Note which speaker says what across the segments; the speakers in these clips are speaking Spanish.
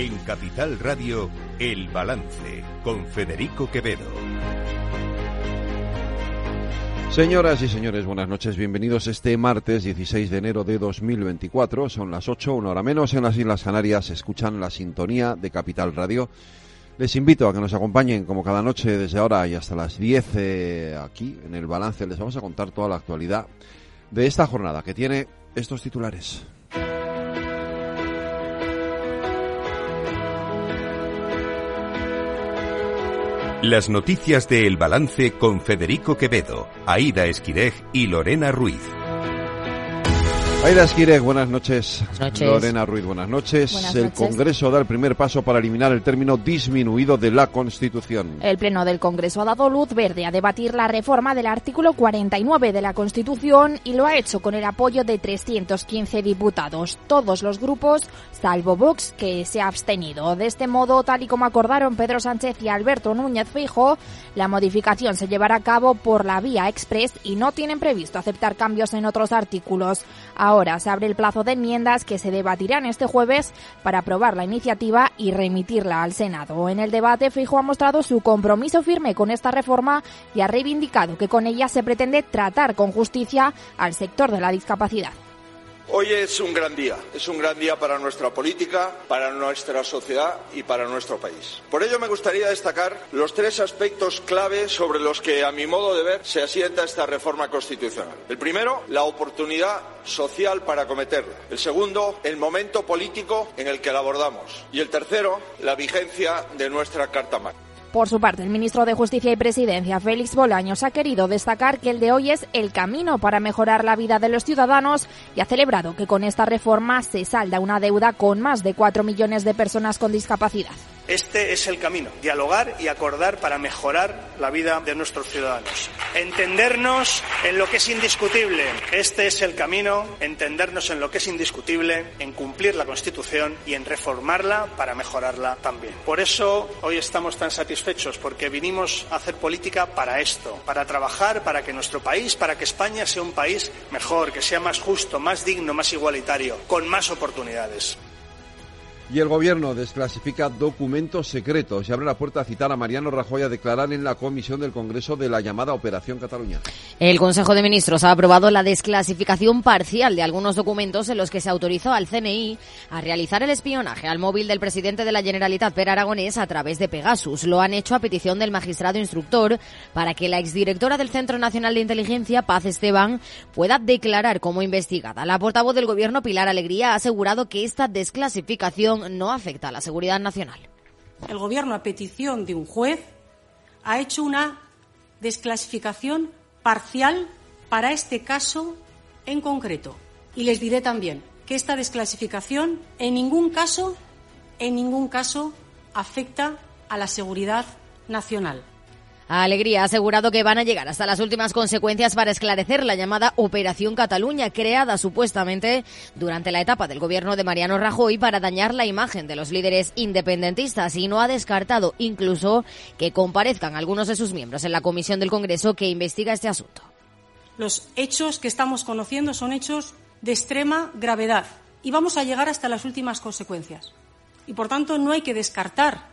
Speaker 1: En Capital Radio, El Balance, con Federico Quevedo.
Speaker 2: Señoras y señores, buenas noches. Bienvenidos este martes 16 de enero de 2024. Son las 8, una hora menos en las Islas Canarias. Escuchan la sintonía de Capital Radio. Les invito a que nos acompañen como cada noche desde ahora y hasta las 10 eh, aquí en el balance. Les vamos a contar toda la actualidad de esta jornada que tiene estos titulares.
Speaker 1: Las noticias de El Balance con Federico Quevedo, Aida Esquirej y Lorena Ruiz.
Speaker 2: Aida Esquireg, buenas noches.
Speaker 3: Buenas noches.
Speaker 2: Lorena Ruiz, buenas noches.
Speaker 4: Buenas
Speaker 2: el
Speaker 4: noches.
Speaker 2: Congreso da el primer paso para eliminar el término disminuido de la Constitución.
Speaker 4: El Pleno del Congreso ha dado luz verde a debatir la reforma del artículo 49 de la Constitución y lo ha hecho con el apoyo de 315 diputados, todos los grupos, salvo Vox, que se ha abstenido. De este modo, tal y como acordaron Pedro Sánchez y Alberto Núñez Feijóo, la modificación se llevará a cabo por la vía express y no tienen previsto aceptar cambios en otros artículos. Ahora se abre el plazo de enmiendas que se debatirán este jueves para aprobar la iniciativa y remitirla al Senado. En el debate, Feijóo ha mostrado su compromiso firme con esta reforma y ha reivindicado que con ella se pretende tratar con justicia al sector de la discapacidad.
Speaker 5: Hoy es un gran día, es un gran día para nuestra política, para nuestra sociedad y para nuestro país. Por ello me gustaría destacar los tres aspectos clave sobre los que, a mi modo de ver, se asienta esta reforma constitucional. El primero, la oportunidad social para acometerla. El segundo, el momento político en el que la abordamos. Y el tercero, la vigencia de nuestra Carta Magna.
Speaker 4: Por su parte, el ministro de Justicia y Presidencia, Félix Bolaños, ha querido destacar que el de hoy es el camino para mejorar la vida de los ciudadanos y ha celebrado que con esta reforma se salda una deuda con más de 4 millones de personas con discapacidad.
Speaker 6: Este es el camino, dialogar y acordar para mejorar la vida de nuestros ciudadanos. Entendernos en lo que es indiscutible. Este es el camino, entendernos en lo que es indiscutible, en cumplir la Constitución y en reformarla para mejorarla también. Por eso hoy estamos tan satisfechos, porque vinimos a hacer política para esto, para trabajar para que nuestro país, para que España sea un país mejor, que sea más justo, más digno, más igualitario, con más oportunidades.
Speaker 2: Y el gobierno desclasifica documentos secretos y abre la puerta a citar a Mariano Rajoy a declarar en la comisión del Congreso de la llamada Operación Cataluña.
Speaker 3: El Consejo de Ministros ha aprobado la desclasificación parcial de algunos documentos en los que se autorizó al CNI a realizar el espionaje al móvil del presidente de la Generalitat, Per Aragonés, a través de Pegasus. Lo han hecho a petición del magistrado instructor para que la exdirectora del Centro Nacional de Inteligencia, Paz Esteban, pueda declarar como investigada. La portavoz del Gobierno, Pilar Alegría, ha asegurado que esta desclasificación no afecta a la seguridad nacional.
Speaker 7: El Gobierno, a petición de un juez, ha hecho una desclasificación parcial para este caso en concreto. Y les diré también que esta desclasificación en ningún caso, en ningún caso, afecta a la seguridad nacional.
Speaker 3: Alegría ha asegurado que van a llegar hasta las últimas consecuencias para esclarecer la llamada Operación Cataluña, creada supuestamente durante la etapa del gobierno de Mariano Rajoy para dañar la imagen de los líderes independentistas y no ha descartado incluso que comparezcan algunos de sus miembros en la comisión del Congreso que investiga este asunto.
Speaker 7: Los hechos que estamos conociendo son hechos de extrema gravedad y vamos a llegar hasta las últimas consecuencias. Y, por tanto, no hay que descartar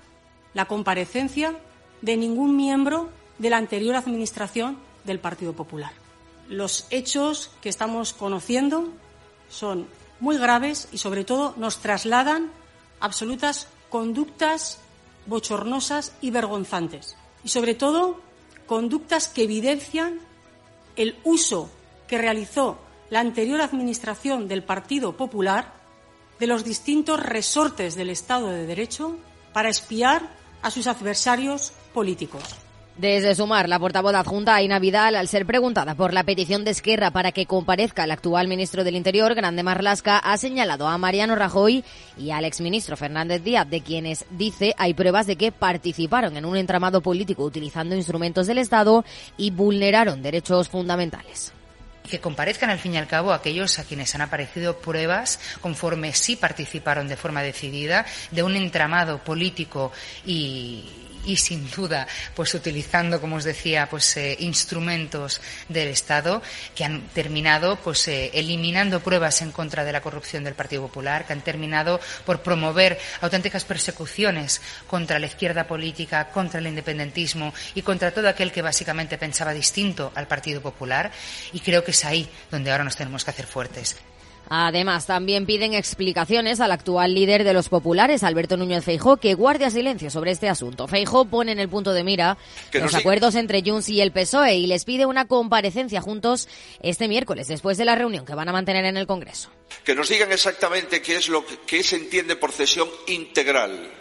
Speaker 7: la comparecencia de ningún miembro de la anterior Administración del Partido Popular. Los hechos que estamos conociendo son muy graves y, sobre todo, nos trasladan absolutas conductas bochornosas y vergonzantes. Y, sobre todo, conductas que evidencian el uso que realizó la anterior Administración del Partido Popular de los distintos resortes del Estado de Derecho para espiar a sus adversarios políticos.
Speaker 3: Desde Sumar, la portavoz adjunta Aina Vidal, al ser preguntada por la petición de Esquerra para que comparezca el actual ministro del Interior, Grande Marlasca, ha señalado a Mariano Rajoy y al exministro Fernández Díaz, de quienes dice hay pruebas de que participaron en un entramado político utilizando instrumentos del Estado y vulneraron derechos fundamentales
Speaker 8: que comparezcan al fin y al cabo aquellos a quienes han aparecido pruebas conforme sí participaron de forma decidida de un entramado político y, y sin duda, pues utilizando, como os decía, pues eh, instrumentos del Estado que han terminado pues eh, eliminando pruebas en contra de la corrupción del Partido Popular, que han terminado por promover auténticas persecuciones contra la izquierda política, contra el independentismo y contra todo aquel que básicamente pensaba distinto al Partido Popular. Y creo que es ahí donde ahora nos tenemos que hacer fuertes.
Speaker 3: Además, también piden explicaciones al actual líder de los populares, Alberto Núñez Feijó, que guardia silencio sobre este asunto. Feijó pone en el punto de mira los acuerdos entre Junts y el PSOE y les pide una comparecencia juntos este miércoles, después de la reunión que van a mantener en el Congreso.
Speaker 5: Que nos digan exactamente qué es lo que, se entiende por cesión integral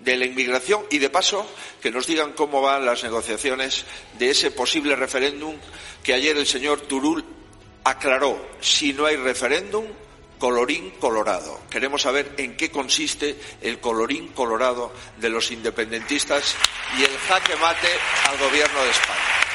Speaker 5: de la inmigración y, de paso, que nos digan cómo van las negociaciones de ese posible referéndum que ayer el señor Turul aclaró, si no hay referéndum, colorín colorado. Queremos saber en qué consiste el colorín colorado de los independentistas y el jaque mate al gobierno de España.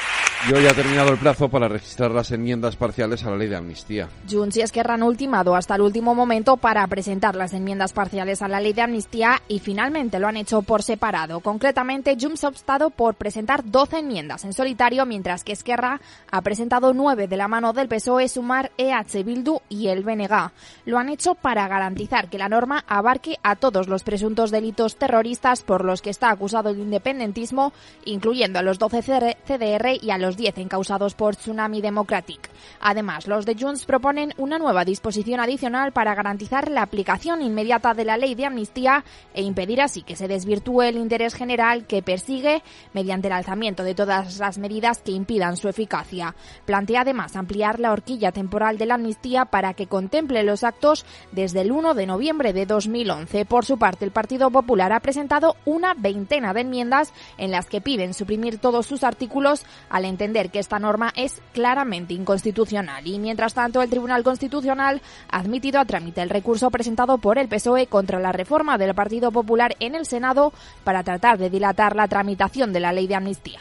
Speaker 2: Y hoy ha terminado el plazo para registrar las enmiendas parciales a la ley de amnistía.
Speaker 4: Junts y Esquerra han ultimado hasta el último momento para presentar las enmiendas parciales a la ley de amnistía y finalmente lo han hecho por separado. Concretamente, Junts ha optado por presentar 12 enmiendas en solitario, mientras que Esquerra ha presentado 9 de la mano del PSOE, Sumar, EH Bildu y el BNG. Lo han hecho para garantizar que la norma abarque a todos los presuntos delitos terroristas por los que está acusado el independentismo, incluyendo a los 12 CDR y a los 10 encausados por Tsunami Democratic. Además, los de Junts proponen una nueva disposición adicional para garantizar la aplicación inmediata de la ley de amnistía e impedir así que se desvirtúe el interés general que persigue mediante el alzamiento de todas las medidas que impidan su eficacia. Plantea además ampliar la horquilla temporal de la amnistía para que contemple los actos desde el 1 de noviembre de 2011. Por su parte, el Partido Popular ha presentado una veintena de enmiendas en las que piden suprimir todos sus artículos al entender que esta norma es claramente inconstitucional. Y mientras tanto, el Tribunal Constitucional ha admitido a trámite el recurso presentado por el PSOE contra la reforma del Partido Popular en el Senado para tratar de dilatar la tramitación de la ley de amnistía.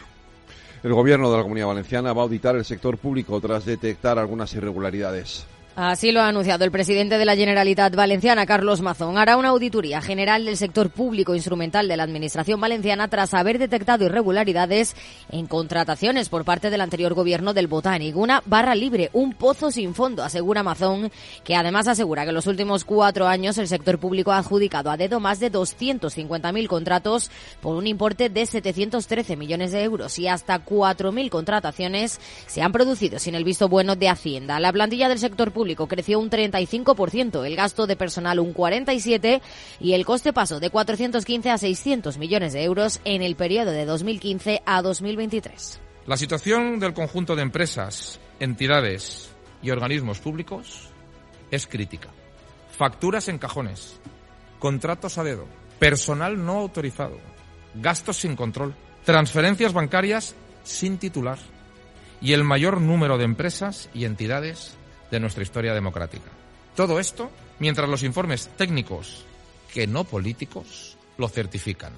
Speaker 2: El Gobierno de la Comunidad Valenciana va a auditar el sector público tras detectar algunas irregularidades.
Speaker 3: Así lo ha anunciado el presidente de la Generalitat Valenciana, Carlos Mazón. Hará una auditoría general del sector público instrumental de la Administración valenciana tras haber detectado irregularidades en contrataciones por parte del anterior gobierno del Botánico. Una barra libre, un pozo sin fondo, asegura Mazón, que además asegura que en los últimos cuatro años el sector público ha adjudicado a dedo más de 250.000 contratos por un importe de 713 millones de euros y hasta 4.000 contrataciones se han producido sin el visto bueno de Hacienda. La plantilla del sector público creció un 35%, el gasto de personal un 47% y el coste pasó de 415 a 600 millones de euros en el periodo de 2015 a 2023.
Speaker 9: La situación del conjunto de empresas, entidades y organismos públicos es crítica. Facturas en cajones, contratos a dedo, personal no autorizado, gastos sin control, transferencias bancarias sin titular y el mayor número de empresas y entidades de nuestra historia democrática. Todo esto mientras los informes técnicos, que no políticos, lo certifican.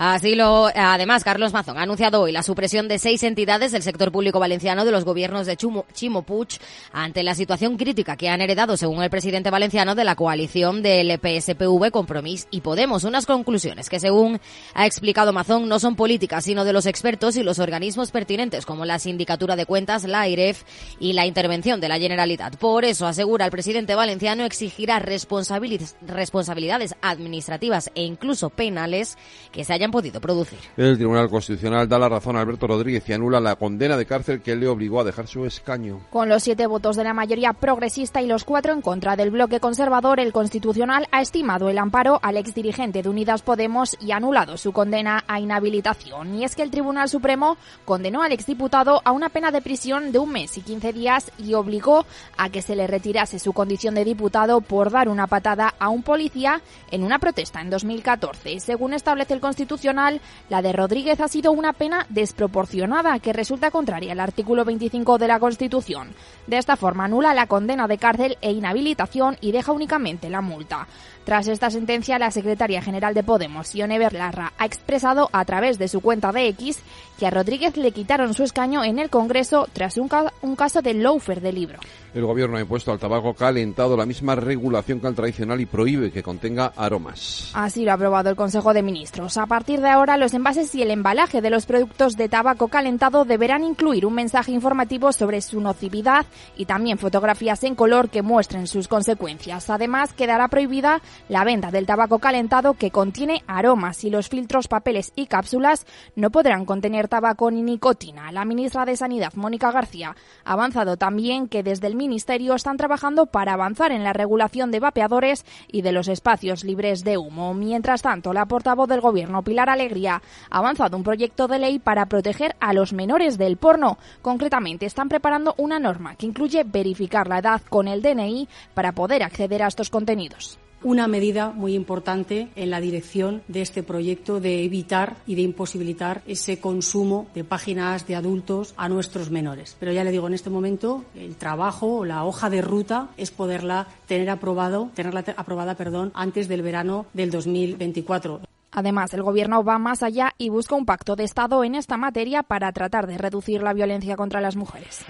Speaker 3: Así lo, además, Carlos Mazón ha anunciado hoy la supresión de seis entidades del sector público valenciano de los gobiernos de Chumo, Chimo Puig ante la situación crítica que han heredado, según el presidente valenciano, de la coalición del PSPV, Compromís y Podemos. Unas conclusiones que, según ha explicado Mazón, no son políticas, sino de los expertos y los organismos pertinentes, como la Sindicatura de Cuentas, la AIREF y la intervención de la Generalitat. Por eso, asegura el presidente valenciano, exigirá responsabilidades administrativas e incluso penales que se hayan podido producir.
Speaker 2: El Tribunal Constitucional da la razón a Alberto Rodríguez y anula la condena de cárcel que le obligó a dejar su escaño.
Speaker 4: Con los siete votos de la mayoría progresista y los cuatro en contra del bloque conservador, el Constitucional ha estimado el amparo al exdirigente de Unidas Podemos y ha anulado su condena a inhabilitación. Y es que el Tribunal Supremo condenó al exdiputado a una pena de prisión de un mes y quince días y obligó a que se le retirase su condición de diputado por dar una patada a un policía en una protesta en 2014. Según establece el Constitucional, la de Rodríguez ha sido una pena desproporcionada que resulta contraria al artículo 25 de la Constitución. De esta forma anula la condena de cárcel e inhabilitación y deja únicamente la multa. Tras esta sentencia, la secretaria general de Podemos, Ione Berlarra, ha expresado a través de su cuenta de X que a Rodríguez le quitaron su escaño en el Congreso tras un, un caso de loafer de libro.
Speaker 2: El gobierno ha impuesto al tabaco calentado la misma regulación que al tradicional y prohíbe que contenga aromas.
Speaker 4: Así lo ha aprobado el Consejo de Ministros. A partir de ahora los envases y el embalaje de los productos de tabaco calentado deberán incluir un mensaje informativo sobre su nocividad y también fotografías en color que muestren sus consecuencias. Además, quedará prohibida la venta del tabaco calentado que contiene aromas y los filtros, papeles y cápsulas no podrán contener tabaco ni nicotina. La ministra de Sanidad, Mónica García, ha avanzado también que desde el Ministerio están trabajando para avanzar en la regulación de vapeadores y de los espacios libres de humo. Mientras tanto, la portavoz del Gobierno, Pilar Alegría, ha avanzado un proyecto de ley para proteger a los menores del porno. Concretamente, están preparando una norma que incluye verificar la edad con el DNI para poder acceder a estos contenidos
Speaker 7: una medida muy importante en la dirección de este proyecto de evitar y de imposibilitar ese consumo de páginas de adultos a nuestros menores. Pero ya le digo, en este momento el trabajo la hoja de ruta es poderla tener aprobado, tenerla aprobada, perdón, antes del verano del 2024.
Speaker 4: Además, el Gobierno va más allá y busca un pacto de Estado en esta materia para tratar de reducir la violencia contra las mujeres.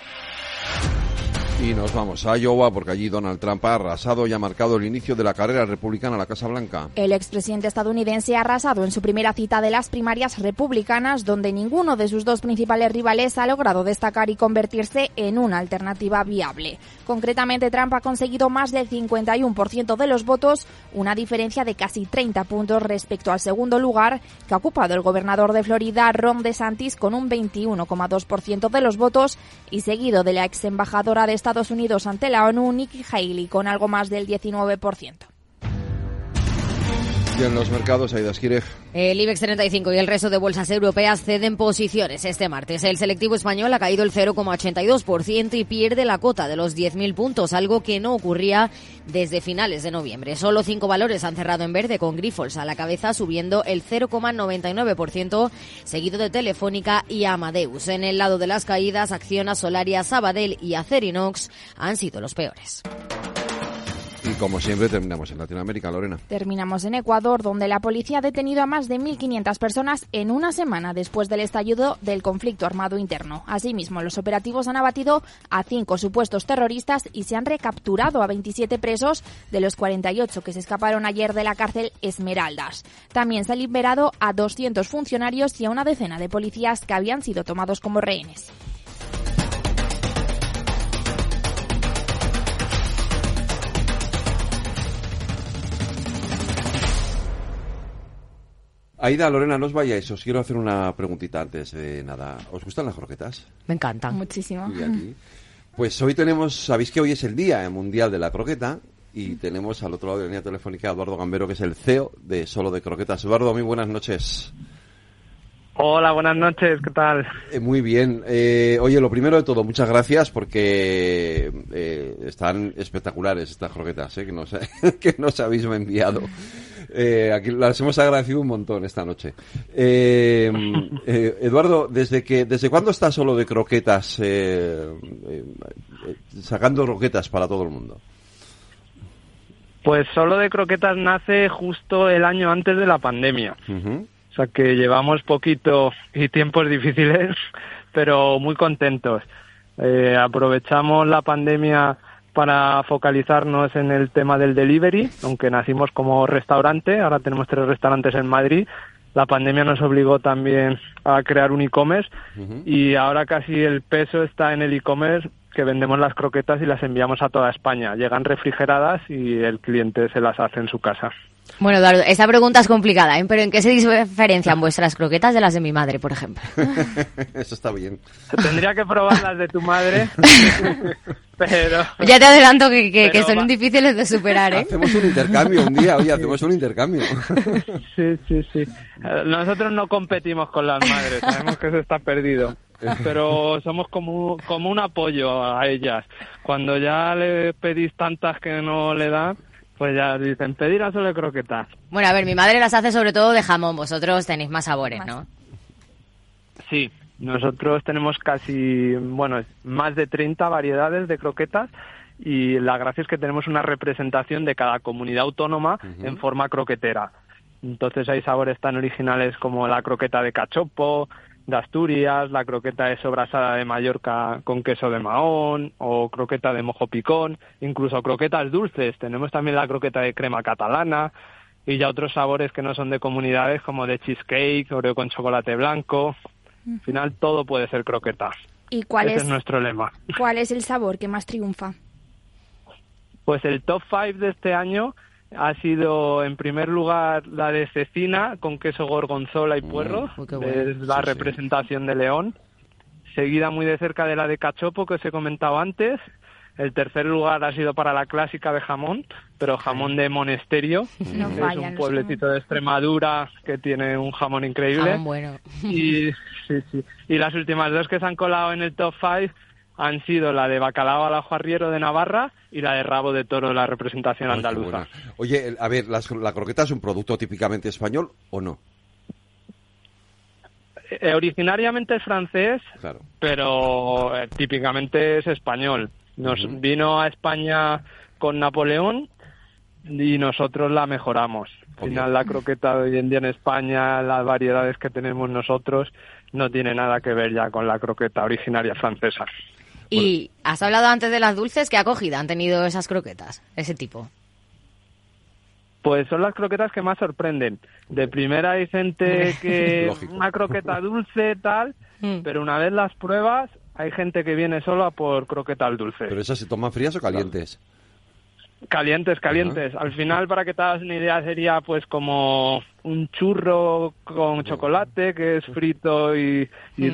Speaker 2: Y nos vamos a Iowa porque allí Donald Trump ha arrasado y ha marcado el inicio de la carrera republicana a la Casa Blanca.
Speaker 4: El expresidente estadounidense ha arrasado en su primera cita de las primarias republicanas donde ninguno de sus dos principales rivales ha logrado destacar y convertirse en una alternativa viable. Concretamente, Trump ha conseguido más del 51% de los votos, una diferencia de casi 30 puntos respecto al segundo lugar que ha ocupado el gobernador de Florida, Ron DeSantis, con un 21,2% de los votos y seguido de la ex embajadora de Estados Estados Unidos ante la ONU, Nikki Haley, con algo más del 19%.
Speaker 2: En los mercados, Aida Esquirej.
Speaker 3: El IBEX 35 y el resto de bolsas europeas ceden posiciones este martes. El selectivo español ha caído el 0,82% y pierde la cota de los 10.000 puntos, algo que no ocurría desde finales de noviembre. Solo cinco valores han cerrado en verde, con Grifols a la cabeza subiendo el 0,99%, seguido de Telefónica y Amadeus. En el lado de las caídas, Acciona, Solaria, Sabadell y Acerinox han sido los peores.
Speaker 2: Como siempre terminamos en Latinoamérica, Lorena.
Speaker 4: Terminamos en Ecuador, donde la policía ha detenido a más de 1.500 personas en una semana después del estallido del conflicto armado interno. Asimismo, los operativos han abatido a cinco supuestos terroristas y se han recapturado a 27 presos, de los 48 que se escaparon ayer de la cárcel Esmeraldas. También se ha liberado a 200 funcionarios y a una decena de policías que habían sido tomados como rehenes.
Speaker 2: Aida, Lorena, no os vayáis. Os quiero hacer una preguntita antes de nada. ¿Os gustan las croquetas?
Speaker 3: Me encantan.
Speaker 4: Muchísimo.
Speaker 2: Pues hoy tenemos, sabéis que hoy es el Día Mundial de la Croqueta y tenemos al otro lado de la línea telefónica a Eduardo Gambero, que es el CEO de Solo de Croquetas. Eduardo, muy buenas noches.
Speaker 10: Hola, buenas noches, ¿qué tal?
Speaker 2: Eh, muy bien. Eh, oye, lo primero de todo, muchas gracias porque eh, están espectaculares estas croquetas que, nos, que nos habéis enviado. aquí las hemos agradecido un montón esta noche. Eduardo, ¿desde que desde cuándo estás solo de croquetas, sacando croquetas para todo el mundo?
Speaker 10: Pues solo de croquetas nace justo el año antes de la pandemia sea que llevamos poquito y tiempos difíciles, pero muy contentos. Eh, aprovechamos la pandemia para focalizarnos en el tema del delivery, aunque nacimos como restaurante, ahora tenemos tres restaurantes en Madrid. La pandemia nos obligó también a crear un e-commerce y ahora casi el peso está en el e-commerce que vendemos las croquetas y las enviamos a toda España. Llegan refrigeradas y el cliente se las hace en su casa.
Speaker 3: Bueno, Eduardo, esta pregunta es complicada, ¿eh? pero ¿en qué se diferencian vuestras croquetas de las de mi madre, por ejemplo?
Speaker 2: Eso está bien.
Speaker 10: Tendría que probar las de tu madre, pero...
Speaker 3: Ya te adelanto que, son difíciles de superar, ¿eh?
Speaker 2: Hacemos un intercambio un día, oye, hacemos un intercambio.
Speaker 10: Sí, sí, sí. Nosotros no competimos con las madres, sabemos que eso está perdido pero somos como, como un apoyo a ellas. Cuando ya le pedís tantas que no le dan, pues ya dicen, pedir a solo croquetas.
Speaker 3: Bueno, a ver, mi madre las hace sobre todo de jamón, vosotros tenéis más sabores, ¿no?
Speaker 10: Sí, nosotros tenemos casi, bueno, más de 30 variedades de croquetas y la gracia es que tenemos una representación de cada comunidad autónoma en forma croquetera. Entonces hay sabores tan originales como la croqueta de cachopo, de Asturias, la croqueta de sobrasada de Mallorca con queso de Mahón o croqueta de mojo picón, incluso croquetas dulces. Tenemos también la croqueta de crema catalana y ya otros sabores que no son de comunidades como de cheesecake, oreo con chocolate blanco. Al final todo puede ser croqueta.
Speaker 4: ¿Y cuál
Speaker 10: Ese
Speaker 4: es,
Speaker 10: es nuestro lema.
Speaker 4: cuál es el sabor que más triunfa?
Speaker 10: Pues el top 5 de este año ha sido en primer lugar la de cecina con queso gorgonzola y puerro,
Speaker 3: uy, qué bueno.
Speaker 10: es la representación de León, seguida muy de cerca de la de cachopo que os he comentado antes. El tercer lugar ha sido para la clásica de jamón, pero jamón de Monesterio,
Speaker 4: No
Speaker 10: es
Speaker 4: fallan
Speaker 10: un pueblecito de Extremadura que tiene un jamón increíble.
Speaker 3: Jamón bueno.
Speaker 10: Y, sí, sí. y las últimas dos que se han colado en el top 5 han sido la de bacalao al ajo arriero de Navarra y la de rabo de toro de la representación
Speaker 2: Ay,
Speaker 10: andaluza.
Speaker 2: Oye, a ver, las- ¿la croqueta es un producto típicamente español o no?
Speaker 10: Eh, originariamente es francés,
Speaker 2: Claro.
Speaker 10: pero eh, típicamente es español. Nos vino a España con Napoleón y nosotros la mejoramos. Al final la croqueta de hoy en día en España, las variedades que tenemos nosotros, no tiene nada que ver ya con la croqueta originaria francesa.
Speaker 3: Y has hablado antes de las dulces. ¿Qué acogida han tenido esas croquetas? Ese tipo.
Speaker 10: Pues son las croquetas que más sorprenden. De primera hay gente que
Speaker 2: Lógico.
Speaker 10: una croqueta dulce tal,
Speaker 3: Mm.
Speaker 10: pero una vez las pruebas hay gente que viene solo a por croqueta al dulce.
Speaker 2: ¿Pero esas se toman frías o calientes?
Speaker 10: Calientes, calientes. Al final, para que te hagas una idea, sería pues como un churro con chocolate, que es frito y, y
Speaker 3: Mm.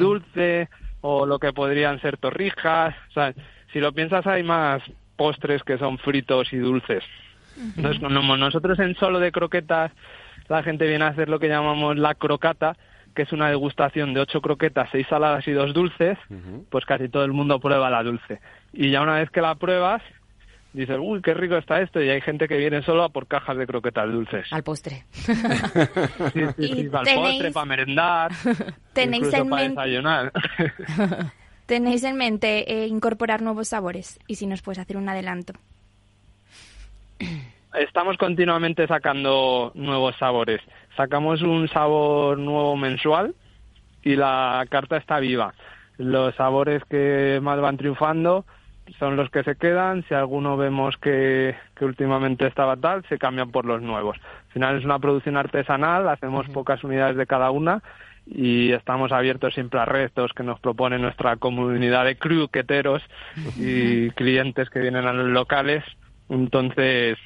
Speaker 10: O lo que podrían ser torrijas. O sea, si lo piensas, hay más postres que son fritos y dulces. Entonces, como nosotros en solo de croquetas, la gente viene a hacer lo que llamamos la crocata, que es una degustación de ocho croquetas, seis saladas y dos dulces, pues casi todo el mundo prueba la dulce. Y ya una vez que la pruebas, dices, uy, qué rico está esto, y hay gente que viene solo a por cajas de croquetas dulces.
Speaker 3: Al postre.
Speaker 10: Sí, sí, sí,
Speaker 4: tenéis-
Speaker 10: postre, para merendar,
Speaker 4: ¿Tenéis
Speaker 10: incluso
Speaker 4: en
Speaker 10: para
Speaker 4: mente-
Speaker 10: desayunar.
Speaker 4: ¿Tenéis en mente eh, incorporar nuevos sabores? Y si nos puedes hacer un adelanto.
Speaker 10: Estamos continuamente sacando nuevos sabores. Sacamos un sabor nuevo mensual y la carta está viva. Los sabores que más van triunfando son los que se quedan. Si alguno vemos que, que últimamente estaba tal, se cambian por los nuevos. Al final es una producción artesanal, hacemos pocas unidades de cada una y estamos abiertos siempre a retos que nos propone nuestra comunidad de cruqueteros y clientes que vienen a los locales. Entonces,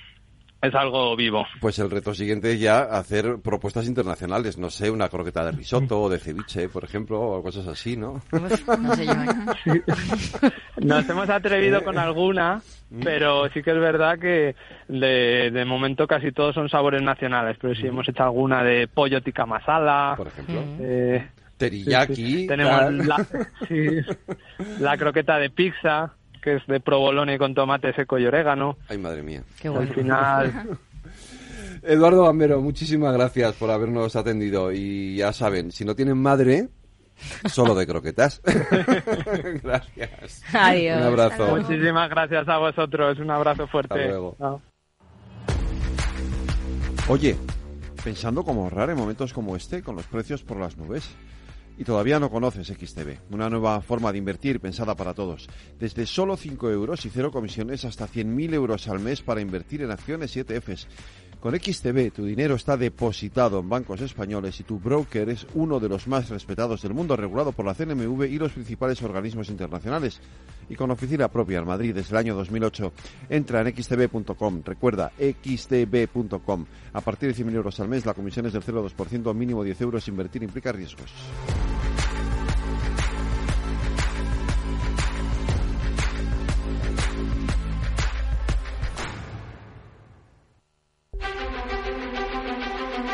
Speaker 10: es algo vivo.
Speaker 2: Pues el reto siguiente es ya hacer propuestas internacionales, no sé, una croqueta de risotto o de ceviche, por ejemplo, o cosas así, ¿no?
Speaker 3: No sé yo. ¿eh?
Speaker 10: Nos hemos atrevido con alguna, pero sí que es verdad que de, de momento casi todos son sabores nacionales, pero sí hemos hecho alguna de pollo tikka masala,
Speaker 2: Por ejemplo.
Speaker 10: eh,
Speaker 2: Teriyaki.
Speaker 10: sí, sí. tenemos
Speaker 2: tal.
Speaker 10: la, sí, la croqueta de pizza, que es de provolone con tomate seco y orégano.
Speaker 2: Ay, madre mía.
Speaker 3: Qué
Speaker 10: Al
Speaker 3: bueno.
Speaker 10: final,
Speaker 2: Eduardo Gambero, muchísimas gracias por habernos atendido. Y ya saben, si no tienen madre, solo de croquetas. gracias.
Speaker 3: Adiós.
Speaker 2: Un abrazo.
Speaker 10: muchísimas gracias a vosotros, un abrazo fuerte.
Speaker 2: Hasta luego.
Speaker 10: Chao.
Speaker 2: Oye, pensando cómo ahorrar en momentos como este con los precios por las nubes. Y todavía no conoces XTB, una nueva forma de invertir pensada para todos. Desde solo 5 euros y cero comisiones hasta 100.000 euros al mes para invertir en acciones y ETFs. Con XTB tu dinero está depositado en bancos españoles y tu broker es uno de los más respetados del mundo, regulado por la CNMV y los principales organismos internacionales. Y con oficina propia en Madrid desde el año 2008. Entra en xtb.com. Recuerda, xtb.com. A partir de 100.000 euros al mes, la comisión es del 0,2%, mínimo 10 euros. Invertir implica riesgos.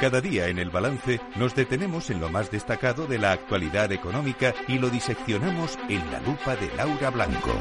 Speaker 1: Cada día en el balance nos detenemos en lo más destacado de la actualidad económica y lo diseccionamos en la lupa de Laura Blanco.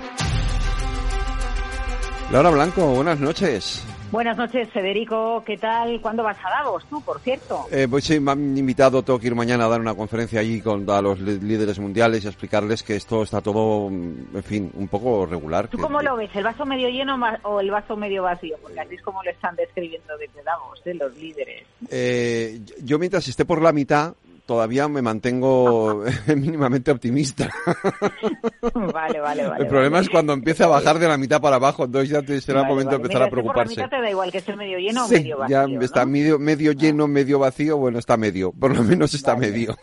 Speaker 2: Laura Blanco, buenas noches.
Speaker 11: Buenas noches, Federico. ¿Qué tal? ¿Cuándo vas a Davos tú, por cierto?
Speaker 2: Eh, pues sí, me han invitado, tengo que ir mañana a dar una conferencia allí con a los líderes mundiales y a explicarles que esto está todo, mm, en fin, un poco regular.
Speaker 11: ¿Tú
Speaker 2: que-
Speaker 11: cómo
Speaker 2: que-
Speaker 11: lo ves? ¿El vaso medio lleno o el vaso medio vacío? Porque así es como lo están describiendo desde Davos, de los líderes.
Speaker 2: Eh, yo mientras esté por la mitad, todavía me mantengo mínimamente optimista.
Speaker 11: vale, vale, vale.
Speaker 2: El problema es cuando empiece a bajar de la mitad para abajo, entonces ya te será el momento de empezar
Speaker 11: Mira,
Speaker 2: a preocuparse.
Speaker 11: Por la mitad te da igual que esté medio lleno o
Speaker 2: Sí,
Speaker 11: medio vacío.
Speaker 2: ya
Speaker 11: ¿no?
Speaker 2: está medio, medio lleno, medio vacío, bueno, está medio, por lo menos está medio.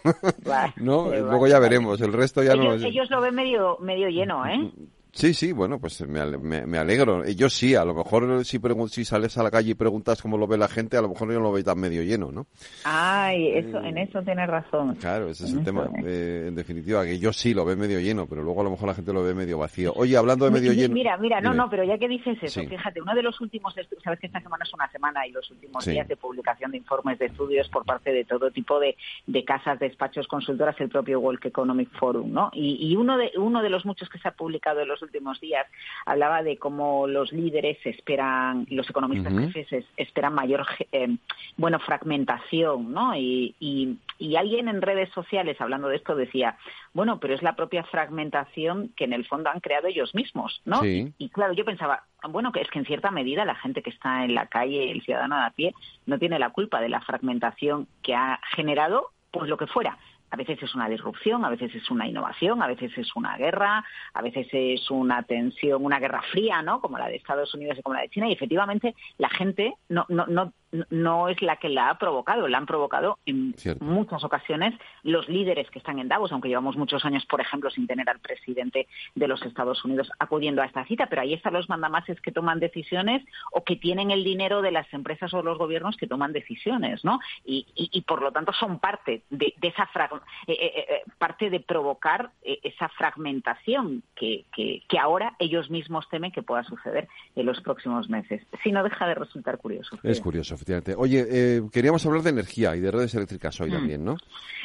Speaker 11: Vale,
Speaker 2: ¿No?
Speaker 11: vale,
Speaker 2: Luego ya
Speaker 11: vale.
Speaker 2: veremos, el resto ya no...
Speaker 11: ellos, ellos lo ven medio, medio lleno, ¿eh?
Speaker 2: Sí, sí, bueno, pues me, me, me alegro. Yo sí, a lo mejor si, si sales a la calle y preguntas cómo lo ve la gente, a lo mejor yo no lo veo tan medio lleno, ¿no?
Speaker 11: Ay, eso, en eso tienes razón.
Speaker 2: Claro, ese es el tema.
Speaker 11: es.
Speaker 2: Eh, en definitiva, que yo sí lo ve medio lleno, pero luego a lo mejor la gente lo ve medio vacío. Oye, hablando de medio lleno...
Speaker 11: Mira, mira, no,
Speaker 2: Dime.
Speaker 11: no, pero ya que dices eso,
Speaker 2: Sí.
Speaker 11: fíjate, uno de los últimos estudios, sabes que esta semana es una semana y los últimos
Speaker 2: Sí.
Speaker 11: días de publicación de informes de estudios por parte de todo tipo de, de casas, despachos, consultoras, el propio World Economic Forum, ¿no? Y, y uno, de, uno de los muchos que se ha publicado en los últimos días hablaba de cómo los líderes esperan, los economistas
Speaker 12: Ujú.
Speaker 11: jefes es- esperan mayor, eh, bueno, fragmentación, ¿no? Y, y, y alguien en redes sociales hablando de esto decía, bueno, pero es la propia fragmentación que en el fondo han creado ellos mismos, ¿no?
Speaker 12: Sí.
Speaker 11: Y claro, yo pensaba, bueno, que es que en cierta medida la gente que está en la calle, el ciudadano de a pie, no tiene la culpa de la fragmentación que ha generado, pues lo que fuera. A veces es una disrupción, a veces es una innovación, a veces es una guerra, a veces es una tensión, una guerra fría, ¿no? Como la de Estados Unidos y como la de China. Y efectivamente la gente no, no, no, no es la que la ha provocado, la han provocado en
Speaker 2: Cierto.
Speaker 11: muchas ocasiones los líderes que están en Davos, aunque llevamos muchos años, por ejemplo, sin tener al presidente de los Estados Unidos acudiendo a esta cita, pero ahí están los mandamases que toman decisiones o que tienen el dinero de las empresas o los gobiernos que toman decisiones, ¿no? Y, y- y, por lo tanto son parte de, de esa frag- eh, eh, eh, parte de provocar eh, esa fragmentación que, que, que ahora ellos mismos temen que pueda suceder en los próximos meses. Si no deja de resultar curioso.
Speaker 2: Es curioso, efectivamente. Oye, eh, queríamos hablar de energía y de redes eléctricas hoy
Speaker 11: Mm.
Speaker 2: también, ¿no?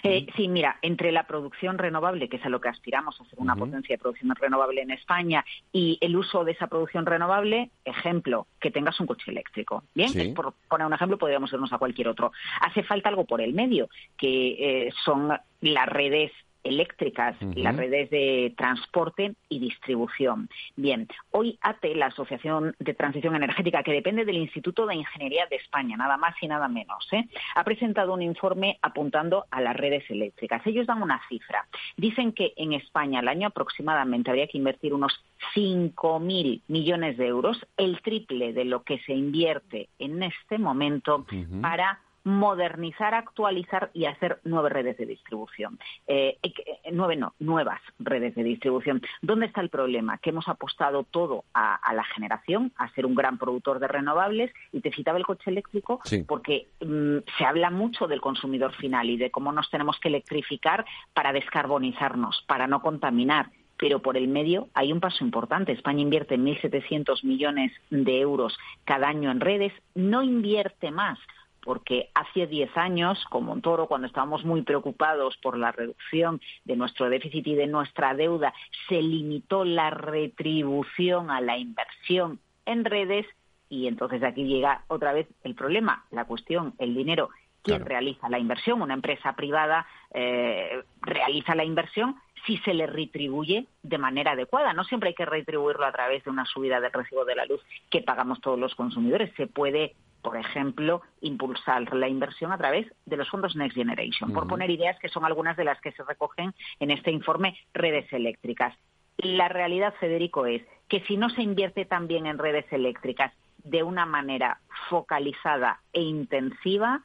Speaker 11: Eh, sí, mira, entre la producción renovable, que es a lo que aspiramos, a ser una potencia de producción renovable en España, y el uso de esa producción renovable, ejemplo, que tengas un coche eléctrico. Bien,
Speaker 12: Sí.
Speaker 11: Es por poner un ejemplo, podríamos irnos a cualquier otro. Hace falta algo por el medio, que eh, son las redes eléctricas, las redes de transporte y distribución. Bien, hoy ATE, la Asociación de Transición Energética, que depende del Instituto de Ingeniería de España, nada más y nada menos, ¿eh? ha presentado un informe apuntando a las redes eléctricas. Ellos dan una cifra. Dicen que en España al año aproximadamente habría que invertir unos 5.000 millones de euros, el triple de lo que se invierte en este momento para modernizar, actualizar y hacer nueve redes de distribución. Eh, eh, nueve no, nuevas redes de distribución. ¿Dónde está el problema? Que hemos apostado todo a, a la generación, a ser un gran productor de renovables, y te citaba el coche eléctrico
Speaker 12: Sí.
Speaker 11: porque mm, se habla mucho del consumidor final y de cómo nos tenemos que electrificar para descarbonizarnos, para no contaminar. Pero por el medio hay un paso importante. España invierte 1.700 millones de euros cada año en redes, no invierte más porque hace 10 años, como en Toro, cuando estábamos muy preocupados por la reducción de nuestro déficit y de nuestra deuda, se limitó la retribución a la inversión en redes y entonces aquí llega otra vez el problema, la cuestión, el dinero. ¿Quién realiza la inversión? Una empresa privada eh, realiza la inversión si se le retribuye de manera adecuada. No siempre hay que retribuirlo a través de una subida del recibo de la luz que pagamos todos los consumidores. Se puede, por ejemplo, impulsar la inversión a través de los fondos Next Generation, por poner ideas que son algunas de las que se recogen en este informe redes eléctricas. La realidad, Federico, es que si no se invierte también en redes eléctricas de una manera focalizada e intensiva,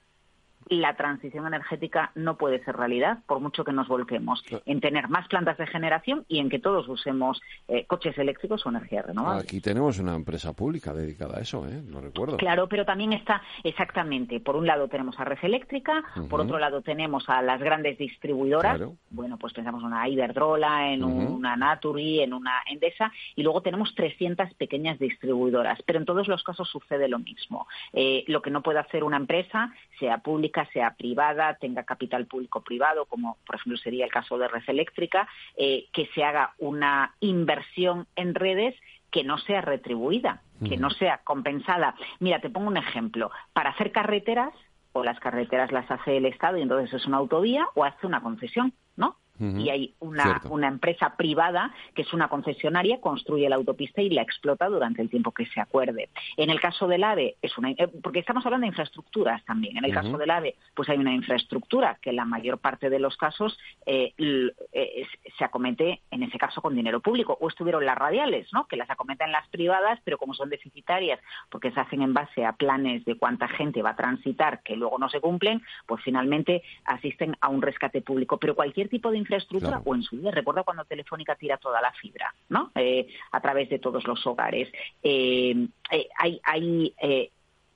Speaker 11: la transición energética no puede ser realidad, por mucho que nos volquemos en tener más plantas de generación y en que todos usemos eh, coches eléctricos o energía renovable.
Speaker 2: Aquí tenemos una empresa pública dedicada a eso, ¿eh? No recuerdo.
Speaker 11: Claro, pero también está exactamente, por un lado tenemos a Red Eléctrica, por otro lado tenemos a las grandes distribuidoras,
Speaker 2: Claro.
Speaker 11: bueno, pues pensamos en una Iberdrola, en una Naturi, en una Endesa, y luego tenemos 300 pequeñas distribuidoras, pero en todos los casos sucede lo mismo. Eh, lo que no puede hacer una empresa, sea pública, sea privada, tenga capital público-privado, como por ejemplo sería el caso de Red Eléctrica, eh, que se haga una inversión en redes que no sea retribuida, que
Speaker 12: Ujú.
Speaker 11: no sea compensada. Mira, te pongo un ejemplo. Para hacer carreteras, o las carreteras las hace el Estado y entonces es una autovía, o hace una concesión, ¿no? Y hay una, una empresa privada que es una concesionaria, construye la autopista y la explota durante el tiempo que se acuerde. En el caso del AVE, es una, eh, porque estamos hablando de infraestructuras también. En el caso del AVE, pues hay una infraestructura que en la mayor parte de los casos eh, eh, se acomete, en ese caso, con dinero público. O estuvieron las radiales, ¿no? que las acometen las privadas, pero como son deficitarias, porque se hacen en base a planes de cuánta gente va a transitar que luego no se cumplen, pues finalmente asisten a un rescate público. Pero cualquier tipo de infraestructura, o en su día, recuerda cuando Telefónica tira toda la fibra, ¿no? Eh, a través de todos los hogares. Eh, eh, hay hay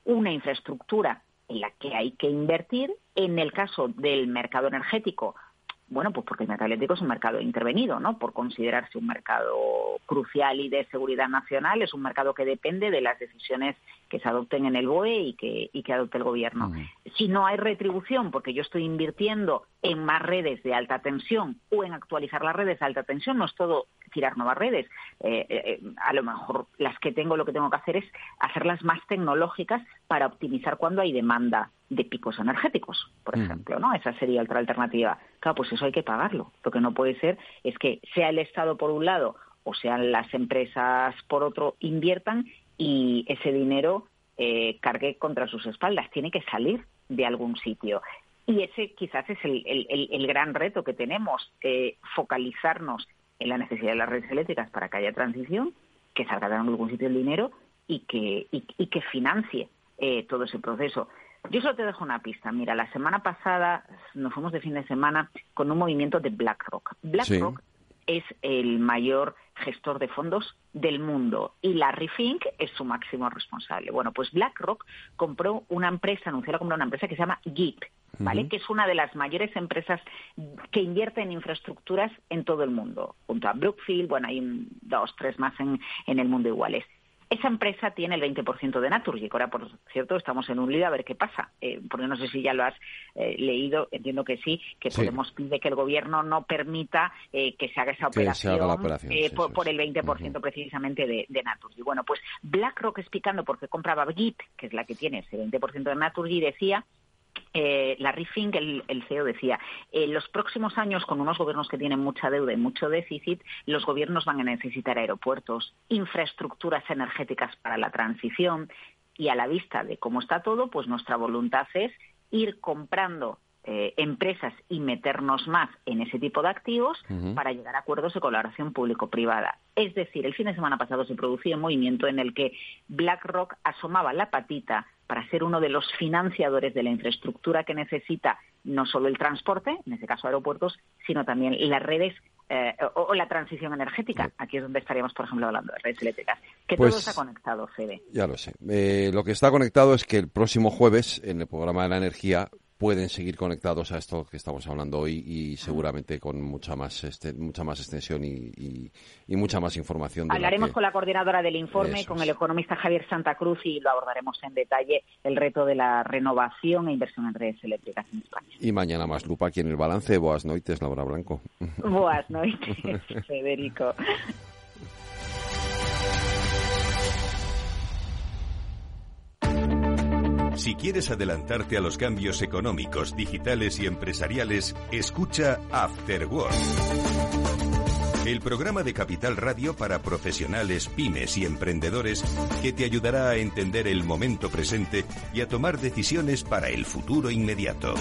Speaker 11: una infraestructura en la que hay que invertir. En el caso del mercado energético, bueno, pues porque el mercado eléctrico es un mercado intervenido, ¿no? Por considerarse un mercado crucial y de seguridad nacional, es un mercado que depende de las decisiones que se adopten en el BOE y que, y que adopte el gobierno. Si no hay retribución, porque yo estoy invirtiendo en más redes de alta tensión o en actualizar las redes de alta tensión, no es todo tirar nuevas redes. Eh, eh, eh, a lo mejor las que tengo, lo que tengo que hacer es hacerlas más tecnológicas para optimizar cuando hay demanda de picos energéticos, por ejemplo, ¿no? Esa sería otra alternativa. Claro, pues eso hay que pagarlo. Lo que no puede ser es que sea el Estado por un lado o sean las empresas por otro inviertan y ese dinero eh, cargue contra sus espaldas. Tiene que salir de algún sitio. Y ese quizás es el, el, gran reto que tenemos, eh, focalizarnos en la necesidad de las redes eléctricas para que haya transición, que salga de algún sitio el dinero y que, y, que financie eh, todo ese proceso. Yo solo te dejo una pista. Mira, la semana pasada nos fuimos de fin de semana con un movimiento de BlackRock. BlackRock es el mayor gestor de fondos del mundo y Larry Fink es su máximo responsable. Bueno, pues BlackRock compró una empresa, anunció la compra de una empresa que se llama GIP, ¿vale? Que es una de las mayores empresas que invierte en infraestructuras en todo el mundo, junto a Brookfield, bueno, hay dos, tres más en, en el mundo iguales. Esa empresa tiene el 20% de Naturgy, ahora, por cierto, estamos en un lío a ver qué pasa, eh, porque no sé si ya lo has eh, leído, entiendo que sí, que Podemos pide que el gobierno no permita eh, que se haga esa operación, por, el 20% precisamente de, de, Naturgy. Bueno, pues BlackRock explicando por qué compraba Git, que es la que tiene ese 20% de Naturgy, decía eh, Larry Fink, el, CEO, decía, en los próximos años, con unos gobiernos que tienen mucha deuda y mucho déficit, los gobiernos van a necesitar aeropuertos, infraestructuras energéticas para la transición y a la vista de cómo está todo, pues nuestra voluntad es ir comprando eh, empresas y meternos más en ese tipo de activos para llegar a acuerdos de colaboración público-privada. Es decir, el fin de semana pasado se producía un movimiento en el que BlackRock asomaba la patita para ser uno de los financiadores de la infraestructura que necesita no solo el transporte, en este caso aeropuertos, sino también las redes eh, o, la transición energética. Aquí es donde estaríamos, por ejemplo, hablando de redes eléctricas. Que todo pues está conectado, Fede.
Speaker 2: Ya lo sé. Eh, lo que está conectado es que el próximo jueves, en el programa de la energía, pueden seguir conectados a esto que estamos hablando hoy y seguramente con mucha más este, mucha más extensión y, mucha más información.
Speaker 11: Hablaremos con la coordinadora del informe, con el economista Javier Santa Cruz y lo abordaremos en detalle el reto de la renovación e inversión en redes eléctricas en España.
Speaker 2: Y mañana más lupa aquí en el balance. Boas noites, Laura Blanco.
Speaker 11: Boas noites, Federico.
Speaker 1: Si quieres adelantarte a los cambios económicos, digitales y empresariales, escucha After Work. El programa de Capital Radio para profesionales, pymes y emprendedores que te ayudará a entender el momento presente y a tomar decisiones para el futuro inmediato.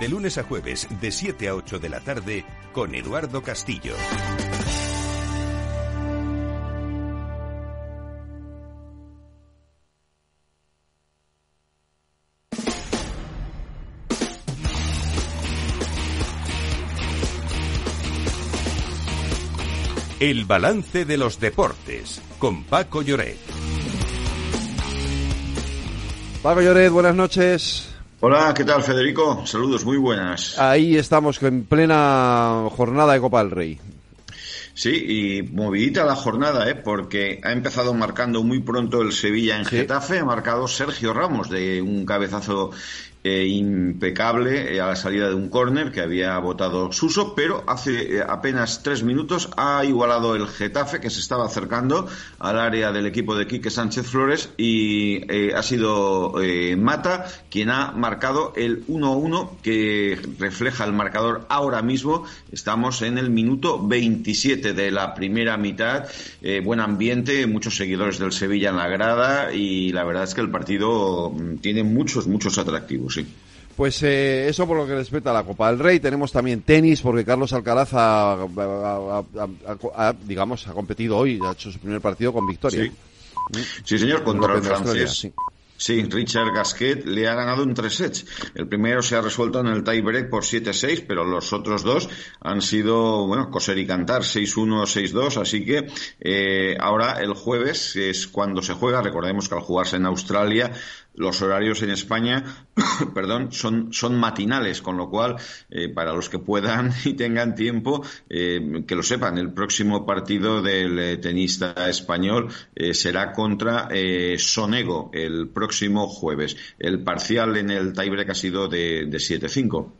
Speaker 1: De lunes a jueves, de 7 a 8 de la tarde, con Eduardo Castillo. El balance de los deportes con Paco Lloret.
Speaker 2: Paco Lloret, buenas noches.
Speaker 12: Hola, ¿qué tal Federico? Saludos, muy buenas.
Speaker 2: Ahí estamos en plena jornada de Copa del Rey.
Speaker 12: Sí, y movidita la jornada, ¿eh? porque ha empezado marcando muy pronto el Sevilla en Getafe, ha marcado Sergio Ramos de un cabezazo eh, impecable eh, a la salida de un córner que había votado Suso, pero hace apenas tres minutos ha igualado el Getafe, que se estaba acercando al área del equipo de Quique Sánchez Flores, y ha sido Mata quien ha marcado el 1-1 que refleja el marcador ahora mismo. Estamos en el minuto 27 de la primera mitad. buen ambiente, muchos seguidores del Sevilla en la grada y la verdad es que el partido mm, tiene muchos, muchos atractivos, sí.
Speaker 2: Pues eh, eso por lo que respecta a la Copa del Rey. Tenemos también tenis, porque Carlos Alcaraz ha, digamos, ha competido hoy, ha hecho su primer partido con victoria.
Speaker 12: Sí, señor, contra el francés. Sí, Richard Gasquet le ha ganado en tres sets. El primero se ha resuelto en el tiebreak por 7-6, pero los otros dos han sido, bueno, coser y cantar, 6-1, 6-2. Así que eh, ahora el jueves es cuando se juega. Recordemos que al jugarse en Australia los horarios en España, perdón, son, son matinales, con lo cual, eh, para los que puedan y tengan tiempo, eh, que lo sepan, el próximo partido del eh, tenista español será contra Sonego el próximo jueves. El parcial en el tiebreak ha sido de, de 7-5.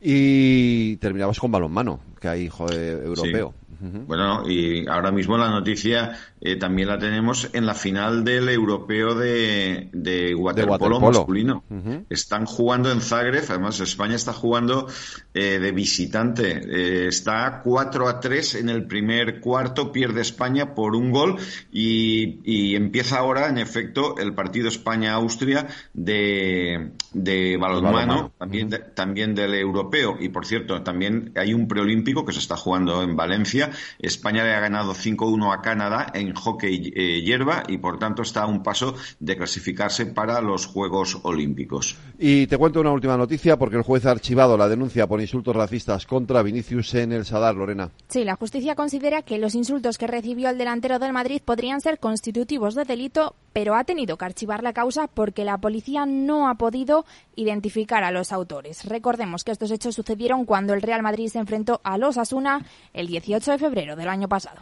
Speaker 2: Y terminamos con balonmano, que hay europeo.
Speaker 12: Bueno, y ahora mismo la noticia eh, también la tenemos en la final del europeo de, de waterpolo, masculino. Están jugando en Zagreb, además España está jugando eh, de visitante. Eh, está 4 a 3 en el primer cuarto, pierde España por un gol y, empieza ahora, en efecto, el partido España-Austria de, de balonmano, también, también del europeo. Y por cierto, también hay un preolímpico que se está jugando en Valencia España le ha ganado 5-1 a Canadá en hockey eh, hierba y por tanto está a un paso de clasificarse para los Juegos Olímpicos.
Speaker 2: Y te cuento una última noticia porque el juez ha archivado la denuncia por insultos racistas contra Vinicius en el Sadar, Lorena.
Speaker 4: Sí, la justicia considera que los insultos que recibió el delantero del Madrid podrían ser constitutivos de delito, pero ha tenido que archivar la causa porque la policía no ha podido identificar a los autores. Recordemos que estos hechos sucedieron cuando el Real Madrid se enfrentó a los Asuna el 18 de febrero del año pasado.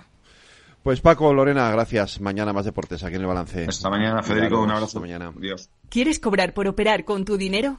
Speaker 2: Pues Paco, Lorena, gracias. Mañana más deportes aquí en el balance.
Speaker 12: Hasta mañana, Federico. Un abrazo. mañana. Adiós.
Speaker 13: ¿Quieres cobrar por operar con tu dinero?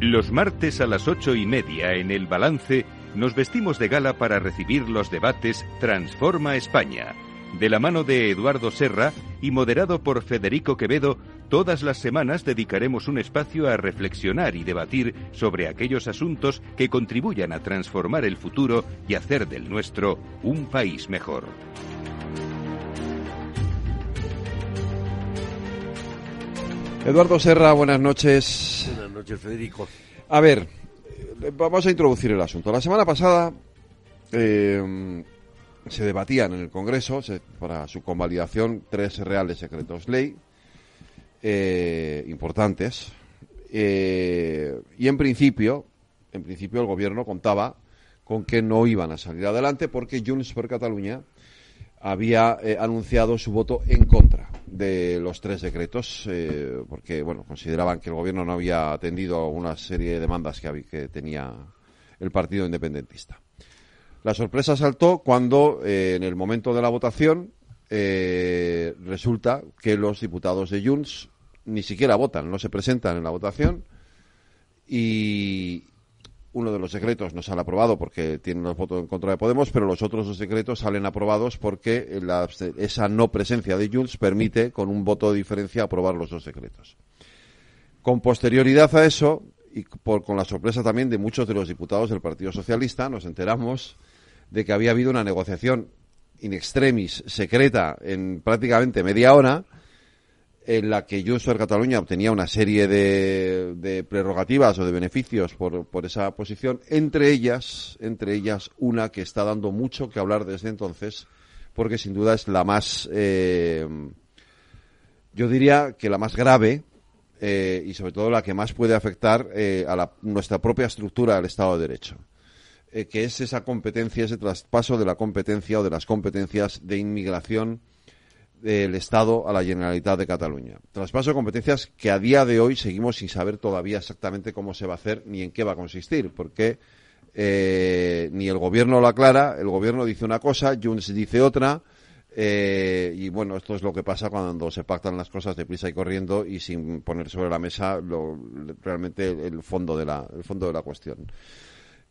Speaker 1: Los martes a las ocho y media en el balance nos vestimos de gala para recibir los debates Transforma España. De la mano de Eduardo Serra y moderado por Federico Quevedo, todas las semanas dedicaremos un espacio a reflexionar y debatir sobre aquellos asuntos que contribuyan a transformar el futuro y hacer del nuestro un país mejor.
Speaker 2: Eduardo Serra, buenas noches.
Speaker 14: Buenas noches, Federico.
Speaker 2: A ver, vamos a introducir el asunto. La semana pasada eh, se debatían en el Congreso para su convalidación tres reales secretos ley eh, importantes eh, y en principio, en principio el gobierno contaba con que no iban a salir adelante porque Junts per Cataluña había eh, anunciado su voto en contra de los tres decretos, eh, porque bueno, consideraban que el gobierno no había atendido una serie de demandas que, que tenía el partido independentista. La sorpresa saltó cuando, eh, en el momento de la votación, resulta que los diputados de Junts ni siquiera votan, no se presentan en la votación y, uno de los decretos no sale aprobado porque tiene los votos en contra de Podemos, pero los otros dos decretos salen aprobados porque esa no presencia de Junts permite, con un voto de diferencia, aprobar los dos decretos. Con posterioridad a eso, y por, con la sorpresa también de muchos de los diputados del Partido Socialista, nos enteramos de que había habido una negociación in extremis secreta en prácticamente media hora en la que Junts per Cataluña obtenía una serie de, prerrogativas o de beneficios por, por, esa posición, entre ellas, entre ellas una que está dando mucho que hablar desde entonces, porque sin duda es la más, eh, yo diría que la más grave eh, y sobre todo la que más puede afectar eh, a nuestra propia estructura del Estado de Derecho. que es esa competencia, ese traspaso de la competencia o de las competencias de inmigración del Estado a la Generalitat de Cataluña. Traspaso de competencias que a día de hoy seguimos sin saber todavía exactamente cómo se va a hacer ni en qué va a consistir, porque eh, ni el gobierno lo aclara, el gobierno dice una cosa, Junts dice otra, eh, y bueno, esto es lo que pasa cuando se pactan las cosas deprisa y corriendo y sin poner sobre la mesa lo, realmente el fondo de la, el fondo de la cuestión.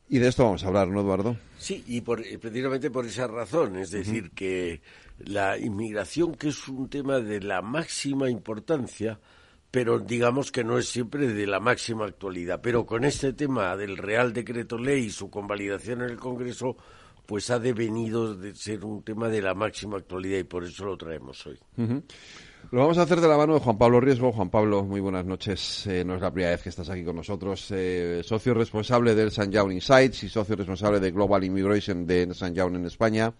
Speaker 2: Y de esto vamos a hablar, ¿no, Eduardo?
Speaker 14: Sí, y por, precisamente por esa razón, es decir, que la inmigración, que es un tema de la máxima importancia, pero digamos que no es siempre de la máxima actualidad. Pero con este tema del Real Decreto Ley y su convalidación en el Congreso, pues ha devenido de ser un tema de la máxima actualidad y por eso lo traemos hoy.
Speaker 2: Lo vamos a hacer de la mano de Juan Pablo Riesgo. Juan Pablo, muy buenas noches. Eh, no es la primera vez que estás aquí con nosotros. Eh, socio responsable del San Young Insights y socio responsable de Global Immigration de San Young en España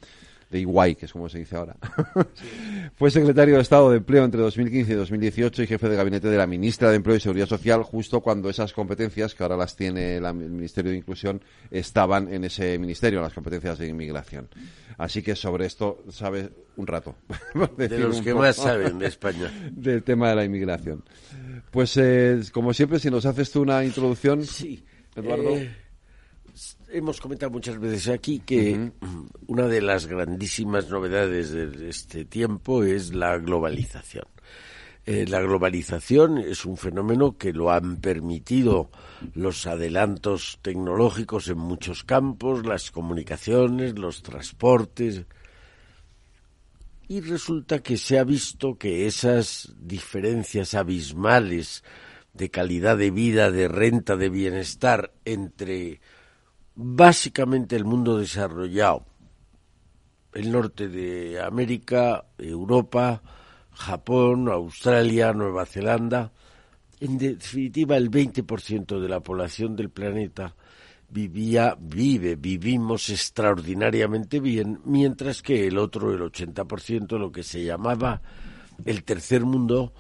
Speaker 2: de Iguay, que es como se dice ahora. Fue secretario de Estado de Empleo entre 2015 y 2018 y jefe de gabinete de la ministra de Empleo y Seguridad Social justo cuando esas competencias, que ahora las tiene el Ministerio de Inclusión, estaban en ese ministerio, las competencias de inmigración. Así que sobre esto sabe un rato.
Speaker 14: de los que más saben de España.
Speaker 2: Del tema de la inmigración. Pues, eh, como siempre, si nos haces tú una introducción,
Speaker 14: sí.
Speaker 2: Eduardo.
Speaker 14: Eh, hemos comentado muchas veces aquí que una de las grandísimas novedades de este tiempo es la globalización. Eh, la globalización es un fenómeno que lo han permitido los adelantos tecnológicos en muchos campos, las comunicaciones, los transportes. Y resulta que se ha visto que esas diferencias abismales de calidad de vida, de renta, de bienestar entre básicamente el mundo desarrollado, el norte de América, Europa, Japón, Australia, Nueva Zelanda, en definitiva el 20% de la población del planeta vivía, vive, vivimos extraordinariamente bien, mientras que el otro, el 80%, lo que se llamaba el tercer mundo,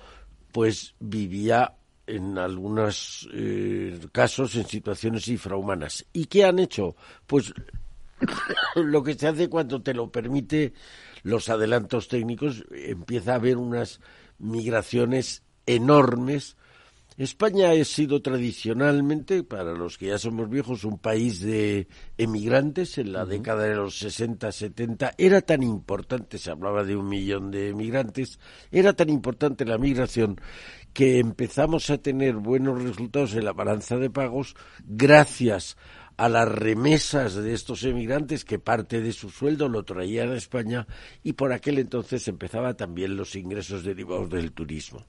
Speaker 14: pues vivía en algunos eh, casos en situaciones infrahumanas. ¿Y qué han hecho? Pues lo que se hace cuando te lo permite los adelantos técnicos, empieza a haber unas migraciones enormes. España ha sido tradicionalmente, para los que ya somos viejos, un país de emigrantes. En la década de los 60, 70 era tan importante, se hablaba de un millón de emigrantes, era tan importante la migración que empezamos a tener buenos resultados en la balanza de pagos gracias a las remesas de estos emigrantes que parte de su sueldo lo traían a España y por aquel entonces empezaba también los ingresos derivados del turismo.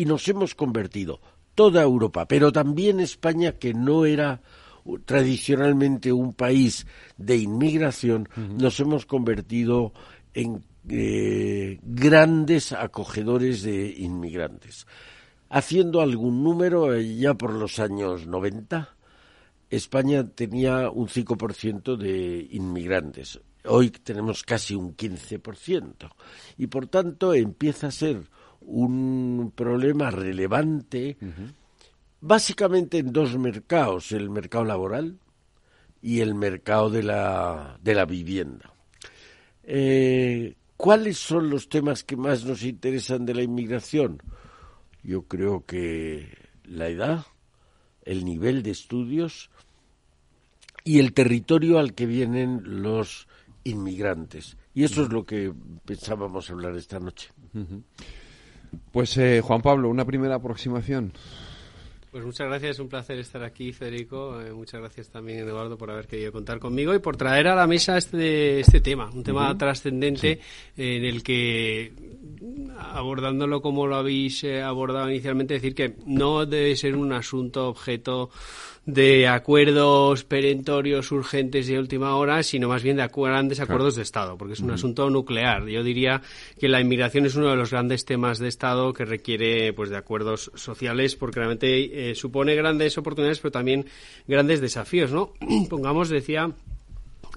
Speaker 14: Y nos hemos convertido, toda Europa, pero también España, que no era tradicionalmente un país de inmigración, nos hemos convertido en eh, grandes acogedores de inmigrantes. Haciendo algún número, eh, ya por los años 90, España tenía un 5% de inmigrantes. Hoy tenemos casi un 15%. Y por tanto empieza a ser un problema relevante, básicamente en dos mercados, el mercado laboral y el mercado de la, de la vivienda. Eh, ¿Cuáles son los temas que más nos interesan de la inmigración? Yo creo que la edad, el nivel de estudios y el territorio al que vienen los inmigrantes. Y eso es lo que pensábamos hablar esta noche.
Speaker 2: Pues eh, Juan Pablo, una primera aproximación.
Speaker 15: Pues muchas gracias, es un placer estar aquí, Federico. Eh, muchas gracias también, Eduardo, por haber querido contar conmigo y por traer a la mesa este, este tema, un tema trascendente en el que, abordándolo como lo habéis eh, abordado inicialmente, decir que no debe ser un asunto objeto de acuerdos perentorios urgentes de última hora, sino más bien de grandes acuerdos de Estado, porque es un asunto nuclear. Yo diría que la inmigración es uno de los grandes temas de Estado que requiere pues de acuerdos sociales, porque realmente eh, supone grandes oportunidades, pero también grandes desafíos, ¿no? Pongamos, decía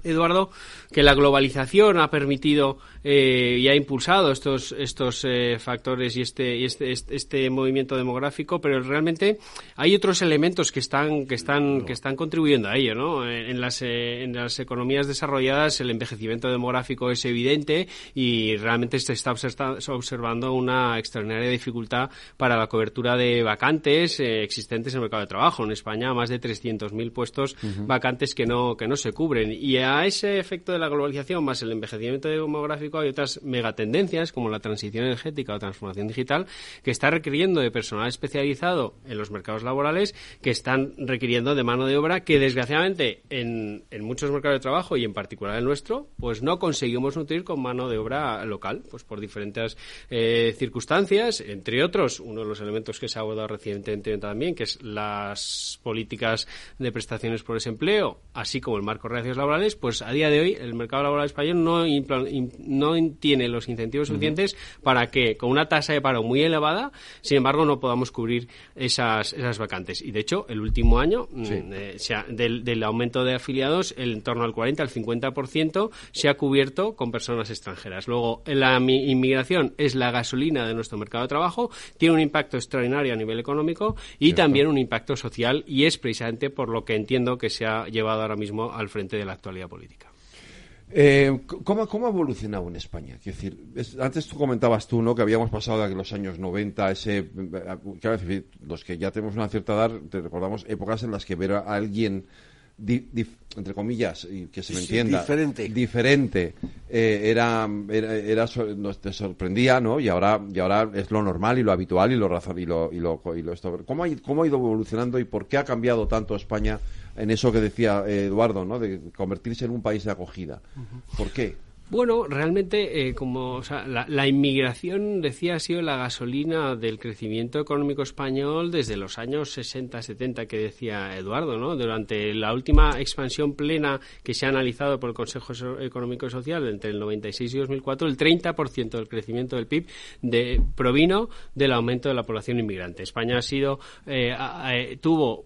Speaker 15: Eduardo, que la globalización ha permitido eh, y ha impulsado estos estos eh, factores y este, y este, este, este movimiento demográfico, pero realmente hay otros elementos que están que están que están contribuyendo a ello, ¿no? En, las eh, en las economías desarrolladas el envejecimiento demográfico es evidente y realmente se está observando una extraordinaria dificultad para la cobertura de vacantes existentes en el mercado de trabajo. En España más de 300.000 puestos vacantes que no que no se cubren y a ese efecto de la globalización más el envejecimiento demográfico hay otras megatendencias como la transición energética o transformación digital que está requiriendo de personal especializado en los mercados laborales que están requiriendo de mano de obra que desgraciadamente en, muchos mercados de trabajo y en particular el nuestro pues no conseguimos nutrir con mano de obra local pues por diferentes eh, circunstancias. Entre otros uno de los elementos que se ha abordado recientemente también que es las políticas de prestaciones por desempleo así como el marco de relaciones laborales pues a día de hoy el mercado laboral español no, no no tiene los incentivos suficientes para que con una tasa de paro muy elevada, sin embargo, no podamos cubrir esas, esas vacantes. Y de hecho, el último año, mm, eh, del, aumento de afiliados, el, en torno al 40 al 50% se ha cubierto con personas extranjeras. Luego, la inmigración es la gasolina de nuestro mercado de trabajo, tiene un impacto extraordinario a nivel económico y también un impacto social y es precisamente por lo que entiendo que se ha llevado ahora mismo al frente de la actualidad política.
Speaker 2: Eh, ¿cómo, ¿Cómo ha evolucionado en España? decir, antes tú comentabas tú, ¿no? Que habíamos pasado de los años 90, ese, decir, los que ya tenemos una cierta edad, te recordamos épocas en las que ver a alguien entre comillas, y que se me entienda,
Speaker 14: diferente,
Speaker 2: diferente eh, era, era, nos te sorprendía, ¿no? Y ahora, y ahora es lo normal y lo habitual y lo razón y lo, y lo, y lo esto. ¿Cómo ha, ¿Cómo ha ido evolucionando y por qué ha cambiado tanto España en eso que decía eh, Eduardo, ¿no? De convertirse en un país de acogida. ¿Por qué?
Speaker 15: Bueno, realmente, eh, como la, inmigración, decía, ha sido la gasolina del crecimiento económico español desde los años 60-70, que decía Eduardo, ¿no? Durante la última expansión plena que se ha analizado por el Consejo Económico y Social entre el 96 y 2004, el 30% del crecimiento del PIB de, provino del aumento de la población inmigrante. España ha sido, eh, eh, tuvo,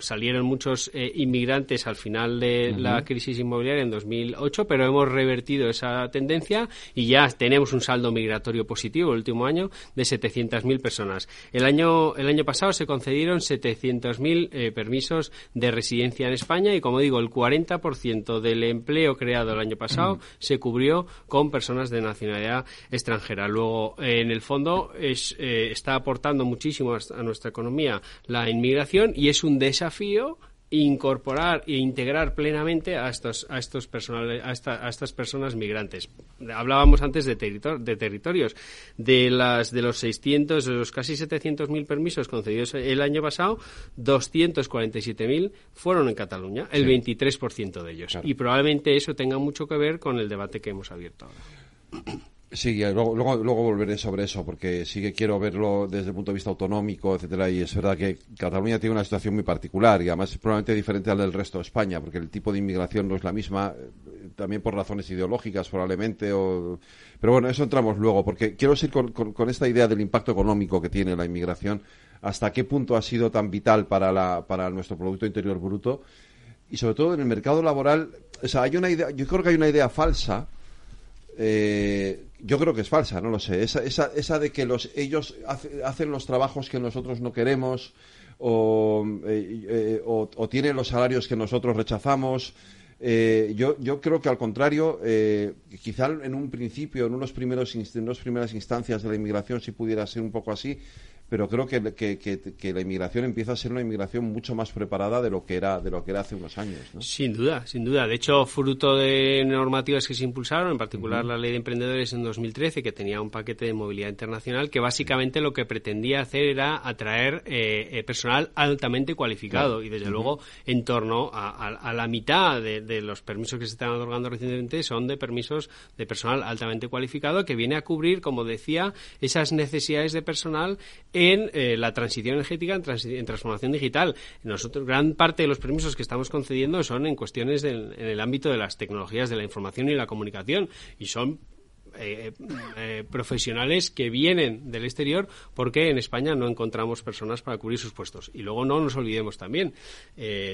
Speaker 15: salieron muchos inmigrantes al final de la crisis inmobiliaria en 2008, pero hemos revertido esa tendencia y ya tenemos un saldo migratorio positivo el último año de 700.000 personas. El año, el año pasado se concedieron 700.000 eh, permisos de residencia en España y, como digo, el 40% del empleo creado el año pasado se cubrió con personas de nacionalidad extranjera. Luego, en el fondo, es, eh, está aportando muchísimo a nuestra economía la inmigración y es un desafío incorporar e integrar plenamente a estos a estos personales a, estas personas migrantes. Hablábamos antes de, de territorios. De las de los 600 de los casi 700 mil permisos concedidos el año pasado 247 mil fueron en Cataluña el 23% de ellos. Y probablemente eso tenga mucho que ver con el debate que hemos abierto ahora
Speaker 2: Sí, luego, luego, volveré sobre eso, porque sí que quiero verlo desde el punto de vista autonómico, etcétera, y es verdad que Cataluña tiene una situación muy particular y además es probablemente diferente al del resto de España, porque el tipo de inmigración no es la misma, eh, también por razones ideológicas probablemente, o... pero bueno, eso entramos luego, porque quiero seguir con, esta idea del impacto económico que tiene la inmigración, hasta qué punto ha sido tan vital para, la, para nuestro Producto Interior Bruto, y sobre todo en el mercado laboral, o sea, hay una idea, yo creo que hay una idea falsa, eh, yo creo que es falsa, no lo sé. Esa, esa, esa de que los, ellos hacen los trabajos que nosotros no queremos o, eh, eh, o, tienen los salarios que nosotros rechazamos. Eh, yo, yo creo que al contrario, quizá en un principio, en unos primeros en unas primeras instancias de la inmigración sí pudiera ser un poco así, pero creo que, que, la inmigración empieza a ser una inmigración mucho más preparada de lo que era de lo que era hace unos años.
Speaker 15: Sin duda, sin duda. De hecho, fruto de normativas que se impulsaron, en particular la ley de emprendedores en 2013, que tenía un paquete de movilidad internacional, que básicamente lo que pretendía hacer era atraer eh, eh, personal altamente cualificado. Y, desde luego, en torno a, la mitad de, los permisos que se están otorgando recientemente son de permisos de personal altamente cualificado que viene a cubrir, como decía, esas necesidades de personal en eh, la transición energética, en, transformación digital. Nosotros, gran parte de los permisos que estamos concediendo son en cuestiones en el ámbito de las tecnologías de la información y la comunicación y son eh, eh, profesionales que vienen del exterior porque en España no encontramos personas para cubrir sus puestos. Y luego no nos olvidemos también,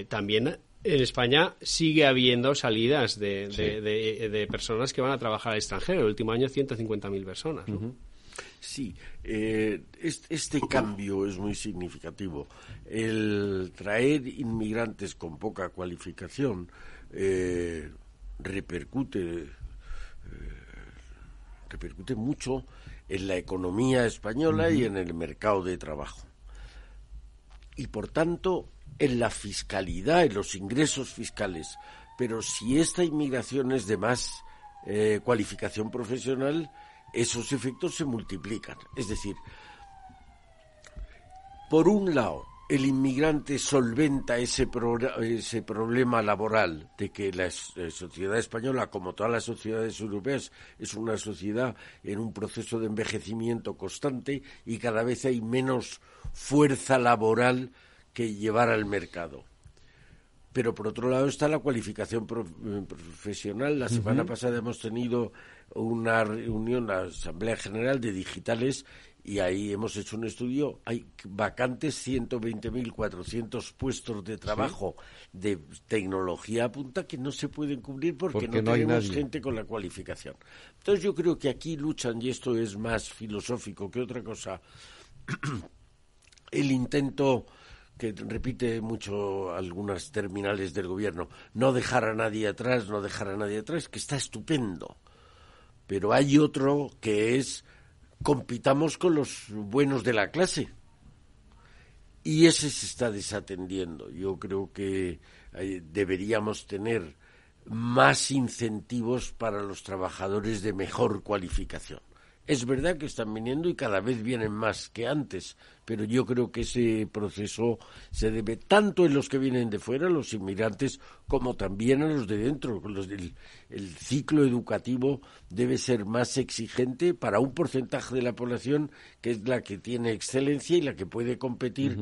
Speaker 15: también en España sigue habiendo salidas de, personas que van a trabajar al extranjero. El último año 150.000 personas.
Speaker 14: Sí, eh, este, cambio es muy significativo. El traer inmigrantes con poca cualificación eh, repercute, eh, repercute mucho en la economía española y en el mercado de trabajo. Y por tanto, en la fiscalidad, en los ingresos fiscales. Pero si esta inmigración es de más cualificación profesional, esos efectos se multiplican. Es decir, por un lado, el inmigrante solventa ese, ese problema laboral de que la eh, sociedad española, como todas las sociedades europeas, es una sociedad en un proceso de envejecimiento constante y cada vez hay menos fuerza laboral que llevar al mercado. Pero por otro lado está la cualificación eh, profesional. La semana pasada hemos tenido una reunión, la Asamblea General de Digitales, y ahí hemos hecho un estudio. Hay vacantes 120.400 puestos de trabajo de tecnología a punta que no se pueden cubrir porque, no, tenemos gente con la cualificación. Entonces yo creo que aquí luchan, y esto es más filosófico que otra cosa, el intento que repite mucho algunas terminales del gobierno, no dejar a nadie atrás, no dejar a nadie atrás, que está estupendo pero hay otro que es compitamos con los buenos de la clase. Y ese se está desatendiendo. Yo creo que eh, deberíamos tener más incentivos para los trabajadores de mejor cualificación. Es verdad que están viniendo y cada vez vienen más que antes, pero yo creo que ese proceso se debe tanto en los que vienen de fuera, los inmigrantes, como también a los de dentro. Los el ciclo educativo debe ser más exigente para un porcentaje de la población que es la que tiene excelencia y la que puede competir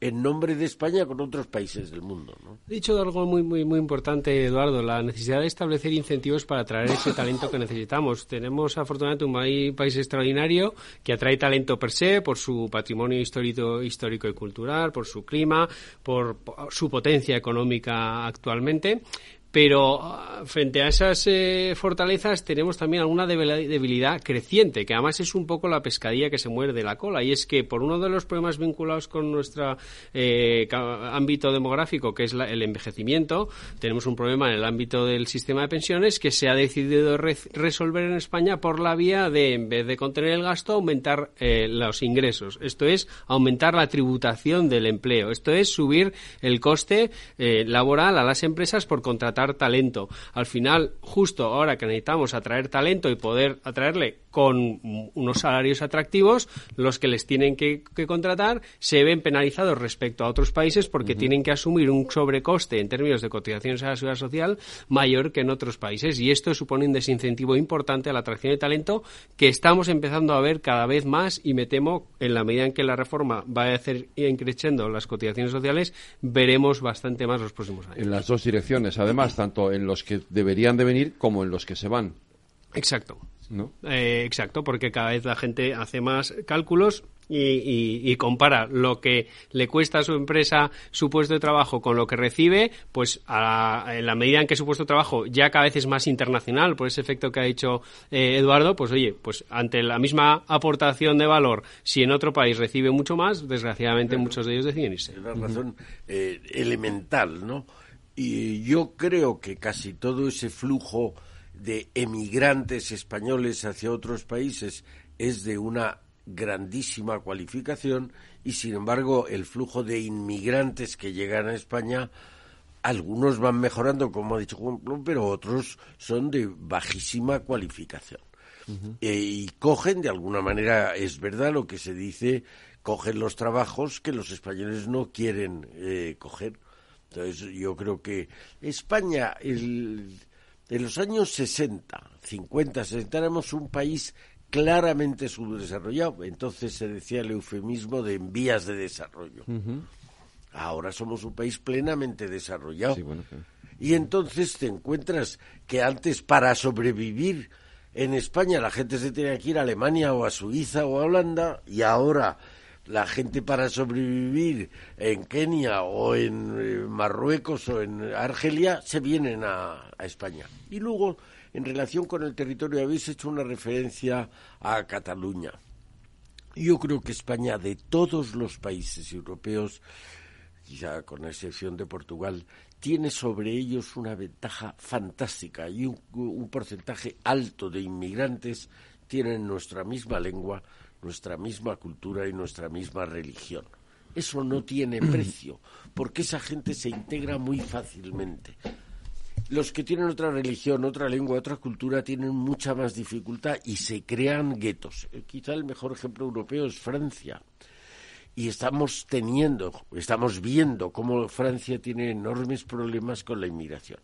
Speaker 14: en nombre de España con otros países del mundo. ¿no?
Speaker 15: He dicho algo muy, muy, muy importante, Eduardo, la necesidad de establecer incentivos para atraer ese talento que necesitamos. Tenemos afortunadamente un país extraordinario que atrae talento per se por su patrimonio histórico, histórico y cultural, por su clima, por su potencia económica actualmente pero ah, frente a esas eh, fortalezas tenemos también alguna debilidad creciente, que además es un poco la pescadilla que se muerde la cola, y es que por uno de los problemas vinculados con nuestro eh, ámbito demográfico, que es el envejecimiento, tenemos un problema en el ámbito del sistema de pensiones que se ha decidido resolver en España por la vía de, en vez de contener el gasto, aumentar eh, los ingresos. Esto es aumentar la tributación del empleo. Esto es subir el coste laboral a las empresas por contratar talento. Al final, justo ahora que necesitamos atraer talento y poder atraerle con unos salarios atractivos, los que les tienen que, contratar se ven penalizados respecto a otros países porque tienen que asumir un sobrecoste en términos de cotizaciones a la seguridad social mayor que en otros países. Y esto supone un desincentivo importante a la atracción de talento que estamos empezando a ver cada vez más y me temo, en la medida en que la reforma va a hacer increciendo las cotizaciones sociales, veremos bastante más los próximos años.
Speaker 2: En las dos direcciones, además, tanto en los que deberían de venir como en los que se van.
Speaker 15: Exacto. ¿No? Eh, exacto, porque cada vez la gente hace más cálculos y, compara lo que le cuesta a su empresa su puesto de trabajo con lo que recibe, pues en la medida en que su puesto de trabajo ya cada vez es más internacional, por ese efecto que ha dicho eh, Eduardo, pues oye, pues ante la misma aportación de valor, si en otro país recibe mucho más, desgraciadamente muchos de ellos deciden irse.
Speaker 14: Es una razón eh, elemental, ¿no? Y yo creo que casi todo ese flujo de emigrantes españoles hacia otros países es de una grandísima cualificación y sin embargo el flujo de inmigrantes que llegan a España algunos van mejorando, como ha dicho Juan, pero otros son de bajísima cualificación. Eh, y cogen, de alguna manera, es verdad lo que se dice, cogen los trabajos que los españoles no quieren eh, coger. Entonces, yo creo que España, en los años 60, 50, 60, éramos un país claramente subdesarrollado. Entonces se decía el eufemismo de en vías de desarrollo. Ahora somos un país plenamente desarrollado. Y entonces te encuentras que antes para sobrevivir en España la gente se tenía que ir a Alemania o a Suiza o a Holanda y ahora la gente para sobrevivir en Kenia o en eh, Marruecos o en Argelia se vienen a, a España. Y luego, en relación con el territorio, habéis hecho una referencia a Cataluña. Yo creo que España, de todos los países europeos, quizá con excepción de Portugal, tiene sobre ellos una ventaja fantástica y un, porcentaje alto de inmigrantes tienen nuestra misma lengua, nuestra misma cultura y nuestra misma religión. Eso no tiene precio, porque esa gente se integra muy fácilmente. Los que tienen otra religión, otra lengua, otra cultura tienen mucha más dificultad y se crean guetos. Eh, quizá el mejor ejemplo europeo es Francia y estamos teniendo, estamos viendo cómo Francia tiene enormes problemas con la inmigración.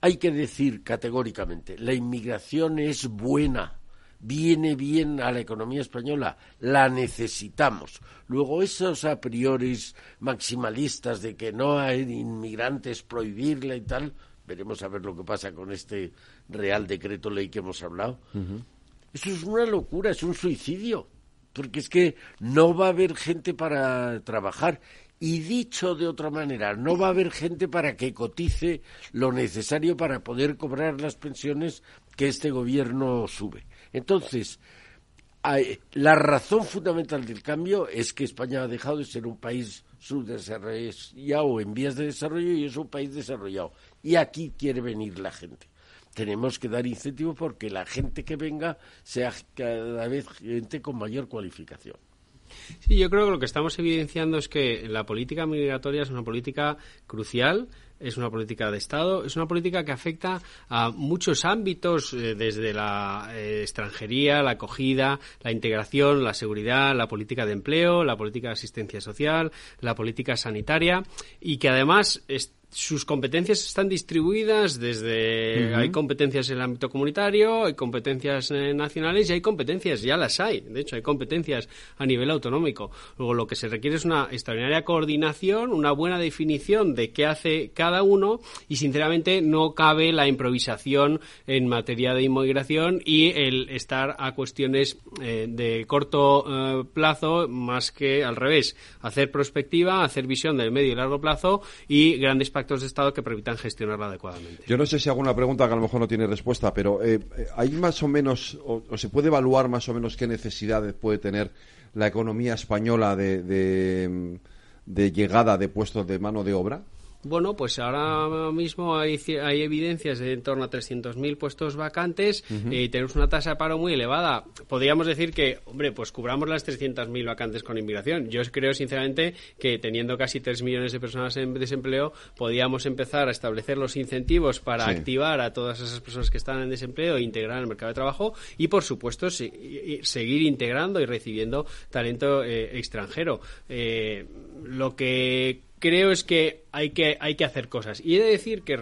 Speaker 14: Hay que decir categóricamente, la inmigración es buena, viene bien a la economía española, la necesitamos. Luego esos a priori maximalistas de que no hay inmigrantes, prohibirla y tal, veremos a ver lo que pasa con este Real Decreto Ley que hemos hablado. Eso es una locura, es un suicidio porque es que no va a haber gente para trabajar. Y dicho de otra manera, no va a haber gente para que cotice lo necesario para poder cobrar las pensiones que este gobierno sube. Entonces, la razón fundamental del cambio es que España ha dejado de ser un país subdesarrollado en vías de desarrollo y es un país desarrollado. Y aquí quiere venir la gente tenemos que dar incentivos porque la gente que venga sea cada vez gente con mayor cualificación.
Speaker 15: Sí, yo creo que lo que estamos evidenciando es que la política migratoria es una política crucial, es una política de Estado, es una política que afecta a muchos ámbitos, eh, desde la eh, extranjería, la acogida, la integración, la seguridad, la política de empleo, la política de asistencia social, la política sanitaria, y que además sus competencias están distribuidas desde hay competencias en el ámbito comunitario, hay competencias eh, nacionales y hay competencias, ya las hay, de hecho hay competencias a nivel autonómico. Luego lo que se requiere es una extraordinaria coordinación, una buena definición de qué hace cada uno y sinceramente no cabe la improvisación en materia de inmigración y el estar a cuestiones eh, de corto eh, plazo más que al revés, hacer prospectiva, hacer visión del medio y largo plazo y grandes actos de Estado que permitan gestionarla adecuadamente.
Speaker 2: Yo no sé si hago una pregunta que a lo mejor no tiene respuesta, pero eh, ¿hay más o menos, o, se puede evaluar más o menos qué necesidades puede tener la economía española de, de llegada de puestos de mano de obra?
Speaker 15: Bueno, pues ahora mismo hay, hay evidencias de en torno a 300.000 puestos vacantes y tenemos una tasa de paro muy elevada. Podríamos decir que, hombre, pues cubramos las 300.000 vacantes con inmigración. Yo creo, sinceramente, que teniendo casi 3 millones de personas en desempleo, podríamos empezar a establecer los incentivos para activar a todas esas personas que están en desempleo e integrar en el mercado de trabajo y, por supuesto, seguir integrando y recibiendo talento eh, extranjero. Eh, lo que creo es que hay que, hay que hacer cosas. Y he de decir que,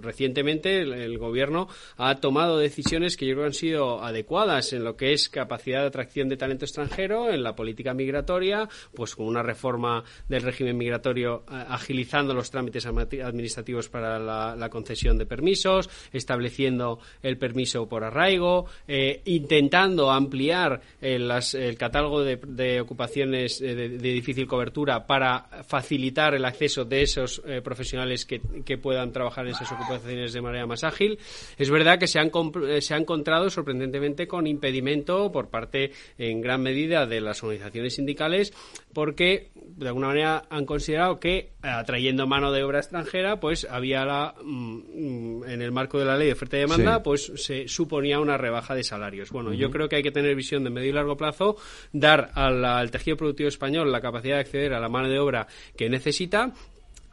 Speaker 15: recientemente el, Gobierno ha tomado decisiones que yo creo han sido adecuadas en lo que es capacidad de atracción de talento extranjero, en la política migratoria, pues con una reforma del régimen migratorio agilizando los trámites administrativos para la, concesión de permisos, estableciendo el permiso por arraigo, eh, intentando ampliar el, el catálogo de, ocupaciones eh, de, de difícil cobertura para facilitar facilitar el acceso de esos eh, profesionales que, que, puedan trabajar en esas ocupaciones de manera más ágil. Es verdad que se han, eh, se ha encontrado sorprendentemente con impedimento por parte, en gran medida, de las organizaciones sindicales, porque de alguna manera han considerado que atrayendo mano de obra extranjera, pues había la, mm, en el marco de la ley de oferta y demanda, pues se suponía una rebaja de salarios. Bueno, yo creo que hay que tener visión de medio y largo plazo, dar al tejido productivo español la capacidad de acceder a la mano de obra que necesita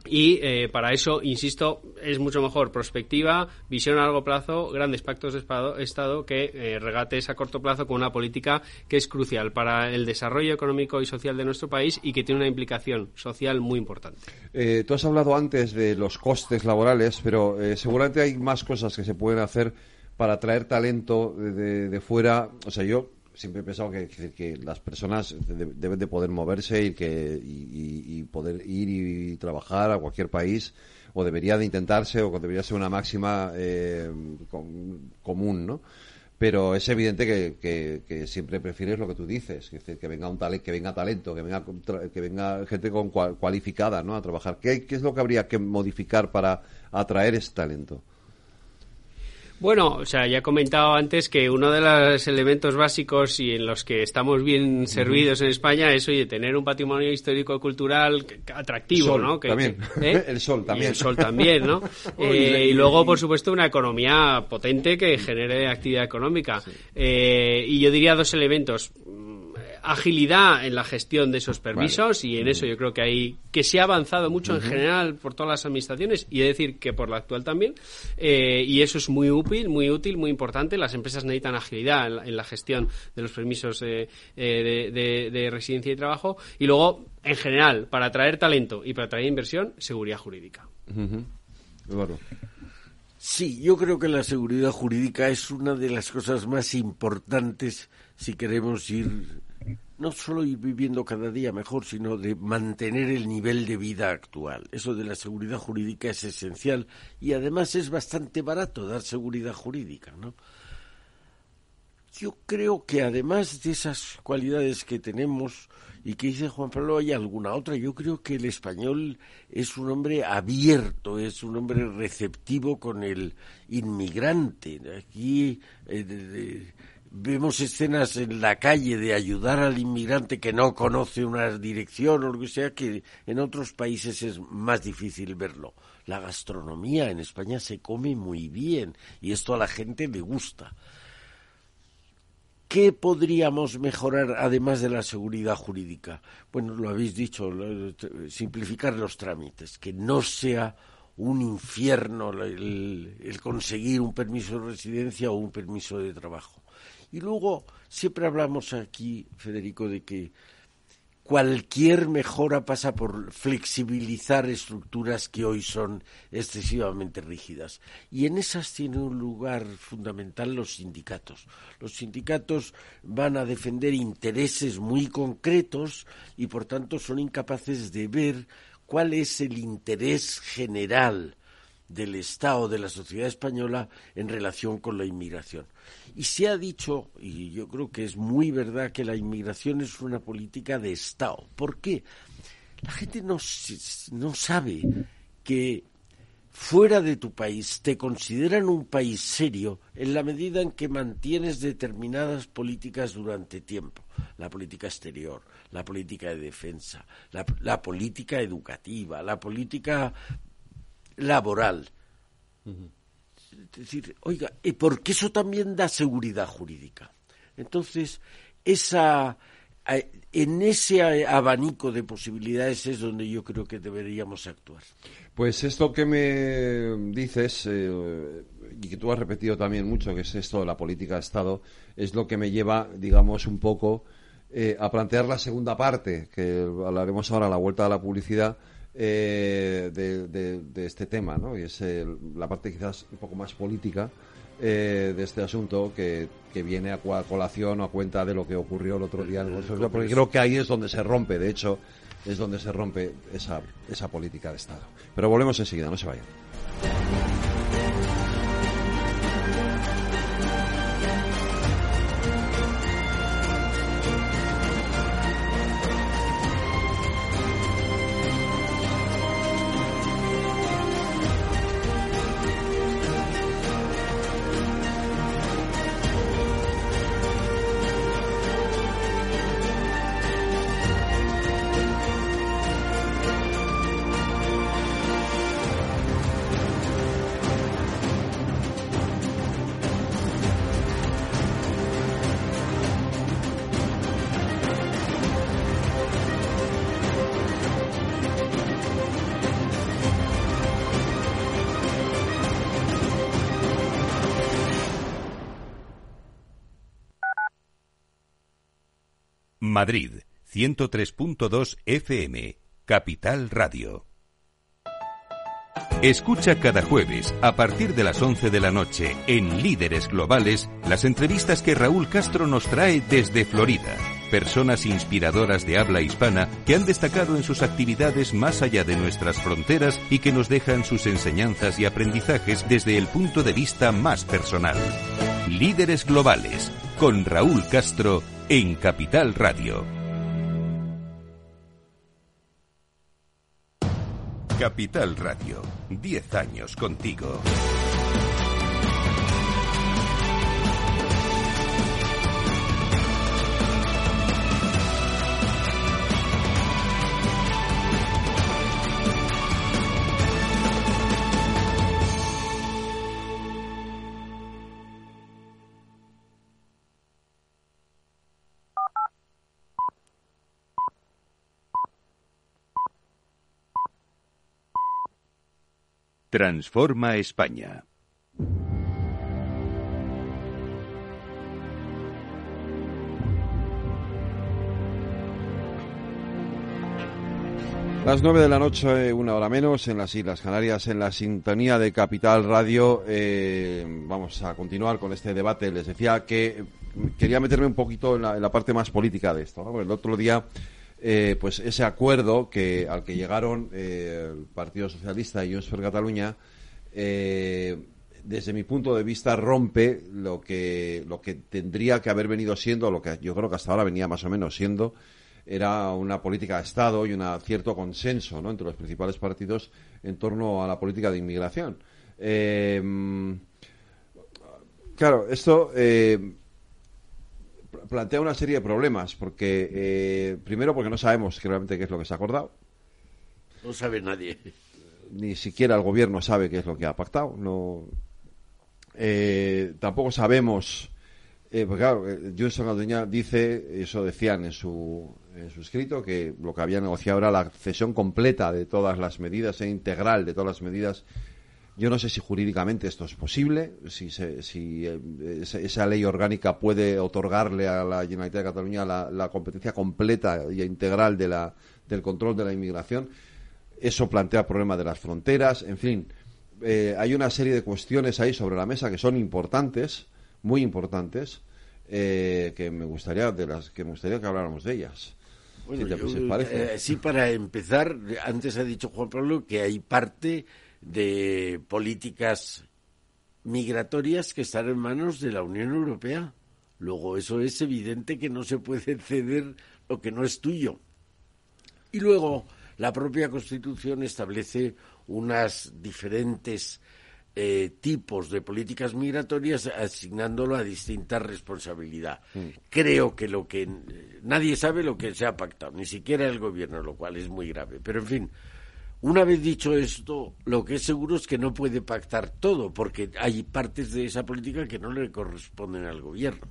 Speaker 15: y eh, para eso, insisto, es mucho mejor prospectiva, visión a largo plazo, grandes pactos de Estado que eh, regates a corto plazo con una política que es crucial para el desarrollo económico y social de nuestro país y que tiene una implicación social muy importante.
Speaker 2: Eh, tú has hablado antes de los costes laborales, pero seguramente hay más cosas que se pueden hacer para atraer talento de, de fuera. O sea, yo siempre he pensado que, las personas deben de poder moverse y, que, y, poder ir y trabajar a cualquier país o debería de intentarse o debería ser una máxima eh, común, ¿no? Pero es evidente que, siempre prefieres lo que tú dices, que, venga un talento, que venga talento, que venga que venga gente con cualificada, ¿no? A trabajar. ¿Qué, ¿Qué es lo que habría que modificar para atraer ese talento?
Speaker 15: Bueno, o sea, ya he comentado antes que uno de los elementos básicos y en los que estamos bien servidos en España es, oye, tener un patrimonio histórico-cultural atractivo, ¿no?
Speaker 2: Que, también. ¿eh? El sol también.
Speaker 15: el sol también, ¿no? Eh, y, luego, por supuesto, una economía potente que genere actividad económica. Eh, y yo diría dos elementos agilidad en la gestión de esos permisos y en eso yo creo que hay que se ha avanzado mucho en general por todas las administraciones y he de decir que por la actual también eh, y eso es muy útil, muy útil, muy importante. Las empresas necesitan agilidad en la, gestión de los permisos eh, de, residencia y trabajo. Y luego en general para atraer talento y para atraer inversión seguridad jurídica.
Speaker 14: Sí, yo creo que la seguridad jurídica es una de las cosas más importantes si queremos ir no solo ir viviendo cada día mejor, sino de mantener el nivel de vida actual. Eso de la seguridad jurídica es esencial y además es bastante barato dar seguridad jurídica, ¿no? Yo creo que además de esas cualidades que tenemos y que dice Juan Pablo, hay alguna otra. Yo creo que el español es un hombre abierto, es un hombre receptivo con el inmigrante. Aquí eh, vemos escenas en la calle de ayudar al inmigrante que no conoce una dirección o lo que sea, que en otros países es más difícil verlo. La gastronomía en España se come muy bien y esto a la gente le gusta. ¿Qué podríamos mejorar además de la seguridad jurídica? Bueno, lo habéis dicho, simplificar los trámites, que no sea un infierno el, conseguir un permiso de residencia o un permiso de trabajo. Y luego siempre hablamos aquí, Federico, de que cualquier mejora pasa por flexibilizar estructuras que hoy son excesivamente rígidas. Y en esas tiene un lugar fundamental los sindicatos. Los sindicatos van a defender intereses muy concretos y por tanto son incapaces de ver cuál es el interés general del Estado, de la sociedad española, en relación con la inmigración. Y se ha dicho, y yo creo que es muy verdad, que la inmigración es una política de Estado. ¿Por qué? La gente no, no sabe que fuera de tu país te consideran un país serio en la medida en que mantienes determinadas políticas durante tiempo. La política exterior, la política de defensa, la, política educativa, la política laboral. Es decir, oiga, y porque eso también da seguridad jurídica. Entonces, esa, en ese abanico de posibilidades es donde yo creo que deberíamos actuar.
Speaker 2: Pues esto que me dices, eh, y que tú has repetido también mucho, que es esto de la política de Estado, es lo que me lleva, digamos, un poco eh, a plantear la segunda parte, que hablaremos ahora a la vuelta de la publicidad, eh, de, este tema, ¿no? Y es la parte quizás un poco más política eh, de este asunto que, que, viene a colación o a cuenta de lo que ocurrió el otro día en porque creo que ahí es donde se rompe, de hecho, es donde se rompe esa, esa política de Estado. Pero volvemos enseguida, no se vayan.
Speaker 1: Madrid, 103.2 FM, Capital Radio. Escucha cada jueves, a partir de las 11 de la noche, en Líderes Globales, las entrevistas que Raúl Castro nos trae desde Florida. Personas inspiradoras de habla hispana que han destacado en sus actividades más allá de nuestras fronteras y que nos dejan sus enseñanzas y aprendizajes desde el punto de vista más personal. Líderes Globales, con Raúl Castro en Capital Radio. Capital Radio, 10 años contigo. Transforma España.
Speaker 2: Las nueve de la noche, una hora menos, en las Islas Canarias, en la sintonía de Capital Radio. Eh, vamos a continuar con este debate. Les decía que quería meterme un poquito en la, parte más política de esto. El otro día eh, pues ese acuerdo que al que llegaron eh, el Partido Socialista y Junts per Cataluña eh, desde mi punto de vista rompe lo que lo que tendría que haber venido siendo lo que yo creo que hasta ahora venía más o menos siendo era una política de Estado y un cierto consenso ¿no? entre los principales partidos en torno a la política de inmigración. claro, esto plantea una serie de problemas, porque eh, primero porque no sabemos realmente qué es lo que se ha acordado.
Speaker 14: No sabe nadie.
Speaker 2: Ni siquiera el gobierno sabe qué es lo que ha pactado. No, eh, tampoco sabemos, eh, claro, eh, Johnson dice, eso decían en su, en su escrito, que lo que había negociado era la cesión completa de todas las medidas e integral de todas las medidas yo no sé si jurídicamente esto es posible, si, si eh, esa ley orgánica puede otorgarle a la Generalitat de Cataluña la, competencia completa y integral de la, del control de la inmigración. Eso plantea el problema de las fronteras, en fin. Eh, hay una serie de cuestiones ahí sobre la mesa que son importantes, muy importantes, eh, que me gustaría de las que me gustaría que habláramos de ellas.
Speaker 14: sí, para empezar, antes ha dicho Juan Pablo que hay parte de políticas migratorias que están en manos de la Unión Europea. Luego, eso es evidente que no se puede ceder lo que no es tuyo. Y luego, la propia Constitución establece unas diferentes eh, tipos de políticas migratorias asignándolo a distintas responsabilidades. Mm. Creo que lo que nadie sabe lo que se ha pactado, ni siquiera el gobierno, lo cual es muy grave. Pero en fin, una vez dicho esto, lo que es seguro es que no puede pactar todo, porque hay partes de esa política que no le corresponden al gobierno.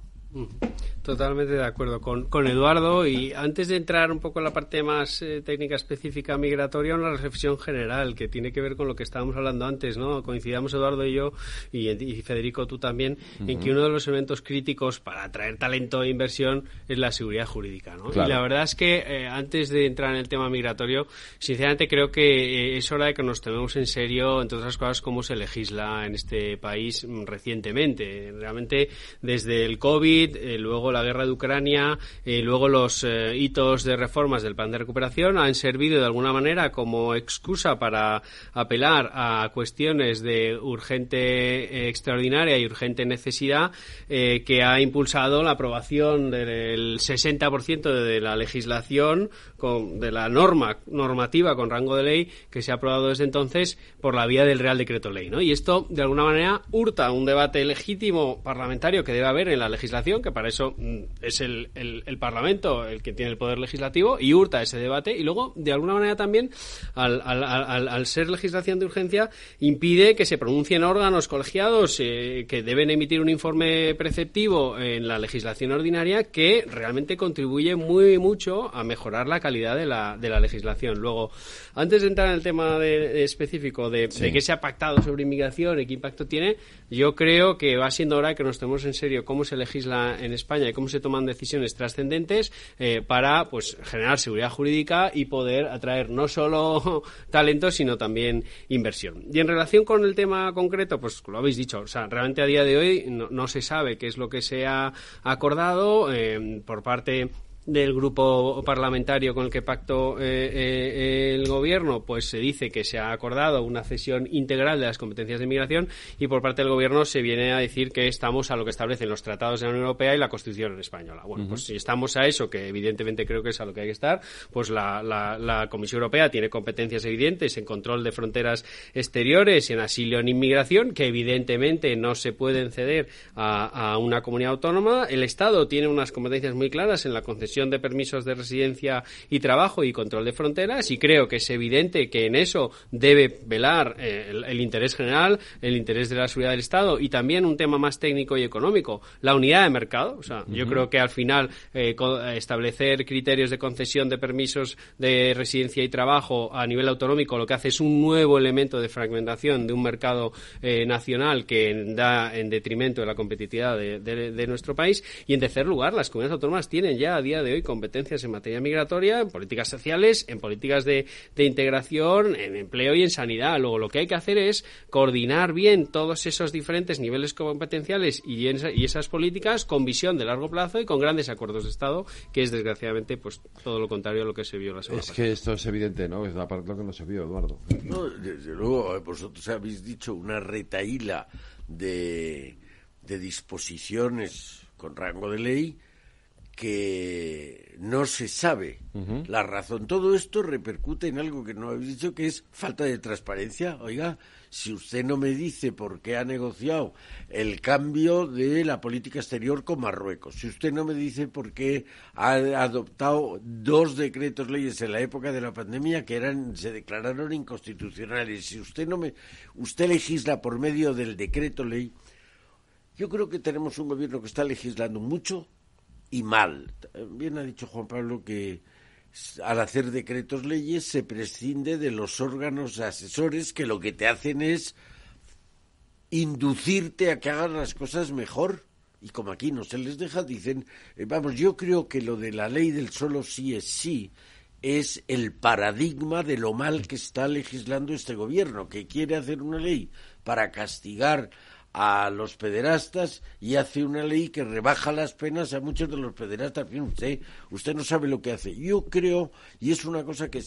Speaker 15: Totalmente de acuerdo con, con, Eduardo. Y antes de entrar un poco en la parte más eh, técnica específica migratoria, una reflexión general que tiene que ver con lo que estábamos hablando antes, ¿no? Coincidamos Eduardo y yo, y, Federico tú también, en que uno de los elementos críticos para atraer talento e inversión es la seguridad jurídica, ¿no? Y la verdad es que eh, antes de entrar en el tema migratorio, sinceramente creo que eh, es hora de que nos tomemos en serio, entre otras cosas, cómo se legisla en este país mm, recientemente. Realmente, desde el COVID, eh, luego la guerra de Ucrania, eh, luego los eh, hitos de reformas del plan de recuperación han servido de alguna manera como excusa para apelar a cuestiones de urgente extraordinaria y urgente necesidad que ha impulsado la aprobación del 60% de la legislación con, de la norma normativa con rango de ley que se ha aprobado desde entonces por la vía del Real Decreto Ley, ¿no? Y esto de alguna manera hurta un debate legítimo parlamentario que debe haber en la legislación que para eso mm, es el, el, Parlamento el que tiene el poder legislativo, y hurta ese debate. Y luego, de alguna manera también, al, al, al, ser legislación de urgencia, impide que se pronuncien órganos colegiados eh, que deben emitir un informe preceptivo en la legislación ordinaria que realmente contribuye muy mucho a mejorar la calidad de la, de la legislación. Luego, antes de entrar en el tema de, específico de, de qué se ha pactado sobre inmigración y qué impacto tiene, yo creo que va siendo hora que nos tomemos en serio cómo se legisla en España y cómo se toman decisiones trascendentes eh, para pues generar seguridad jurídica y poder atraer no solo talento sino también inversión. Y en relación con el tema concreto, pues lo habéis dicho, o sea, realmente a día de hoy no, se sabe qué es lo que se ha acordado eh, por parte del grupo parlamentario con el que pactó eh, eh, el gobierno, pues se dice que se ha acordado una cesión integral de las competencias de inmigración y por parte del gobierno se viene a decir que estamos a lo que establecen los tratados de la Unión Europea y la Constitución española. Bueno, pues si estamos a eso, que evidentemente creo que es a lo que hay que estar, pues la, la, Comisión Europea tiene competencias evidentes en control de fronteras exteriores, en asilo en inmigración, que evidentemente no se pueden ceder a, a una comunidad autónoma. El Estado tiene unas competencias muy claras en la concesión de permisos de residencia y trabajo y control de fronteras y creo que es evidente que en eso debe velar eh, el, interés general, el interés de la seguridad del Estado y también un tema más técnico y económico, la unidad de mercado. O sea, yo creo que al final eh, establecer criterios de concesión de permisos de residencia y trabajo a nivel autonómico lo que hace es un nuevo elemento de fragmentación de un mercado eh, nacional que da en detrimento de la competitividad de, de, nuestro país y en tercer lugar las comunidades autónomas tienen ya a día de hoy competencias en materia migratoria, en políticas sociales, en políticas de, integración, en empleo y en sanidad. Luego lo que hay que hacer es coordinar bien todos esos diferentes niveles competenciales y, y esas políticas con visión de largo plazo y con grandes acuerdos de Estado, que es desgraciadamente pues todo lo contrario a lo que se vio la semana
Speaker 2: es que esto es evidente, ¿no? Es la parte lo que no se vio, Eduardo.
Speaker 14: No, desde luego, vosotros habéis dicho una retaíla de, de disposiciones con rango de ley que no se sabe la razón. Todo esto repercute en algo que no habéis dicho, que es falta de transparencia. Oiga, si usted no me dice por qué ha negociado el cambio de la política exterior con Marruecos, si usted no me dice por qué ha adoptado dos decretos leyes en la época de la pandemia que eran se declararon inconstitucionales, si usted no me usted legisla por medio del decreto ley, yo creo que tenemos un gobierno que está legislando mucho y mal. Bien ha dicho Juan Pablo que al hacer decretos leyes se prescinde de los órganos asesores que lo que te hacen es inducirte a que hagan las cosas mejor. Y como aquí no se les deja, dicen, eh, vamos, yo creo que lo de la ley del solo sí es sí es el paradigma de lo mal que está legislando este gobierno, que quiere hacer una ley para castigar a los pederastas y hace una ley que rebaja las penas a muchos de los pederastas. usted, no sabe lo que hace. Yo creo, y es una cosa que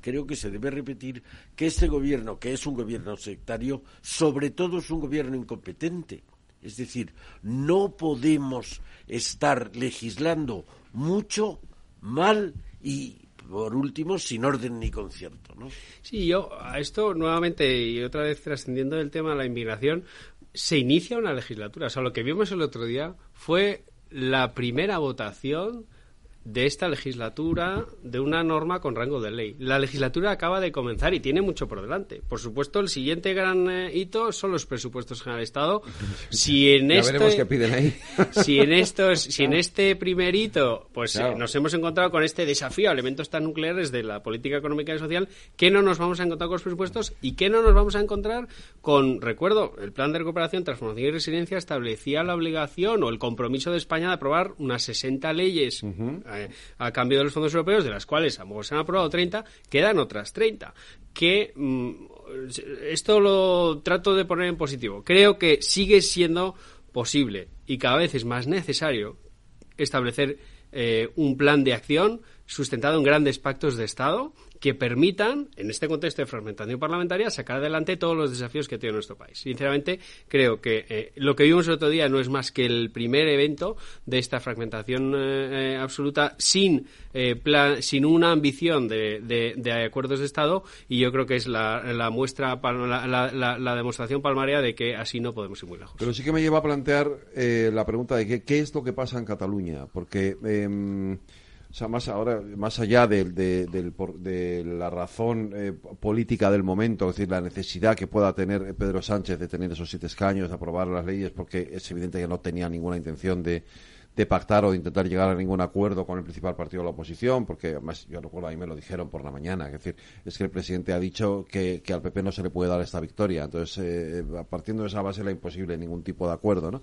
Speaker 14: creo que se debe repetir, que este gobierno, que es un gobierno sectario, sobre todo es un gobierno incompetente. Es decir, no podemos estar legislando mucho, mal y por último, sin orden ni concierto, ¿no?
Speaker 15: Sí, yo a esto nuevamente y otra vez trascendiendo del tema de la inmigración, se inicia una legislatura. O sea, lo que vimos el otro día fue la primera votación de esta legislatura de una norma con rango de ley. La legislatura acaba de comenzar y tiene mucho por delante. Por supuesto, el siguiente gran eh, hito son los presupuestos generales del Estado. Si en
Speaker 2: este, piden ahí.
Speaker 15: Si en estos, si en este primer hito, pues eh, nos hemos encontrado con este desafío a elementos tan nucleares de la política económica y social, ¿qué no nos vamos a encontrar con los presupuestos y qué no nos vamos a encontrar con, recuerdo, el plan de recuperación, transformación y resiliencia establecía la obligación o el compromiso de España de aprobar unas 60 leyes eh, a cambio de los fondos europeos, de las cuales a lo mejor se han aprobado 30, quedan otras 30. Que mm, esto lo trato de poner en positivo. Creo que sigue siendo posible y cada vez es más necesario establecer eh, un plan de acción sustentado en grandes pactos de Estado que permitan, en este contexto de fragmentación parlamentaria, sacar adelante todos los desafíos que tiene nuestro país. Sinceramente, creo que eh, lo que vimos el otro día no es más que el primer evento de esta fragmentación eh, absoluta sin, plan, sin una ambición de, acuerdos de Estado y yo creo que es la, muestra, la, la, demostración palmaria de que así no podemos ir muy lejos.
Speaker 2: Pero sí que me lleva a plantear la pregunta de qué, qué es lo que pasa en Cataluña, porque em, o sea, más ahora, más allá de, de, la razón eh, política del momento, es decir, la necesidad que pueda tener Pedro Sánchez de tener esos siete escaños, de aprobar las leyes, porque es evidente que no tenía ninguna intención de, pactar o de intentar llegar a ningún acuerdo con el principal partido de la oposición, porque además yo recuerdo ahí me lo dijeron por la mañana, es decir, es que el presidente ha dicho que, al PP no se le puede dar esta victoria, entonces eh, partiendo de esa base era imposible ningún tipo de acuerdo, ¿no?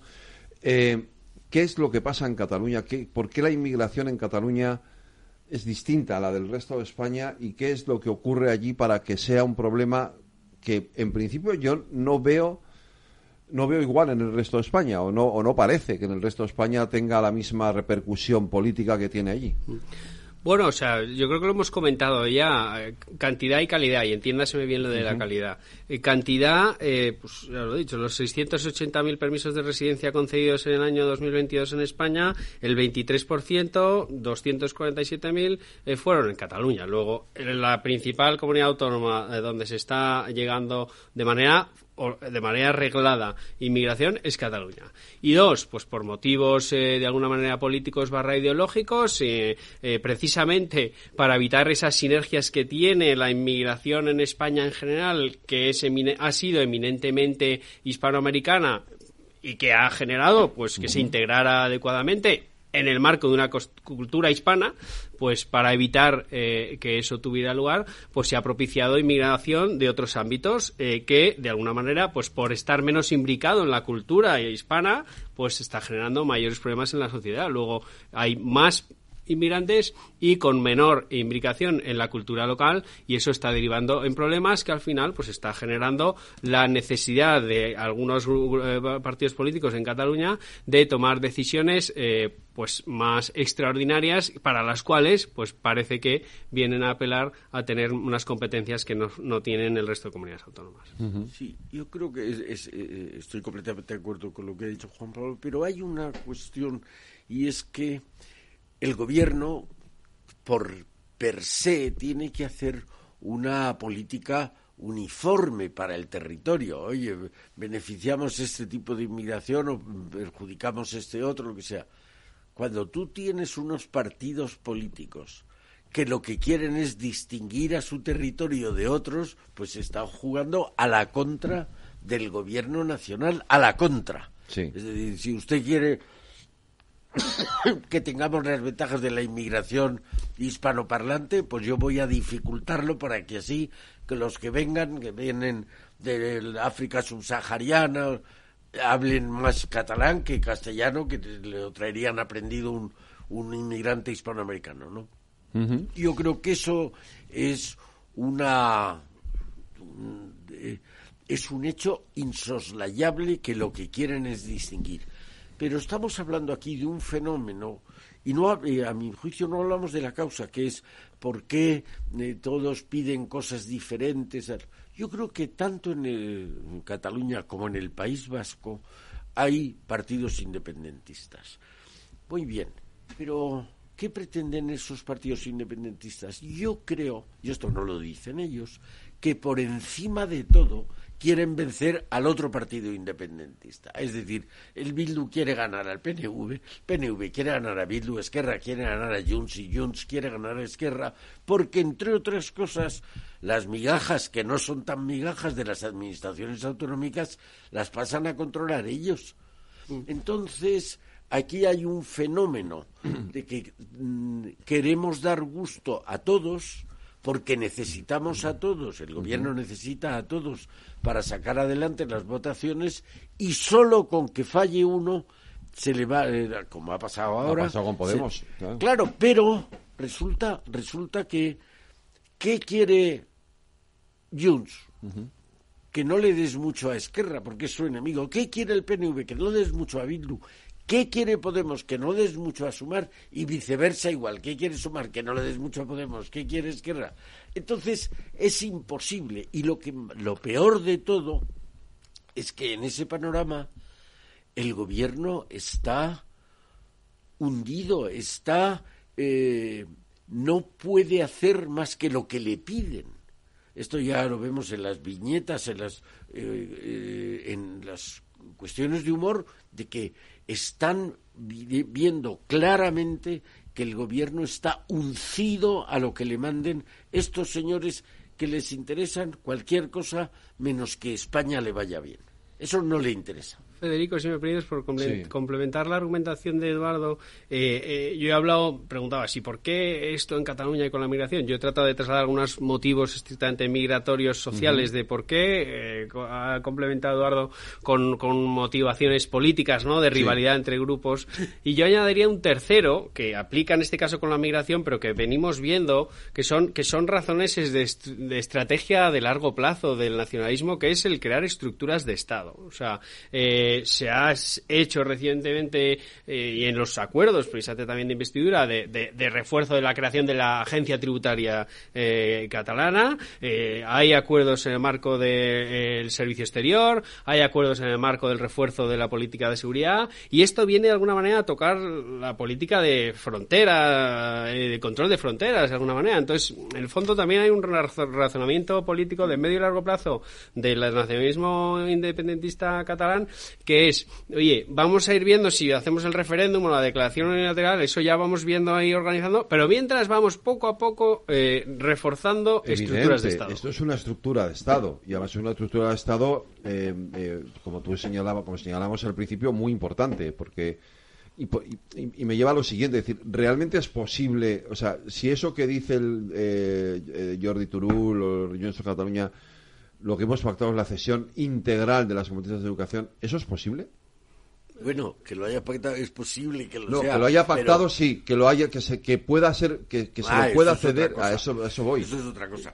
Speaker 2: Eh, ¿qué es lo que pasa en Cataluña? ¿Qué, ¿Por qué la inmigración en Cataluña es distinta a la del resto de España? ¿Y qué es lo que ocurre allí para que sea un problema que en principio yo no veo no veo igual en el resto de España o no o no parece que en el resto de España tenga la misma repercusión política que tiene allí.
Speaker 15: Bueno, o sea, yo creo que lo hemos comentado ya, eh, cantidad y calidad, y entiéndaseme bien lo de la calidad. Eh, cantidad, eh, pues ya lo he dicho, los 680.000 permisos de residencia concedidos en el año 2022 en España, el 23%, 247.000, eh, fueron en Cataluña. Luego, la principal comunidad autónoma donde se está llegando de manera de manera arreglada inmigración es Cataluña. Y dos, pues por motivos eh, de alguna manera políticos barra ideológicos, eh, eh, precisamente para evitar esas sinergias que tiene la inmigración en España en general, que es ha sido eminentemente hispanoamericana y que ha generado pues que se integrara adecuadamente en el marco de una cultura hispana, pues para evitar eh, que eso tuviera lugar, pues se ha propiciado inmigración de otros ámbitos eh, que, de alguna manera, pues por estar menos imbricado en la cultura hispana, pues está generando mayores problemas en la sociedad. Luego hay más inmigrantes y con menor imbricación en la cultura local y eso está derivando en problemas que al final pues está generando la necesidad de algunos eh, partidos políticos en Cataluña de tomar decisiones eh, pues más extraordinarias para las cuales pues parece que vienen a apelar a tener unas competencias que no, no tienen el resto de comunidades autónomas.
Speaker 14: Sí, yo creo que eh, estoy completamente de acuerdo con lo que ha dicho Juan Pablo, pero hay una cuestión y es que el gobierno, por per se, tiene que hacer una política uniforme para el territorio. Oye, beneficiamos este tipo de inmigración o perjudicamos este otro, lo que sea. Cuando tú tienes unos partidos políticos que lo que quieren es distinguir a su territorio de otros, pues están jugando a la contra del gobierno nacional, a la contra. Es decir, si usted quiere que tengamos las ventajas de la inmigración hispanoparlante, pues yo voy a dificultarlo para que así que los que vengan, que vienen de África subsahariana, hablen más catalán que castellano, que le traerían aprendido un, un inmigrante hispanoamericano, ¿no? Yo creo que eso es una eh, es un hecho insoslayable que lo que quieren es distinguir. Pero estamos hablando aquí de un fenómeno y no eh, a mi juicio no hablamos de la causa, que es por qué eh, todos piden cosas diferentes. Yo creo que tanto en, Cataluña como en el País Vasco hay partidos independentistas. Muy bien, pero ¿qué pretenden esos partidos independentistas? Yo creo, y esto no lo dicen ellos, que por encima de todo quieren vencer al otro partido independentista. Es decir, el Bildu quiere ganar al PNV, PNV quiere ganar a Bildu, Esquerra quiere ganar a Junts y Junts quiere ganar a Esquerra, porque entre otras cosas, las migajas que no son tan migajas de las administraciones autonómicas las pasan a controlar ellos. Mm. Entonces, aquí hay un fenómeno de que mm, queremos dar gusto a todos, porque necesitamos a todos, el gobierno necesita a todos para sacar adelante las votaciones y solo con que falle uno se le va, eh, como ha pasado ahora.
Speaker 2: Ha pasado con Podemos.
Speaker 14: claro. pero resulta, resulta que, ¿qué quiere Junts? Que no le des mucho a Esquerra, porque es su enemigo. ¿Qué quiere el PNV? Que no le des mucho a Bildu. ¿Qué quiere Podemos? Que no des mucho a sumar y viceversa igual. ¿Qué quiere sumar? Que no le des mucho a Podemos. ¿Qué quiere Esquerra? Entonces es imposible. Y lo, que, lo peor de todo es que en ese panorama el gobierno está hundido, está... Eh, no puede hacer más que lo que le piden. Esto ya lo vemos en las viñetas, en las, eh, eh, en las cuestiones de humor, de que están viendo claramente que el gobierno está uncido a lo que le manden estos señores que les interesan cualquier cosa menos que España le vaya bien. Eso no le interesa.
Speaker 15: Federico, si me permites, por complementar la argumentación de Eduardo. Eh, eh, yo he hablado, preguntaba, ¿y por qué esto en Cataluña y con la migración? Yo he tratado de trasladar algunos motivos estrictamente migratorios sociales de por qué. Eh, ha complementado Eduardo con, motivaciones políticas, ¿no? De rivalidad entre grupos. Y yo añadiría un tercero, que aplica en este caso con la migración, pero que venimos viendo que son, que son razones de, de estrategia de largo plazo del nacionalismo, que es el crear estructuras de Estado. O sea, eh, se ha hecho recientemente eh, y en los acuerdos, precisamente también de investidura, de, refuerzo de la creación de la agencia tributaria eh, catalana. Eh, hay acuerdos en el marco del servicio exterior, hay acuerdos en el marco del refuerzo de la política de seguridad y esto viene de alguna manera a tocar la política de frontera, de control de fronteras de alguna manera. Entonces, en el fondo también hay un razonamiento político de medio y largo plazo del nacionalismo independentista catalán que es, oye, vamos a ir viendo si hacemos el referéndum o la declaración unilateral, eso ya vamos viendo ahí organizando, pero mientras vamos poco a poco eh, reforzando estructuras de Estado.
Speaker 2: Esto es una estructura de Estado y además es una estructura de Estado, eh, eh, como tú señalabas, como señalamos al principio, muy importante, porque y, me lleva a lo siguiente, es decir, ¿realmente es posible, o sea, si eso que dice el, Jordi Turul o Junts de Cataluña lo que hemos pactado es la cesión integral de las competencias de educación. ¿Eso es posible?
Speaker 14: Bueno, que lo haya pactado es posible que lo
Speaker 2: no,
Speaker 14: sea.
Speaker 2: que lo haya pactado sí, que lo haya, que se, que pueda ser, que, se ah, lo pueda ceder. A eso, a eso voy.
Speaker 14: Eso es otra cosa.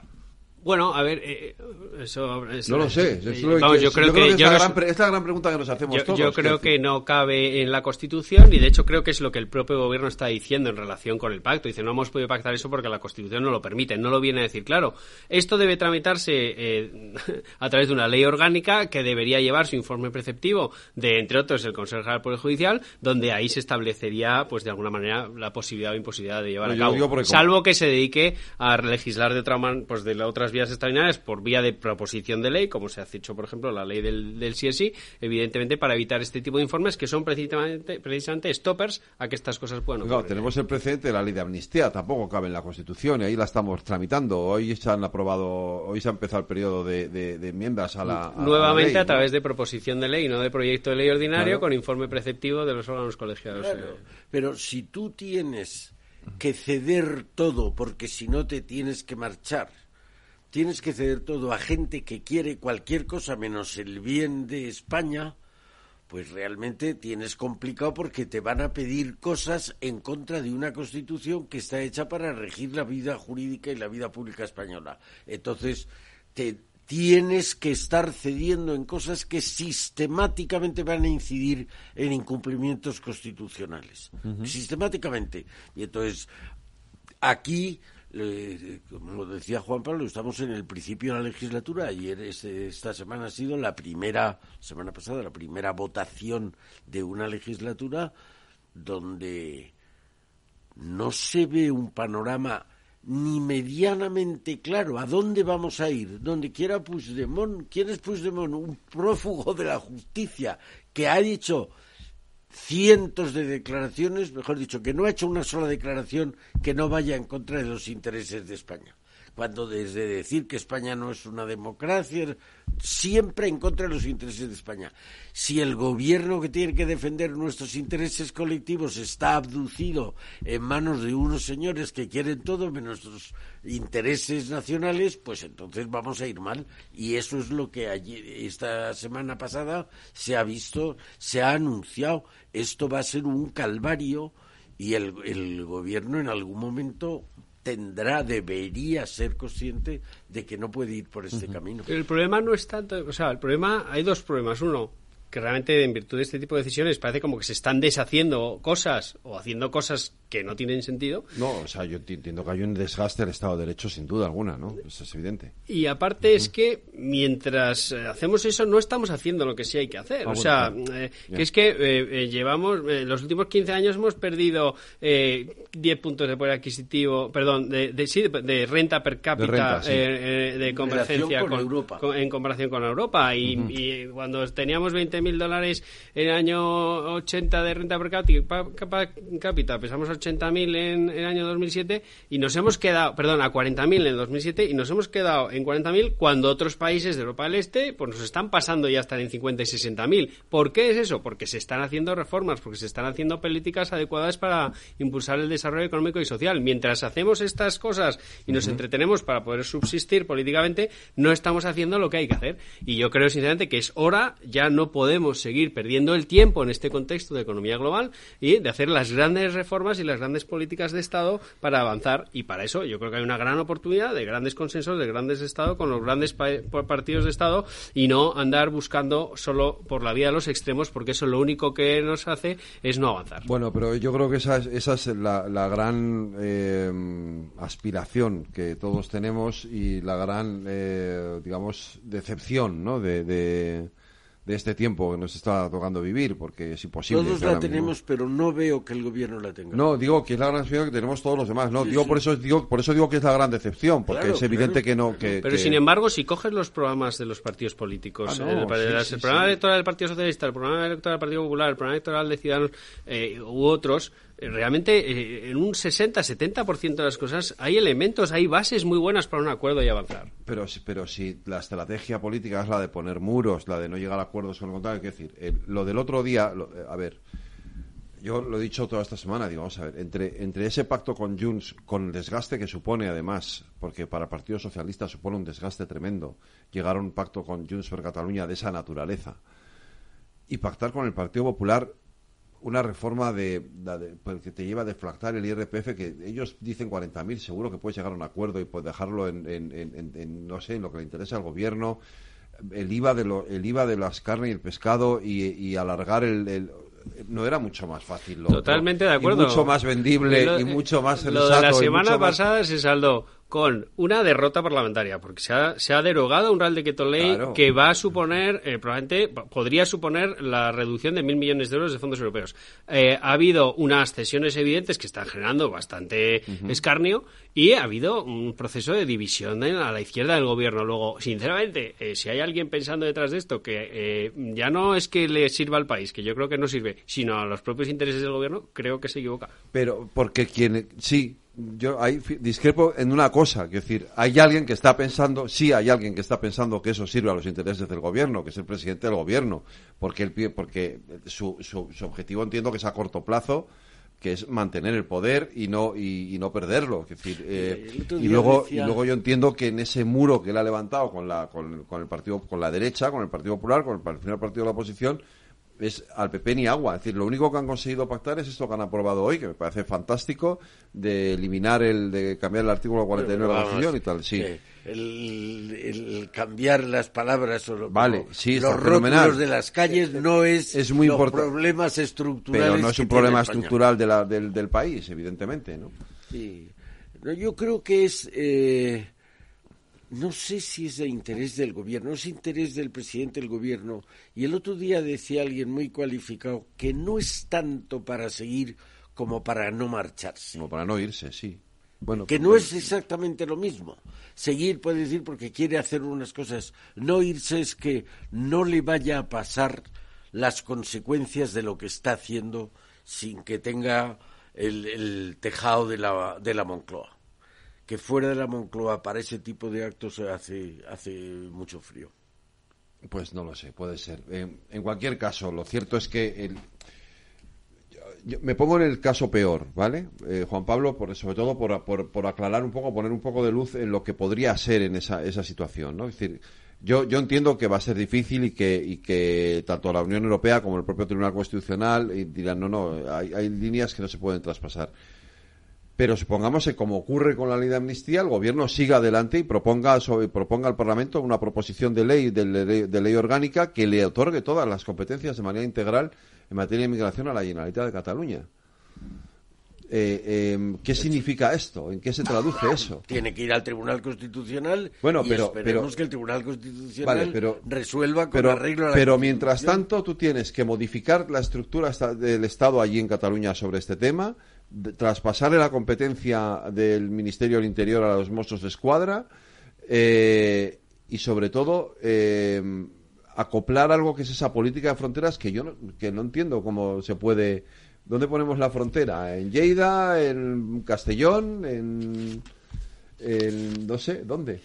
Speaker 15: Bueno, a ver, eh, eso,
Speaker 2: No lo sé. yo creo que, es, la gran, pregunta que nos hacemos
Speaker 15: yo,
Speaker 2: todos.
Speaker 15: Yo creo que, no cabe en la Constitución y de hecho creo que es lo que el propio gobierno está diciendo en relación con el pacto. Dice, no hemos podido pactar eso porque la Constitución no lo permite. No lo viene a decir claro. Esto debe tramitarse eh, a través de una ley orgánica que debería llevar su informe preceptivo de, entre otros, el Consejo General del Poder Judicial, donde ahí se establecería, pues de alguna manera, la posibilidad o imposibilidad de llevar a cabo. Salvo que se dedique a legislar de otra pues de otras vías extraordinarias por vía de proposición de ley, como se ha hecho, por ejemplo, la ley del, del CSI, evidentemente para evitar este tipo de informes que son precisamente, precisamente stoppers a que estas cosas puedan ocurrir.
Speaker 2: tenemos el precedente de la ley de amnistía, tampoco cabe en la Constitución y ahí la estamos tramitando. Hoy se han aprobado, hoy se ha empezado el periodo de, de, enmiendas a la.
Speaker 15: Nuevamente a, través de proposición de ley, no de proyecto de ley ordinario, con informe preceptivo de los órganos colegiados.
Speaker 14: pero si tú tienes que ceder todo porque si no te tienes que marchar tienes que ceder todo a gente que quiere cualquier cosa menos el bien de España, pues realmente tienes complicado porque te van a pedir cosas en contra de una constitución que está hecha para regir la vida jurídica y la vida pública española. Entonces, te tienes que estar cediendo en cosas que sistemáticamente van a incidir en incumplimientos constitucionales. Sistemáticamente. Y entonces, aquí como decía Juan Pablo, estamos en el principio de la legislatura. Ayer, este, esta semana ha sido la primera, semana pasada, la primera votación de una legislatura donde no se ve un panorama ni medianamente claro a dónde vamos a ir. Donde quiera Puigdemont, ¿quién es Puigdemont? Un prófugo de la justicia que ha dicho cientos de declaraciones, mejor dicho, que no ha hecho una sola declaración que no vaya en contra de los intereses de España. Cuando desde decir que España no es una democracia, siempre en contra de los intereses de España. Si el gobierno que tiene que defender nuestros intereses colectivos está abducido en manos de unos señores que quieren todo menos nuestros intereses nacionales, pues entonces vamos a ir mal. Y eso es lo que esta semana pasada se ha visto, se ha anunciado esto va a ser un calvario y el, el gobierno en algún momento tendrá, debería ser consciente de que no puede ir por este camino.
Speaker 15: el problema no es tanto, o sea, el problema, hay dos problemas. Uno, que realmente en virtud de este tipo de decisiones parece como que se están deshaciendo cosas o haciendo cosas que no tienen sentido.
Speaker 2: No, o sea, yo entiendo que hay un desgaste del Estado de Derecho sin duda alguna, ¿no? Eso es evidente.
Speaker 15: Y aparte es que mientras eh, hacemos eso no estamos haciendo lo que sí hay que hacer. Ah, o sea, eh, que es que eh, llevamos, en los últimos 15 años hemos perdido 10 puntos de poder adquisitivo, perdón, de, de, renta per cápita de, convergencia con, Europa. en comparación con Europa. Y, y cuando teníamos 20 mil dólares en el año 80 de renta per cápita, pensamos 280.000 en el año 2007 y nos hemos quedado, perdón, a 40.000 en el 2007 y nos hemos quedado en 40.000 cuando otros países de Europa del Este pues nos están pasando ya hasta en 50 y 60.000. ¿Por qué es eso? Porque se están haciendo reformas, porque se están haciendo políticas adecuadas para impulsar el desarrollo económico y social. Mientras hacemos estas cosas y nos entretenemos para poder subsistir políticamente, no estamos haciendo lo que hay que hacer. Y yo creo sinceramente que es hora, ya no podemos seguir perdiendo el tiempo en este contexto de economía global y de hacer las grandes reformas y las grandes políticas de Estado para avanzar. Y para eso yo creo que hay una gran oportunidad de grandes consensos, de grandes Estados con los grandes partidos de Estado y no andar buscando solo por la vía de los extremos, porque eso lo único que nos hace es no avanzar.
Speaker 2: Bueno, pero yo creo que esa es, esa es la, gran eh, aspiración que todos tenemos y la gran, eh, digamos, decepción ¿no? de este tiempo que nos está tocando vivir, porque es imposible.
Speaker 14: Todos la tenemos, pero no veo que el gobierno la tenga.
Speaker 2: No, digo que es la gran decepción que tenemos todos los demás. No, digo por eso digo por eso digo que es la gran decepción, porque es evidente que no. Que,
Speaker 15: pero sin embargo, si coges los programas de los partidos políticos, ah, el, programa electoral del Partido Socialista, el programa electoral del Partido Popular, el programa electoral de Ciudadanos eh, u otros, realmente eh, en un 60-70% de las cosas hay elementos, hay bases muy buenas para un acuerdo y avanzar.
Speaker 2: Pero, pero si la estrategia política es la de poner muros, la de no llegar a acuerdos con el contrario, es decir, lo del otro día, eh, a ver, yo lo he dicho toda esta semana, digo, vamos a ver, entre, entre ese pacto con Junts, con el desgaste que supone además, porque para el Partido Socialista supone un desgaste tremendo, llegar a un pacto con Junts por Cataluña de esa naturaleza, y pactar con el Partido Popular una reforma de, pues, que te lleva a deflactar el IRPF, que ellos dicen 40.000, seguro que puedes llegar a un acuerdo y puedes dejarlo en, no sé, en lo que le interesa al gobierno, el IVA de, lo, el IVA de las carnes y el pescado y, alargar el, no era mucho más fácil.
Speaker 15: Totalmente de acuerdo.
Speaker 2: mucho más vendible y mucho más
Speaker 15: Lo de la semana pasada se saldó con una derrota parlamentaria, porque se ha, se ha derogado un Real Decreto Ley que va a suponer, eh, probablemente podría suponer la reducción de mil millones de euros de fondos europeos. Eh, ha habido unas cesiones evidentes que están generando bastante escarnio y ha habido un proceso de división a la izquierda del gobierno. Luego, sinceramente, eh, si hay alguien pensando detrás de esto que ya no es que le sirva al país, que yo creo que no sirve, sino a los propios intereses del gobierno, creo que se equivoca.
Speaker 2: Pero porque quien sí, yo ahí discrepo en una cosa, es decir, hay alguien que está pensando, sí hay alguien que está pensando que eso sirve a los intereses del gobierno, que es el presidente del gobierno, porque el, porque su, su, objetivo entiendo que es a corto plazo, que es mantener el poder y no y, no perderlo, es decir, eh, y luego y luego yo entiendo que en ese muro que él ha levantado con la con, con el partido con la derecha, con el Partido Popular, con el, primer partido de la oposición es al PP ni agua. Es decir, lo único que han conseguido pactar es esto que han aprobado hoy, que me parece fantástico, de eliminar el, de cambiar el artículo 49 de la Constitución y tal. Sí.
Speaker 14: el, cambiar las palabras o
Speaker 2: vale, sí,
Speaker 14: los rótulos de las calles no es, es muy los problemas estructurales.
Speaker 2: Pero no es un problema estructural de la, del, del, país, evidentemente, ¿no?
Speaker 14: Sí. yo creo que es... Eh, no sé si es de interés del gobierno, es interés del presidente del gobierno. Y el otro día decía alguien muy cualificado que no es tanto para seguir como para no marcharse.
Speaker 2: Como para no irse, sí. Bueno,
Speaker 14: que no es exactamente lo mismo. Seguir puede decir porque quiere hacer unas cosas. No irse es que no le vaya a pasar las consecuencias de lo que está haciendo sin que tenga el, el tejado de la, de la Moncloa que fuera de la Moncloa para ese tipo de actos hace, hace mucho frío.
Speaker 2: Pues no lo sé, puede ser. en cualquier caso, lo cierto es que el, me pongo en el caso peor, ¿vale? Eh, Juan Pablo, por, sobre todo por, aclarar un poco, poner un poco de luz en lo que podría ser en esa, esa situación, ¿no? Es decir, yo, yo entiendo que va a ser difícil y que, y que tanto la Unión Europea como el propio Tribunal Constitucional dirán, no, no, hay líneas que no se pueden traspasar pero supongamos que, como ocurre con la ley de amnistía, el gobierno siga adelante y proponga, proponga al Parlamento una proposición de ley, de, ley, orgánica que le otorgue todas las competencias de manera integral en materia de inmigración a la Generalitat de Cataluña. Eh, em, ¿Qué significa esto? ¿En qué se traduce eso?
Speaker 14: Tiene que ir al Tribunal Constitucional
Speaker 2: bueno,
Speaker 14: y
Speaker 2: pero,
Speaker 14: esperemos que el Tribunal Constitucional resuelva con
Speaker 2: pero,
Speaker 14: arreglo a la
Speaker 2: Pero mientras tanto tú tienes que modificar la estructura del Estado allí en Cataluña sobre este tema, traspasarle la competencia del Ministerio del Interior a los Mossos de Escuadra eh, y, sobre todo, eh, acoplar algo que es esa política de fronteras que yo no, que no entiendo cómo se puede ¿Dónde ponemos la frontera? ¿En Lleida? ¿En Castellón? ¿En, no sé, dónde?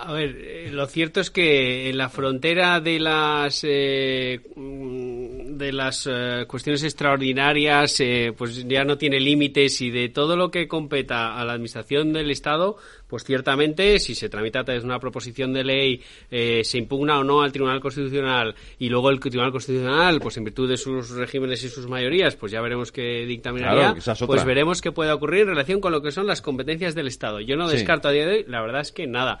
Speaker 15: A ver, eh, lo cierto es que en la frontera de las eh, de las eh, cuestiones extraordinarias, pues ya no tiene límites y de todo lo que competa a la administración del Estado, pues ciertamente si se tramita desde una proposición de ley, se impugna o no al Tribunal Constitucional y luego el Tribunal Constitucional, pues en virtud de sus regímenes y sus mayorías, pues ya veremos qué dictaminaría, pues veremos qué puede ocurrir en relación con lo que son las competencias del Estado. Yo no descarto a día de hoy, la verdad es que nada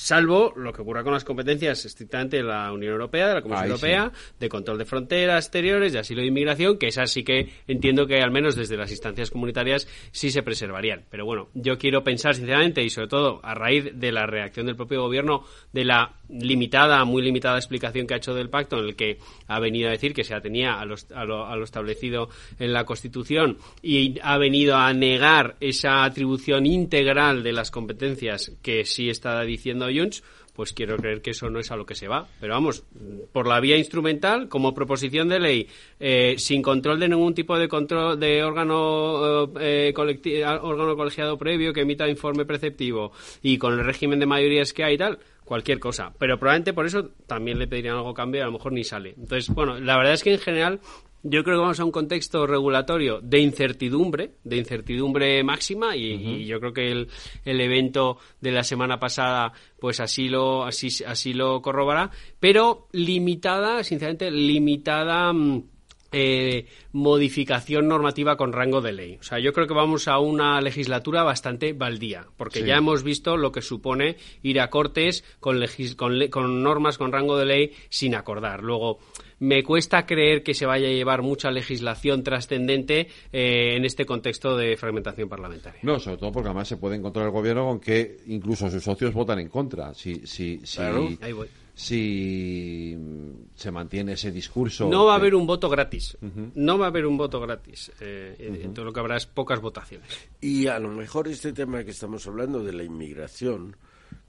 Speaker 15: salvo lo que ocurra con las competencias estrictamente de la Unión Europea, de la Comisión Europea, de control de fronteras exteriores, de asilo e inmigración, que esas sí que entiendo que al menos desde las instancias comunitarias sí se preservarían. Pero bueno, yo quiero pensar sinceramente y sobre todo a raíz de la reacción del propio gobierno de la limitada, muy limitada explicación que ha hecho del pacto en el que ha venido a decir que se atenía a, a, lo, a lo establecido en la Constitución y ha venido a negar esa atribución integral de las competencias que sí está diciendo Junts, pues quiero creer que eso no es a lo que se va. Pero vamos, por la vía instrumental, como proposición de ley, eh, sin control de ningún tipo de control de órgano, eh, órgano colegiado previo que emita informe preceptivo y con el régimen de mayorías que hay y tal, cualquier cosa. Pero probablemente por eso también le pedirían algo cambio y a lo mejor ni sale. Entonces, bueno, la verdad es que en general yo creo que vamos a un contexto regulatorio de incertidumbre, de incertidumbre máxima, y, yo creo que el, el, evento de la semana pasada, pues así lo, así, así lo corroborará, pero limitada, sinceramente, limitada. Mm, eh, modificación normativa con rango de ley. O sea, yo creo que vamos a una legislatura bastante baldía, porque ya hemos visto lo que supone ir a cortes con, con, con normas con rango de ley sin acordar. Luego, me cuesta creer que se vaya a llevar mucha legislación trascendente eh, en este contexto de fragmentación parlamentaria.
Speaker 2: No, sobre todo porque además se puede encontrar el gobierno con que incluso sus socios votan en contra. Si, si, si, si se mantiene ese discurso.
Speaker 15: No va a haber un voto gratis. No va a haber un voto gratis. Eh, Todo lo que habrá es pocas votaciones.
Speaker 14: Y a lo mejor este tema que estamos hablando de la inmigración,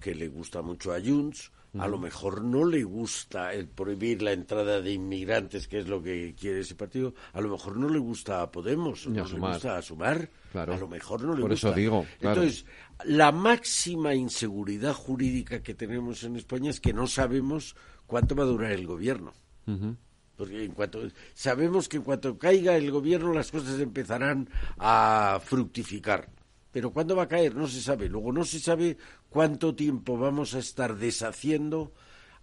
Speaker 14: que le gusta mucho a Junts, a lo mejor no le gusta el prohibir la entrada de inmigrantes, que es lo que quiere ese partido, a lo mejor no le gusta a Podemos, no le gusta a Sumar, a lo mejor no le
Speaker 2: Por
Speaker 14: gusta.
Speaker 2: eso digo.
Speaker 14: Entonces, la máxima inseguridad jurídica que tenemos en España es que no sabemos cuánto va a durar el gobierno. Porque en cuanto sabemos que en cuanto caiga el gobierno las cosas empezarán a fructificar pero ¿cuándo va a caer? No se sabe. Luego no se sabe cuánto tiempo vamos a estar deshaciendo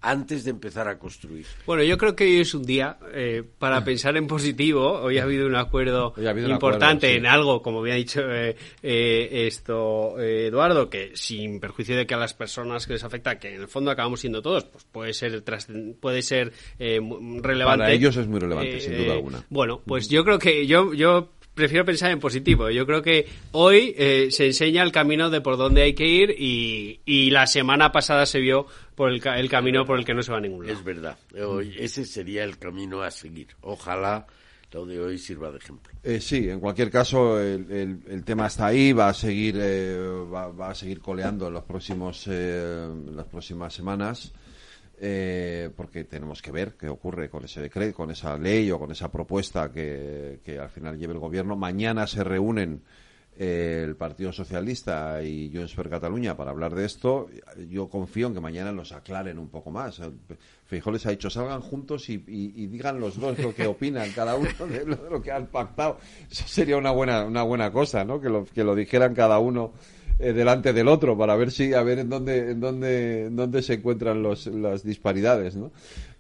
Speaker 14: antes de empezar a construir.
Speaker 15: Bueno, yo creo que hoy es un día eh, para pensar en positivo. Hoy ha habido un acuerdo importante en algo, como había dicho eh, eh, esto Eduardo, que sin perjuicio de que a las personas que les afecta, que en el fondo acabamos siendo todos, pues puede ser puede ser relevante.
Speaker 2: Para ellos es muy relevante, sin duda alguna.
Speaker 15: Bueno, pues yo creo que yo yo prefiero pensar en positivo. Yo creo que hoy eh, se enseña el camino de por dónde hay que ir y, la semana pasada se vio por el, camino por el que no se va a ningún lado.
Speaker 14: Es verdad. Hoy, ese sería el camino a seguir. Ojalá lo de hoy sirva de ejemplo.
Speaker 2: Eh, sí, en cualquier caso el, tema está ahí, va a seguir eh, va, a seguir coleando en los próximos en las próximas semanas eh, porque tenemos que ver qué ocurre con ese decreto, con esa ley o con esa propuesta que, al final lleve el gobierno. Mañana se reúnen eh, el Partido Socialista y Junts per Cataluña para hablar de esto. Yo confío en que mañana los aclaren un poco más. Feijóo les ha dicho salgan juntos y, digan los dos lo que opinan cada uno de lo, que han pactado. Eso sería una buena una buena cosa, ¿no? Que lo, que lo dijeran cada uno eh, delante del otro para ver si a ver en dónde en dónde en dónde se encuentran los, las disparidades no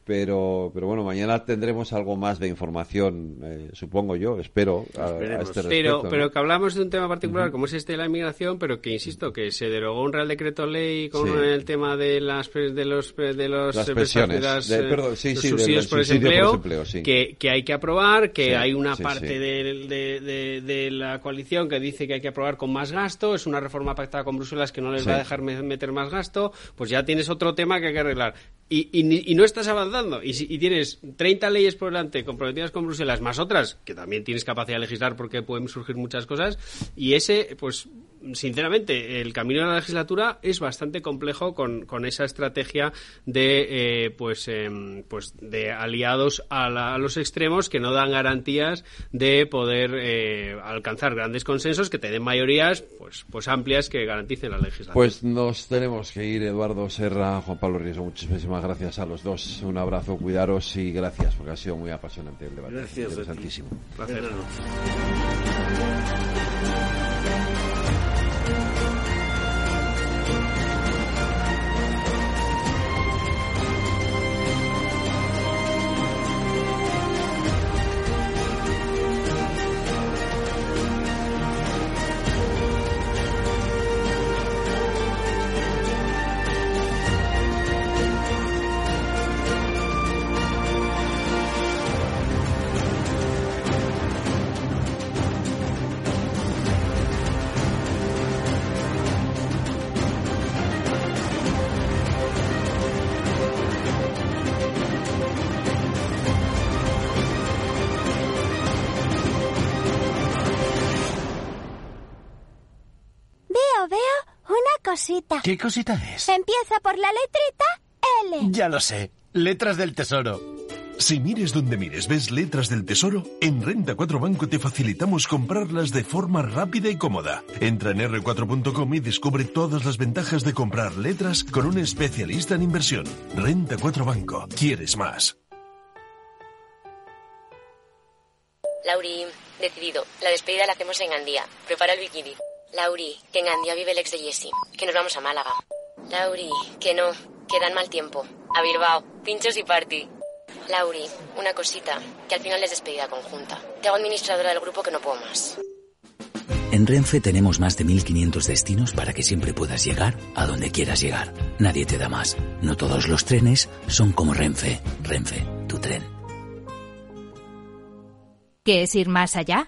Speaker 2: pero, pero bueno, mañana tendremos algo más de información, eh, supongo yo, espero, a, este respecto.
Speaker 15: Pero, pero que hablamos de un tema particular, como es este de la inmigración, pero que insisto, que se derogó un Real Decreto Ley con el tema de las de los de los
Speaker 2: las pensiones,
Speaker 15: de, subsidios, por, desempleo, que, que hay que aprobar, que hay una parte de, de, la coalición que dice que hay que aprobar con más gasto, es una reforma pactada con Bruselas que no les va a dejar meter más gasto, pues ya tienes otro tema que hay que arreglar. Y, y, y no estás avanzando y, si, tienes 30 leyes por delante comprometidas con Bruselas, más otras, que también tienes capacidad de legislar porque pueden surgir muchas cosas, y ese, pues sinceramente, el camino de la legislatura es bastante complejo con, con esa estrategia de, eh, pues, em, pues, de aliados a, los extremos que no dan garantías de poder eh, alcanzar grandes consensos que te den mayorías, pues, pues amplias que garanticen la legislatura.
Speaker 2: Pues nos tenemos que ir, Eduardo Serra, Juan Pablo Riesgo. Muchísimas gracias a los dos. Un abrazo, cuidaros y gracias porque ha sido muy apasionante el debate.
Speaker 14: Gracias.
Speaker 2: Interesantísimo.
Speaker 15: Placer.
Speaker 16: ¿Qué cosita es?
Speaker 17: Empieza por la letrita L.
Speaker 16: Ya lo sé. Letras del Tesoro.
Speaker 18: Si mires donde mires, ves letras del tesoro, en Renta 4 Banco te facilitamos comprarlas de forma rápida y cómoda. Entra en r4.com y descubre todas las ventajas de comprar letras con un especialista en inversión. Renta 4 Banco. ¿Quieres más?
Speaker 19: Lauri, decidido. La despedida la hacemos en Andía. Prepara el bikini. Lauri, que en Andía vive el ex de Jesse. Que nos vamos a Málaga. Lauri, que no. Que dan mal tiempo. A Bilbao. Pinchos y party. Lauri, una cosita. Que al final es despedida conjunta. Te hago administradora del grupo que no puedo más.
Speaker 20: En Renfe tenemos más de 1500 destinos para que siempre puedas llegar a donde quieras llegar. Nadie te da más. No todos los trenes son como Renfe. Renfe, tu tren.
Speaker 21: ¿Qué es ir más allá?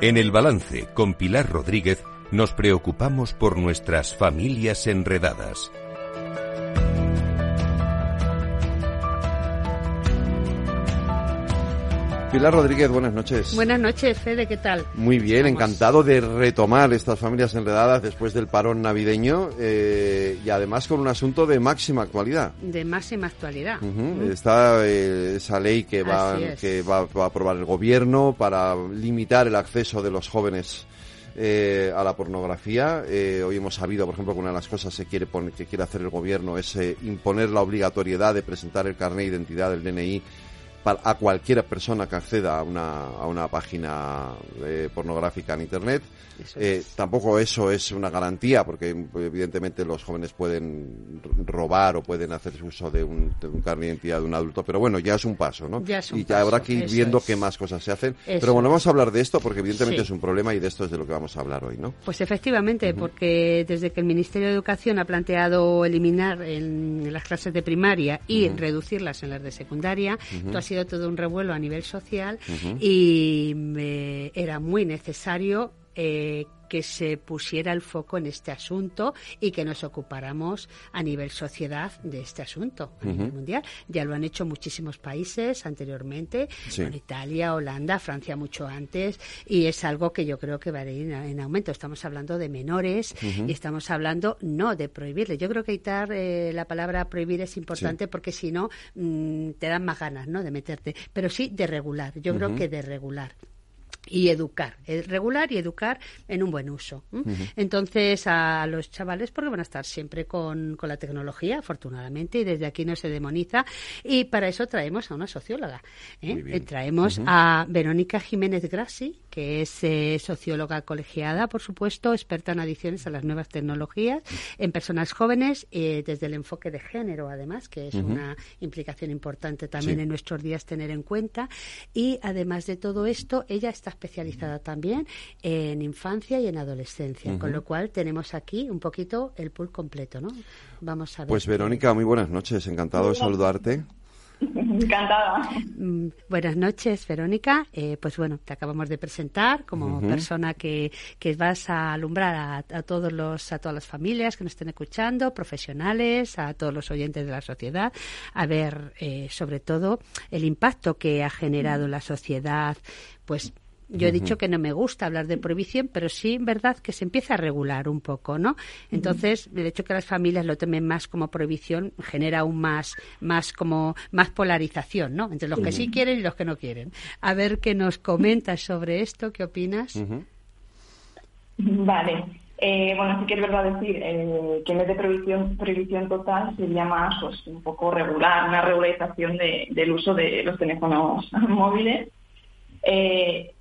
Speaker 1: En el balance con Pilar Rodríguez nos preocupamos por nuestras familias enredadas.
Speaker 2: Pilar Rodríguez, buenas noches.
Speaker 22: Buenas noches, Fede, ¿qué tal?
Speaker 2: Muy bien, encantado de retomar estas familias enredadas después del parón navideño eh, y además con un asunto de máxima actualidad.
Speaker 22: De máxima actualidad.
Speaker 2: Está eh, esa ley que, va, que va, a aprobar el gobierno para limitar el acceso de los jóvenes eh, a la pornografía. hoy hemos sabido, por ejemplo, que una de las cosas que quiere, poner, que quiere hacer el gobierno es imponer la obligatoriedad de presentar el carnet de identidad del DNI a cualquier persona que acceda a una, a una página eh, pornográfica en Internet. Eh, tampoco eso es una garantía, porque evidentemente los jóvenes pueden robar o pueden hacer uso de un, de un carnet de identidad de un adulto, pero bueno, ya es un paso, ¿no? y ya habrá que ir viendo qué más cosas se hacen. pero bueno, vamos a hablar de esto porque evidentemente es un problema y de esto es de lo que vamos a hablar hoy, ¿no?
Speaker 22: Pues efectivamente, porque desde que el Ministerio de Educación ha planteado eliminar en, las clases de primaria y reducirlas en las de secundaria, esto ha sido todo un revuelo a nivel social y era muy necesario eh, que se pusiera el foco en este asunto y que nos ocupáramos a nivel sociedad de este asunto a nivel mundial. Ya lo han hecho muchísimos países anteriormente, Italia, Holanda, Francia mucho antes, y es algo que yo creo que va a ir en, aumento. Estamos hablando de menores y estamos hablando no de prohibirle. Yo creo que quitar eh, la palabra prohibir es importante porque si no mm, te dan más ganas ¿no? de meterte, pero sí de regular. Yo creo que de regular y educar, eh, regular y educar en un buen uso. Entonces, a los chavales, porque van a estar siempre con, con, la tecnología, afortunadamente, y desde aquí no se demoniza. Y para eso traemos a una socióloga. ¿eh? Eh, traemos a Verónica Jiménez Grassi, que es socióloga colegiada, por supuesto, experta en adiciones a las nuevas tecnologías en personas jóvenes, desde el enfoque de género, además, que es una implicación importante también en nuestros días tener en cuenta. Y además de todo esto, ella está especializada también en infancia y en adolescencia, con lo cual tenemos aquí un poquito el pool completo, ¿no? Vamos a ver.
Speaker 2: Pues Verónica, muy buenas noches, encantado de saludarte.
Speaker 23: Encantada.
Speaker 22: Mm, buenas noches, Verónica. Eh, pues bueno, te acabamos de presentar como persona que, que, vas a alumbrar a, todos los, a todas las familias que nos estén escuchando, profesionales, a todos los oyentes de la sociedad, a ver eh, sobre todo el impacto que ha generado en la sociedad, pues yo he dicho que no me gusta hablar de prohibición, pero sí, en verdad, que se empieza a regular un poco, ¿no? Entonces, el hecho que las familias lo tomen más como prohibición genera aún más, más como, más polarización, ¿no? Entre los que sí quieren y los que no quieren. A ver qué nos comentas sobre esto, ¿qué opinas?
Speaker 23: Vale. Eh, bueno, sí que es verdad decir eh, que en vez de prohibición, prohibición total sería más pues, un poco regular, una regularización del uso de los teléfonos móviles. Eh,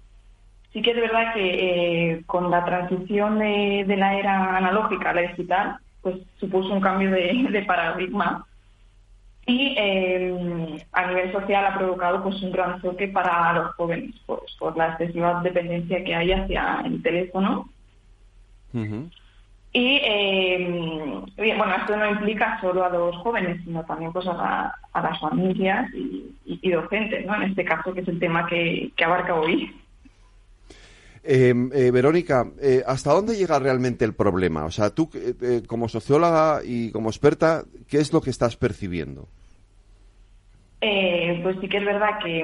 Speaker 23: Sí que es verdad que eh, con la transición de, la era analógica a la digital, pues supuso un cambio de, paradigma y eh, a nivel social ha provocado pues un gran choque para los jóvenes pues, por la excesiva dependencia que hay hacia el teléfono. Y eh, bueno, esto no implica solo a los jóvenes, sino también pues a, las familias y, docentes, ¿no? En este caso, que es el tema que abarca hoy.
Speaker 2: Em, eh, Verónica, eh, ¿hasta dónde llega realmente el problema? O sea, tú eh, como socióloga y como experta, ¿qué es lo que estás percibiendo?
Speaker 23: pues sí que es verdad que,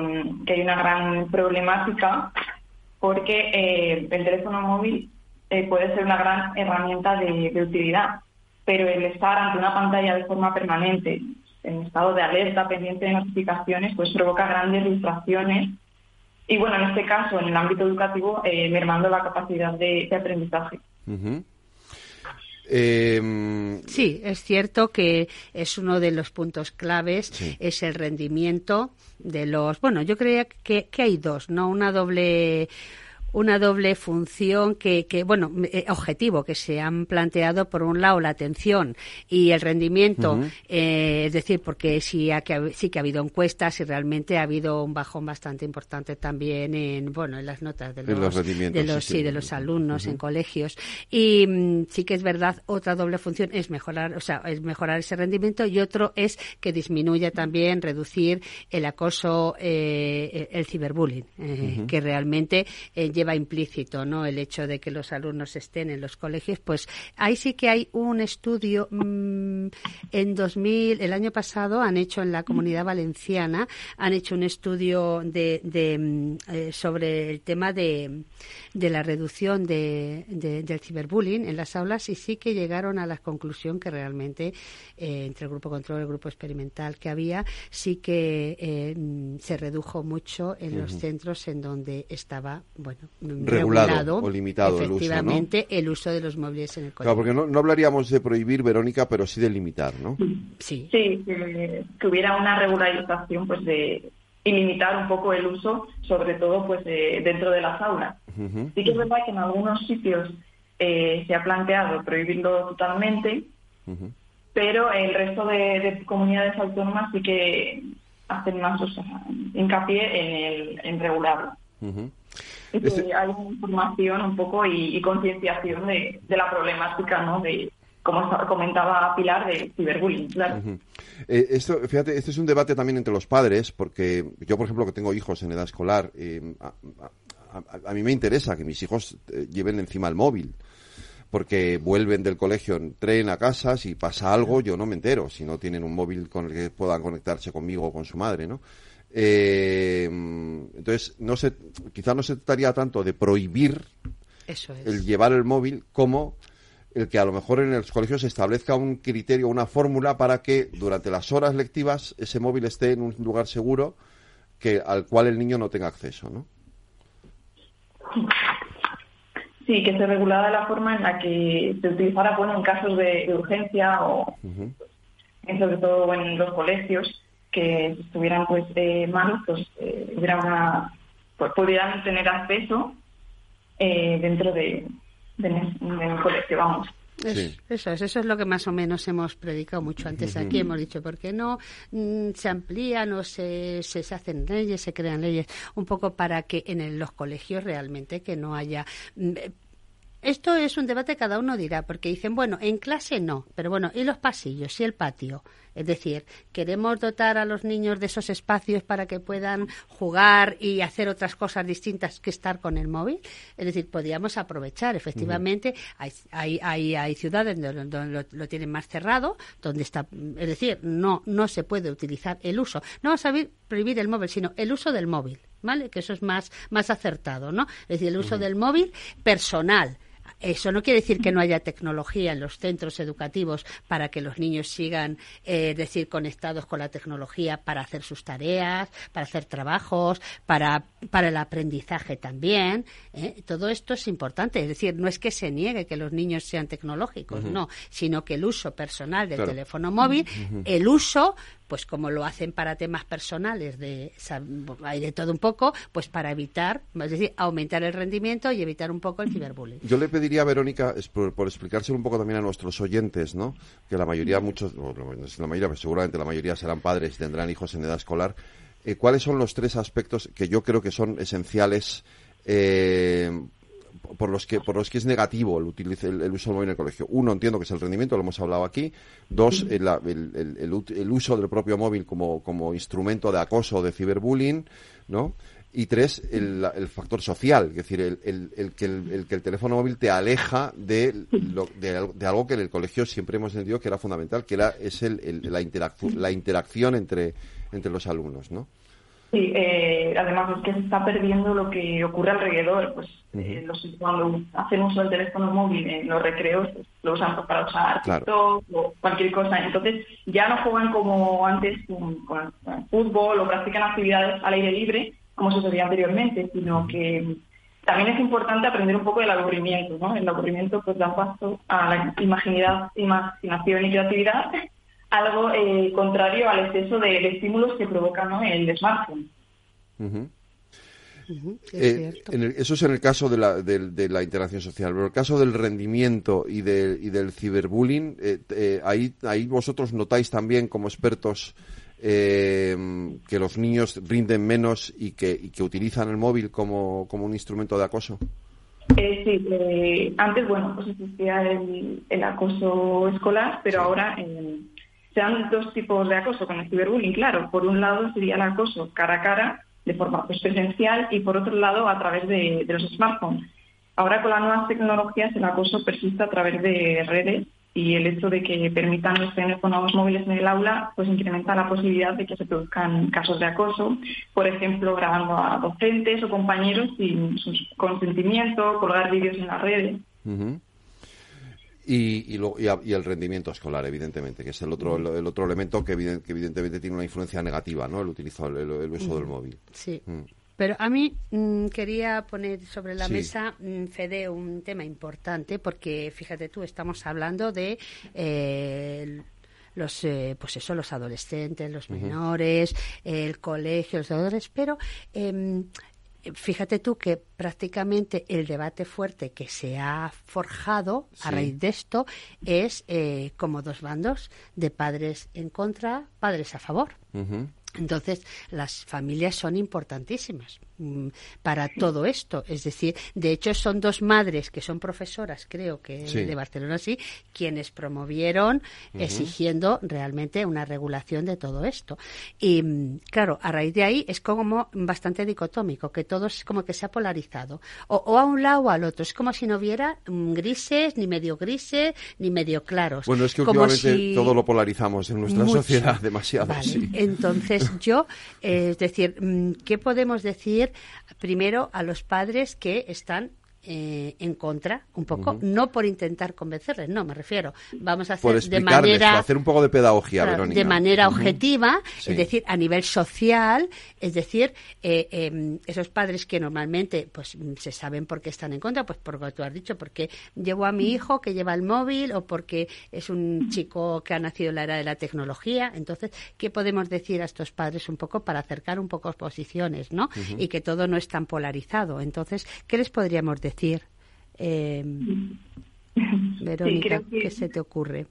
Speaker 23: hay una gran problemática porque el teléfono móvil puede ser una gran herramienta de, de, utilidad, pero el estar ante una pantalla de forma permanente, en estado de alerta, pendiente de notificaciones, pues provoca grandes distracciones y bueno, en este caso, en el ámbito educativo, eh, mermando la capacidad de, aprendizaje.
Speaker 22: Em, sí, es cierto que es uno de los puntos claves, es el rendimiento de los. Bueno, yo creo que, que hay dos, ¿no? Una doble una doble función que, que bueno, eh, objetivo que se han planteado por un lado la atención y el rendimiento, eh, es decir, porque sí, ha, sí que ha habido encuestas y realmente ha habido un bajón bastante importante también en, bueno, en las notas de los, de los, sí, de los alumnos en colegios. Y mm, sí que es verdad, otra doble función es mejorar, o sea, es mejorar ese rendimiento y otro es que disminuya también, reducir el acoso, eh, el ciberbullying, que realmente lleva lleva implícito, ¿no? El hecho de que los alumnos estén en los colegios, pues ahí sí que hay un estudio mm, en 2000, el año pasado han hecho en la Comunidad Valenciana han hecho un estudio de, mm, eh, sobre el tema de, de la reducción de, del ciberbullying en las aulas y sí que llegaron a la conclusión que realmente eh, entre el grupo control y el grupo experimental que había sí que eh, mm, se redujo mucho en los centros en donde estaba bueno
Speaker 2: regulado, o limitado
Speaker 22: efectivamente el uso, el uso de los móviles en el colegio.
Speaker 2: Claro, porque no, no, hablaríamos de prohibir, Verónica, pero sí de limitar, ¿no?
Speaker 23: Sí. Sí, que, hubiera una regularización, pues de limitar un poco el uso, sobre todo pues dentro de las aulas. Sí que es verdad que en algunos sitios eh, se ha planteado prohibirlo totalmente, pero el resto de, comunidades autónomas sí que hacen más o hincapié en, el, en regularlo. Este hay información un poco y, concienciación de, la problemática, ¿no? De, como comentaba Pilar, de ciberbullying, claro.
Speaker 2: Eh, esto, fíjate, este es un debate también entre los padres, porque yo, por ejemplo, que tengo hijos en edad escolar, eh, a, mí me interesa que mis hijos eh, lleven encima el móvil porque vuelven del colegio en tren a casa, si pasa algo yo no me entero, si no tienen un móvil con el que puedan conectarse conmigo o con su madre, ¿no? Eh, entonces, no se, quizá no se trataría tanto de prohibir el llevar el móvil como el que a lo mejor en los colegios se establezca un criterio, una fórmula para que durante las horas lectivas ese móvil esté en un lugar seguro que al cual el niño no tenga acceso, ¿no?
Speaker 23: Sí, que se regulara la forma en la que se utilizara bueno, en casos de, urgencia o sobre todo en los colegios que estuvieran pues eh, malos, pues, eh, una, pues pudieran tener acceso eh, dentro de, del colegio, vamos.
Speaker 22: Eso es, eso es lo que más o menos hemos predicado mucho antes aquí. Hemos dicho, ¿por qué no mm, se amplían o se, se, hacen leyes, se crean leyes? Un poco para que en los colegios realmente que no haya mm, esto es un debate cada uno dirá, porque dicen, bueno, en clase no, pero bueno, ¿y los pasillos y el patio? Es decir, queremos dotar a los niños de esos espacios para que puedan jugar y hacer otras cosas distintas que estar con el móvil. Es decir, podríamos aprovechar. Efectivamente, hay, hay, hay, ciudades donde, lo, tienen más cerrado, donde está, es decir, no, no se puede utilizar el uso. No vamos a prohibir el móvil, sino el uso del móvil, ¿vale? Que eso es más, más acertado, ¿no? Es decir, el uso del móvil personal eso no quiere decir que no haya tecnología en los centros educativos para que los niños sigan, eh, decir, conectados con la tecnología para hacer sus tareas, para hacer trabajos, para, para el aprendizaje también. ¿eh? Todo esto es importante. Es decir, no es que se niegue que los niños sean tecnológicos, no, sino que el uso personal del teléfono móvil, el uso pues como lo hacen para temas personales, de, hay de todo un poco, pues para evitar, es decir, aumentar el rendimiento y evitar un poco el ciberbullying.
Speaker 2: Yo le pediría a Verónica, por, por explicárselo un poco también a nuestros oyentes, ¿no? que la mayoría, muchos, no la mayoría, pero seguramente la mayoría serán padres y tendrán hijos en edad escolar, eh, ¿cuáles son los tres aspectos que yo creo que son esenciales eh, por los que por los que es negativo el, el, uso del móvil en el colegio. Uno, entiendo que es el rendimiento, lo hemos hablado aquí. Dos, el, el, uso del propio móvil como, como instrumento de acoso o de ciberbullying, ¿no? Y tres, el, factor social, es decir, el, que el, que el teléfono móvil te aleja de, de, algo que en el colegio siempre hemos entendido que era fundamental, que era es el, la, interacción, la interacción entre, entre los alumnos, ¿no?
Speaker 23: Sí, eh, además es que se está perdiendo lo que ocurre alrededor. Pues eh, los, cuando hacen uso del teléfono móvil en los recreos, pues, lo usan para usar TikTok o cualquier cosa. Entonces ya no juegan como antes con, fútbol o practican actividades al aire libre, como sucedía anteriormente, sino que también es importante aprender un poco del aburrimiento, ¿no? El aburrimiento pues da paso a la imaginidad, imaginación y creatividad algo eh, contrario al exceso de, estímulos que provoca el smartphone.
Speaker 2: Eh, eso es en el caso de la, de, la, interacción social, pero en el caso del rendimiento y, de, y del ciberbullying, eh, ahí, ahí vosotros notáis también como expertos que los niños rinden menos y que, y que utilizan el móvil como, como un instrumento de acoso.
Speaker 23: sí, antes, bueno, pues existía el, el acoso escolar, pero ahora se dan dos tipos de acoso con el ciberbullying, claro. Por un lado sería el acoso cara a cara, de forma presencial, y por otro lado a través de, los smartphones. Ahora con las nuevas tecnologías el acoso persiste a través de redes y el hecho de que permitan los teléfonos móviles en el aula pues incrementa la posibilidad de que se produzcan casos de acoso, por ejemplo, grabando a docentes o compañeros sin su consentimiento, colgar vídeos en las redes.
Speaker 2: Y, y, el rendimiento escolar, evidentemente, que es el otro, el, otro elemento que, evidentemente tiene una influencia negativa, ¿no? El, utilizo, el, uso del móvil.
Speaker 22: Sí. Mm. Pero a mí mm, quería poner sobre la mesa, mm, Fede, un tema importante, porque fíjate tú, estamos hablando de eh, los eh, pues eso los adolescentes los menores el colegio los adolescentes pero eh, fíjate tú que prácticamente el debate fuerte que se ha forjado a raíz de esto es eh, como dos bandos de padres en contra, padres a favor. Entonces, las familias son importantísimas. Mm, para todo esto. Es decir, de hecho son dos madres que son profesoras, creo que de Barcelona sí, quienes promovieron exigiendo realmente una regulación de todo esto. Y mm, claro, a raíz de ahí es como bastante dicotómico, que todo es como que se ha polarizado. O, a un lado o al otro. Es como si no hubiera mm, grises, ni medio grises, ni medio claros.
Speaker 2: Bueno, es que últimamente todo lo polarizamos en nuestra sociedad demasiado.
Speaker 22: Entonces yo, eh, es decir, ¿qué podemos decir? primero a los padres que están eh, en contra, un poco, no por intentar convencerles, no, me refiero, vamos a hacer de manera
Speaker 2: hacer un poco de pedagogía,
Speaker 22: de manera objetiva, es decir, a nivel social, es decir, eh, em, esos padres que normalmente, pues, se saben por qué están en contra, pues por lo que tú has dicho, porque llevo a mi hijo que lleva el móvil o porque es un chico que ha nacido en la era de la tecnología, entonces, ¿qué podemos decir a estos padres un poco para acercar un poco posiciones, no? Y que todo no es tan polarizado, entonces, ¿qué les podríamos decir? Decir. Eh, Verónica, ¿qué se te ocurre?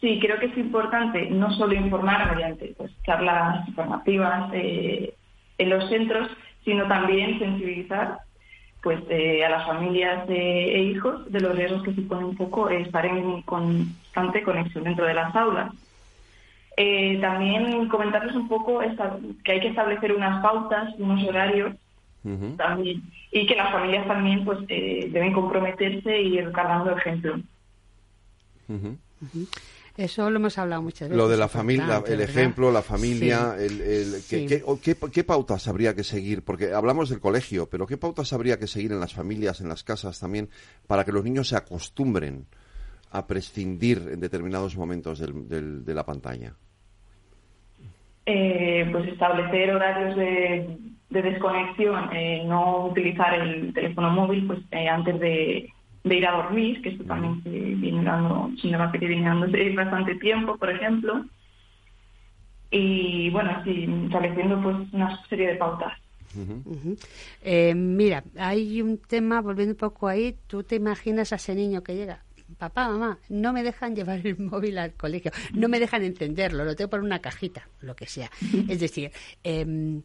Speaker 23: Sí, creo que es importante no solo informar mediante pues, charlas informativas eh, en los centros, sino también sensibilizar pues eh, a las familias e hijos de los riesgos que supone un poco estar en constante conexión dentro de las aulas. Eh, también comentarles un poco que hay que establecer unas pautas, unos horarios también, y que las familias también pues deben comprometerse y ir dando ejemplo.
Speaker 22: Eso lo hemos hablado muchas veces.
Speaker 2: Lo de la familia, el ejemplo, la familia, el, ¿qué, pautas habría que seguir? Porque hablamos del colegio, pero ¿qué pautas habría que seguir en las familias, en las casas también, para que los niños se acostumbren a prescindir en determinados momentos del, de la pantalla?
Speaker 23: Eh, pues establecer horarios de, desconexión, eh, no utilizar el teléfono móvil pues eh, antes de, de ir a dormir, que esto también se viene dando, se me va que viene dando bastante tiempo, por ejemplo. Y bueno, sí, estableciendo pues una serie de pautas.
Speaker 22: Eh, mira, hay un tema, volviendo un poco ahí, tú te imaginas a ese niño que llega, papá, mamá, no me dejan llevar el móvil al colegio, no me dejan encenderlo, lo tengo por una cajita, lo que sea. Es decir, eh,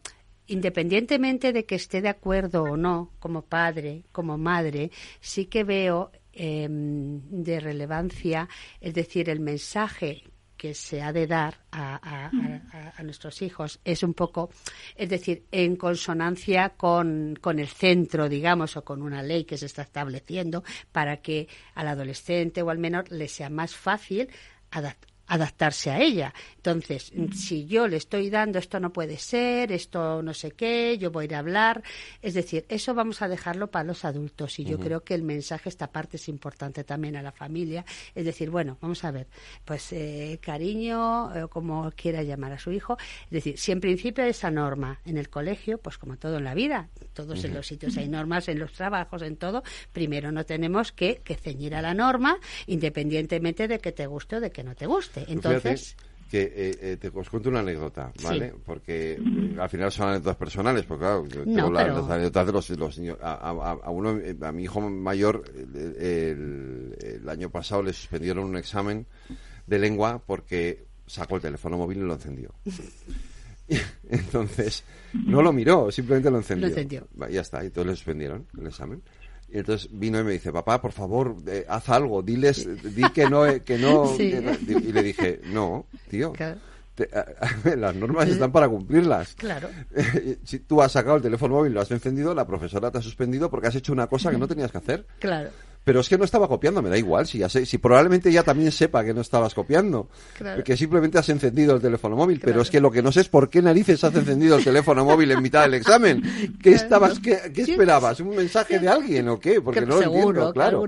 Speaker 22: independientemente de que esté de acuerdo o no, como padre, como madre, sí que veo em, de relevancia, es decir, el mensaje que se ha de dar a, nuestros hijos es un poco, es decir, en consonancia con, con, el centro, digamos, o con una ley que se está estableciendo para que al adolescente o al menor le sea más fácil adaptarse a ella. Entonces, si yo le estoy dando esto no puede ser, esto no sé qué, yo voy a ir a hablar, es decir, eso vamos a dejarlo para los adultos y yo creo que el mensaje, esta parte es importante también a la familia, es decir, bueno, vamos a ver, pues eh, cariño, eh, como quiera llamar a su hijo, es decir, si en principio hay esa norma en el colegio, pues como todo en la vida, todos en los sitios hay normas, en los trabajos, en todo, primero no tenemos que, que ceñir a la norma, independientemente de que te guste o de que no te guste. Entonces...
Speaker 2: que eh, eh, te os cuento una anécdota, ¿vale? Porque eh, al final son anécdotas personales, porque claro, tengo las, anécdotas de los, los niños. A, uno, a mi hijo mayor, el, año pasado le suspendieron un examen de lengua porque sacó el teléfono móvil y lo encendió. Entonces, no lo miró, simplemente lo encendió. Lo encendió. Ya está, y entonces le suspendieron el examen. Y entonces vino y me dice, papá, por favor, eh, haz algo, diles, di que no, eh, que no. y le dije, no, tío. las normas están para cumplirlas.
Speaker 22: Claro.
Speaker 2: si tú has sacado el teléfono móvil, lo has encendido, la profesora te ha suspendido porque has hecho una cosa que no tenías que hacer.
Speaker 22: Claro
Speaker 2: pero es que no estaba copiando, me da igual, si ya sé, si probablemente ella también sepa que no estabas copiando, que simplemente has encendido el teléfono móvil, pero es que lo que no sé es por qué narices has encendido el teléfono móvil en mitad del examen. ¿Qué estabas, qué, esperabas? ¿Un mensaje de alguien o qué? Porque no lo entiendo, claro.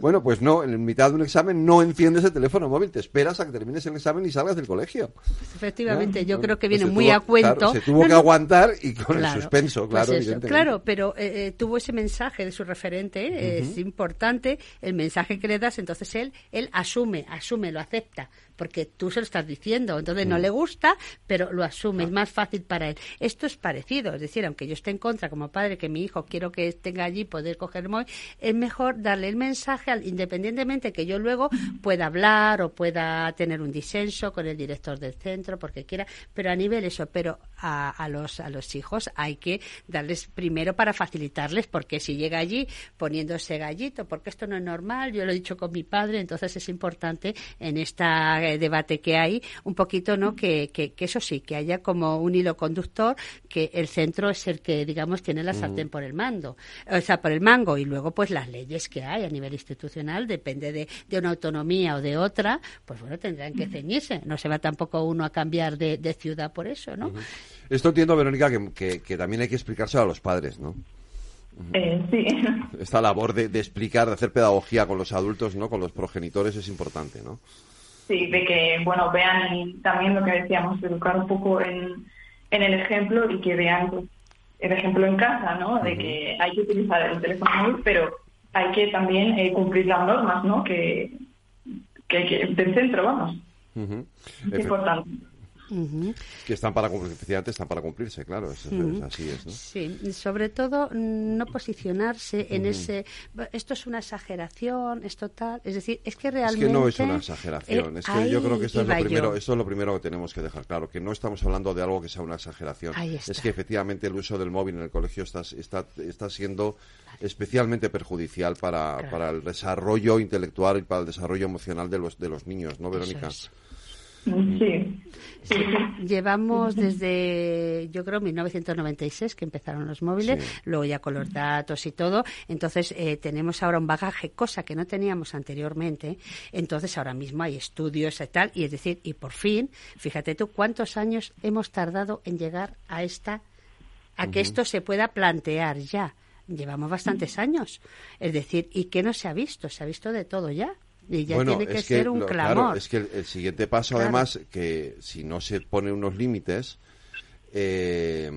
Speaker 2: Bueno, pues no, en mitad de un examen no enciendes el teléfono móvil, te esperas a que termines el examen y salgas del colegio.
Speaker 22: efectivamente, yo creo que viene muy a cuento.
Speaker 2: se tuvo que aguantar y con el suspenso, claro,
Speaker 22: pues Claro, pero eh, eh, tuvo ese mensaje de su referente, es importante el mensaje que le das, entonces él, él asume, asume, lo acepta porque tú se lo estás diciendo. Entonces no mm. le gusta, pero lo asume, es más fácil para él. Esto es parecido, es decir, aunque yo esté en contra como padre que mi hijo quiero que tenga allí poder coger móvil, es mejor darle el mensaje al, independientemente que yo luego pueda hablar o pueda tener un disenso con el director del centro, porque quiera, pero a nivel eso, pero a, a los a los hijos hay que darles primero para facilitarles, porque si llega allí poniéndose gallito, porque esto no es normal, yo lo he dicho con mi padre, entonces es importante en esta debate que hay, un poquito, ¿no? Que, que, eso sí, que haya como un hilo conductor, que el centro es el que, digamos, tiene la sartén por el mando, o sea, por el mango, y luego, pues las leyes que hay a nivel institucional, depende de, de una autonomía o de otra, pues bueno, tendrán que ceñirse. No se va tampoco uno a cambiar de, ciudad por eso, ¿no?
Speaker 2: Esto entiendo, Verónica, que, que, también hay que explicárselo a los padres, ¿no?
Speaker 23: Eh, sí.
Speaker 2: Esta labor de, de, explicar, de hacer pedagogía con los adultos, ¿no? Con los progenitores es importante, ¿no?
Speaker 23: Sí, de que, bueno, vean y también lo que decíamos, educar un poco en, en el ejemplo y que vean pues, el ejemplo en casa, ¿no? De que hay que utilizar el teléfono móvil, pero hay que también eh, cumplir las normas, ¿no? Que, que, que del centro, vamos. Es importante.
Speaker 2: Que están para efectivamente están para cumplirse, claro, así es, ¿no?
Speaker 22: Sí, sobre todo no posicionarse en ese esto es una exageración, esto tal, es decir, es que realmente
Speaker 2: Es que no es una exageración, es que yo creo que esto es lo primero, esto es lo primero que tenemos que dejar claro, que no estamos hablando de algo que sea una exageración. Es que efectivamente el uso del móvil en el colegio está está está siendo especialmente perjudicial para, para el desarrollo intelectual y para el desarrollo emocional de los de los niños, ¿no, Verónica?
Speaker 23: Sí.
Speaker 22: Llevamos desde, yo creo, 1996 que empezaron los móviles, luego ya con los datos y todo. Entonces, eh, tenemos ahora un bagaje, cosa que no teníamos anteriormente. Entonces, ahora mismo hay estudios y tal. Y es decir, y por fin, fíjate tú cuántos años hemos tardado en llegar a esta, a que esto se pueda plantear ya. Llevamos bastantes años. Es decir, ¿y qué no se ha visto? Se ha visto de todo ya. Y ya tiene que, ser un clamor.
Speaker 2: Claro, es que el, siguiente paso, además, que si no se pone unos límites, eh,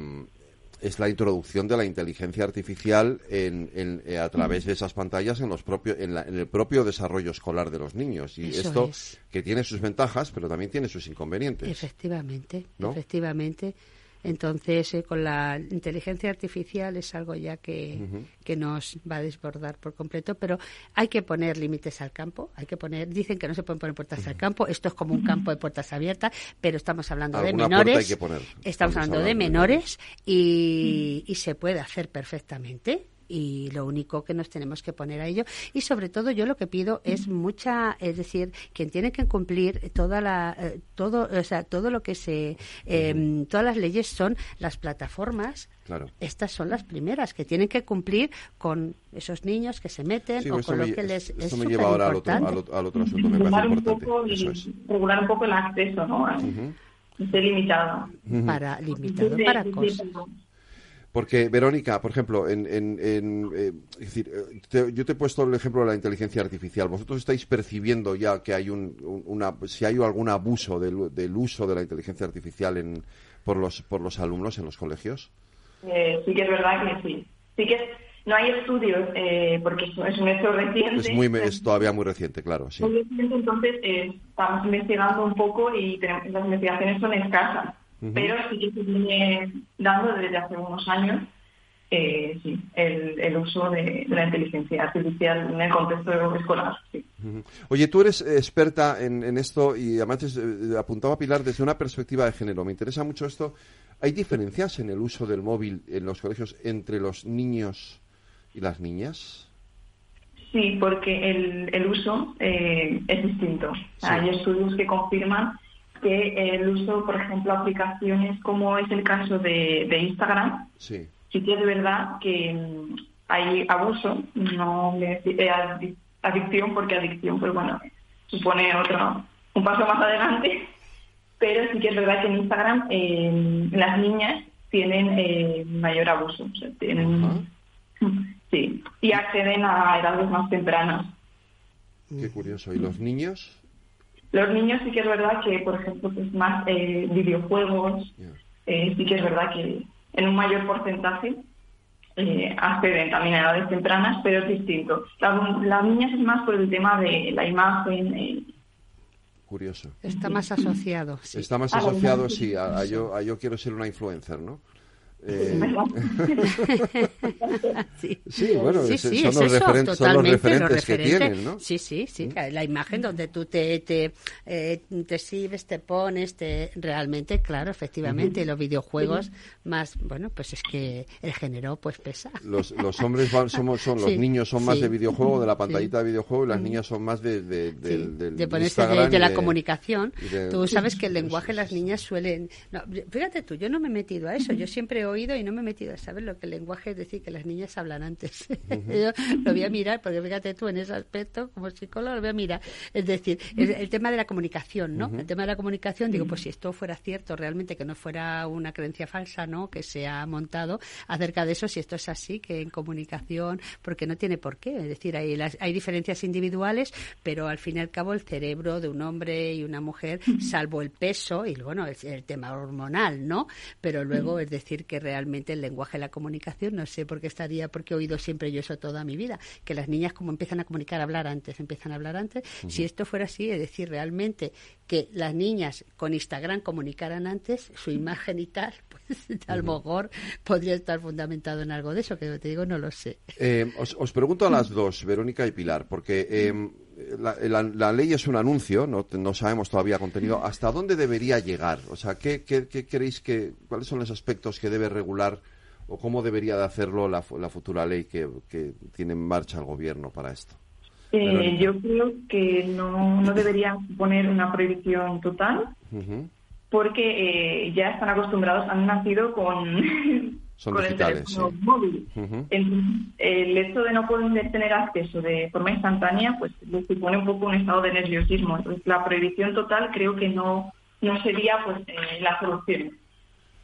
Speaker 2: es la introducción de la inteligencia artificial en, eh, a través de esas pantallas en, los propios, en, el propio desarrollo escolar de los niños. Y esto, que tiene sus ventajas, pero también tiene sus inconvenientes.
Speaker 22: Efectivamente, efectivamente. Entonces, eh, con la inteligencia artificial es algo ya que, nos va a desbordar por completo, pero hay que poner límites al campo, hay que poner, dicen que no se pueden poner puertas al campo, esto es como un campo de puertas abiertas, pero estamos hablando de menores, estamos hablando de menores. y, y se puede hacer perfectamente y lo único que nos tenemos que poner a ello y sobre todo yo lo que pido es mucha es decir quien tiene que cumplir toda la eh, todo o sea todo lo que se em, todas las leyes son las plataformas Claro. Estas son las primeras que tienen que cumplir con esos niños que se meten o con lo que les
Speaker 2: esto me lleva ahora al otro, al, otro, asunto, me parece importante.
Speaker 23: Regular un poco el acceso, ¿no? Esté limitado.
Speaker 22: Para, limitado para cosas.
Speaker 2: Porque, Verónica, por ejemplo, en, eh, decir, eh, yo te he puesto el ejemplo de la inteligencia artificial. ¿Vosotros estáis percibiendo ya que hay un, una, si hay algún abuso del, uso de la inteligencia artificial en, por, los, por los alumnos en los colegios?
Speaker 23: Eh, sí que es verdad que sí. Sí que no hay estudios porque es un hecho reciente.
Speaker 2: Es, muy, es todavía muy reciente, claro. Sí.
Speaker 23: Muy reciente, entonces estamos investigando un poco y las investigaciones son escasas pero sí que se viene dando desde hace unos años eh, sí, el, uso de, la inteligencia artificial en el contexto escolar. Sí.
Speaker 2: Oye, tú eres experta en, esto y además eh, apuntaba Pilar desde una perspectiva de género. Me interesa mucho esto. ¿Hay diferencias en el uso del móvil en los colegios entre los niños y las niñas?
Speaker 23: Sí, porque el, el uso eh, es distinto. Hay estudios que confirman que el uso, por ejemplo, aplicaciones como es el caso de, Instagram, sí. sí que es verdad que mm, hay abuso, no eh, adicción, porque adicción, pues bueno, supone otro, un paso más adelante, pero sí que es verdad que en Instagram eh, las niñas tienen eh, mayor abuso, tienen, sí, y acceden a edades más tempranas.
Speaker 2: Qué curioso. ¿Y los niños?
Speaker 23: Los niños sí que es verdad que, por ejemplo, pues más eh, videojuegos, eh, sí que es verdad que en un mayor porcentaje eh, acceden también a edades tempranas, pero es distinto. Las niñas es más por el tema de la imagen. Eh,
Speaker 2: Curioso.
Speaker 22: Está más asociado.
Speaker 2: Sí. Está más asociado, sí, a, yo, a yo quiero ser una influencer, ¿no? Eh... sí. bueno, son, los referentes que tienen, ¿no?
Speaker 22: Sí, sí, sí, ¿Mm? la imagen donde tú te, te, eh, te exhibes, te pones, te, realmente, claro, efectivamente, los videojuegos más, bueno, pues es que el género pues pesa.
Speaker 2: Los, los hombres van, somos, son, los niños son más de videojuego, de la pantallita de videojuego, y las niñas son más de, de,
Speaker 22: de ponerse de, la comunicación. tú sabes que el lenguaje las niñas suelen... No, fíjate tú, yo no me he metido a eso, yo siempre oído y no me he metido a saber lo que el lenguaje es decir que las niñas hablan antes. Yo lo voy a mirar, porque fíjate tú en ese aspecto, como psicólogo, lo voy a mirar. Es decir, el, tema de la comunicación, ¿no? El tema de la comunicación, digo, pues si esto fuera cierto realmente, que no fuera una creencia falsa, ¿no? Que se ha montado acerca de eso, si esto es así, que en comunicación, porque no tiene por qué. Es decir, hay, hay diferencias individuales, pero al fin y al cabo el cerebro de un hombre y una mujer, salvo el peso y, bueno, el, el tema hormonal, ¿no? Pero luego, es decir, que realmente el lenguaje de la comunicación, no sé por qué estaría, porque he oído siempre yo eso toda mi vida, que las niñas como empiezan a comunicar, a hablar antes, empiezan a hablar antes. Si esto fuera así, es decir, realmente que las niñas con Instagram comunicaran antes su imagen y tal, pues a lo mejor podría estar fundamentado en algo de eso, que te digo, no lo sé.
Speaker 2: Eh, os, pregunto a las dos, Verónica y Pilar, porque eh, la, ley es un anuncio, no, no, sabemos todavía contenido. ¿Hasta dónde debería llegar? O sea, ¿qué, qué, queréis que, cuáles son los aspectos que debe regular o cómo debería de hacerlo la, futura ley que, tiene en marcha el gobierno para esto?
Speaker 23: Eh, yo creo que no, no debería poner una prohibición total, porque eh, ya están acostumbrados, han nacido con
Speaker 2: son digitales.
Speaker 23: móvil. el hecho de no poder tener acceso de forma instantánea, pues les supone un poco un estado de nerviosismo. Entonces, la prohibición total creo que no, no sería pues eh, la solución.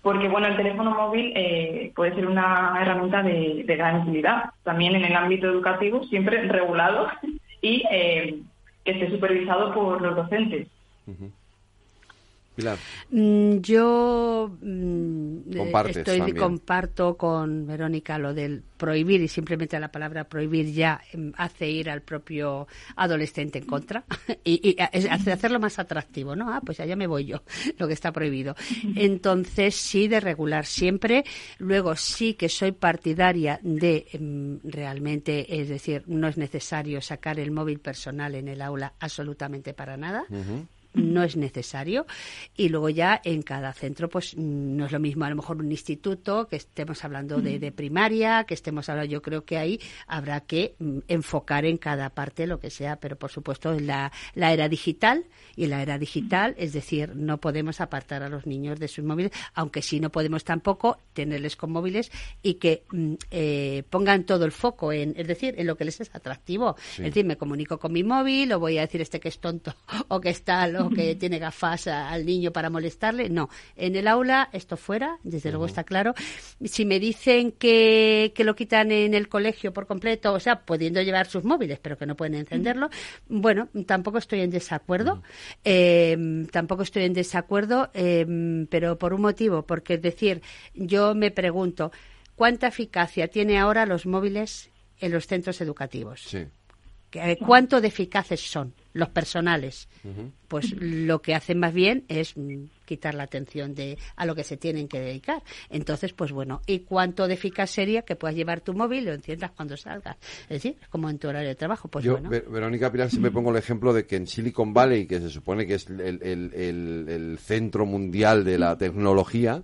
Speaker 23: Porque, bueno, el teléfono móvil eh, puede ser una herramienta de, gran utilidad, también en el ámbito educativo, siempre regulado y eh, que esté supervisado por los docentes.
Speaker 22: Mm, yo mm, estoy comparto con Verónica lo del prohibir y simplemente la palabra prohibir ya em, hace ir al propio adolescente en contra y, hace hacerlo más atractivo, ¿no? Ah, pues allá me voy yo, lo que está prohibido. Entonces sí de regular siempre. Luego sí que soy partidaria de em, realmente, es decir, no es necesario sacar el móvil personal en el aula absolutamente para nada no es necesario. Y luego ya en cada centro, pues no es lo mismo a lo mejor un instituto, que estemos hablando de, primaria, que estemos hablando, yo creo que ahí habrá que mm, enfocar en cada parte lo que sea, pero por supuesto en la, la era digital y en la era digital, es decir, no podemos apartar a los niños de sus móviles, aunque sí no podemos tampoco tenerles con móviles y que mm, eh, pongan todo el foco en, es decir, en lo que les es atractivo. Es decir, me comunico con mi móvil o voy a decir este que es tonto o que está que tiene gafas al niño para molestarle. No, en el aula esto fuera, desde luego está claro. Si me dicen que, que lo quitan en el colegio por completo, o sea, pudiendo llevar sus móviles, pero que no pueden encenderlo, bueno, tampoco estoy en desacuerdo. Eh, tampoco estoy en desacuerdo, eh, pero por un motivo, porque es decir, yo me pregunto, ¿cuánta eficacia tiene ahora los móviles en los centros educativos?
Speaker 2: Sí.
Speaker 22: Eh, ¿Cuánto de eficaces son los personales? Pues lo que hacen más bien es mm, quitar la atención de a lo que se tienen que dedicar. Entonces, pues bueno, ¿y cuánto de eficaz sería que puedas llevar tu móvil y lo enciendas cuando salgas? Es decir, como en tu horario de trabajo. Pues
Speaker 2: Yo,
Speaker 22: bueno.
Speaker 2: Verónica Pilar, siempre pongo el ejemplo de que en Silicon Valley, que se supone que es el centro mundial de la tecnología,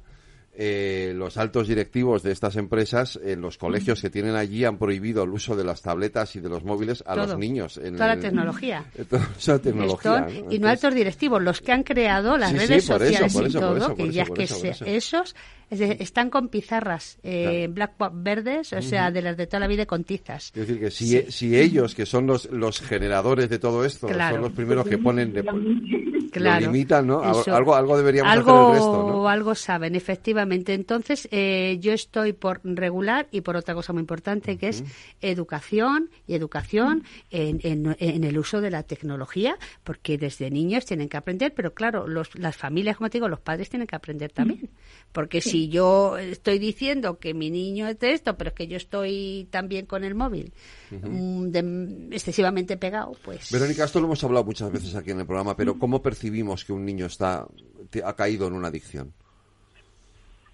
Speaker 2: eh, los altos directivos de estas empresas, en los colegios que tienen allí, han prohibido el uso de las tabletas y de los móviles a los niños.
Speaker 22: En toda la tecnología.
Speaker 2: Toda tecnología.
Speaker 22: Y no altos directivos, los que han creado las redes sociales y todo, que ya que esos están con pizarras eh, blackboard verdes, o sea, de las de toda la vida con tizas.
Speaker 2: Es decir, que si, si ellos, que son los, los generadores de todo esto, son los primeros que ponen, claro, lo limitan, ¿no? algo, algo deberíamos
Speaker 22: algo,
Speaker 2: hacer el resto, ¿no?
Speaker 22: Algo saben, efectivamente. Entonces, eh, yo estoy por regular y por otra cosa muy importante, que es educación y educación en, en, en, el uso de la tecnología, porque desde niños tienen que aprender, pero claro, los, las familias, como te digo, los padres tienen que aprender también. Porque si yo estoy diciendo que mi niño es de esto, pero es que yo estoy también con el móvil mm, excesivamente pegado, pues...
Speaker 2: Verónica, esto lo hemos hablado muchas veces aquí en el programa, pero ¿cómo percibimos que un niño está ha caído en una adicción?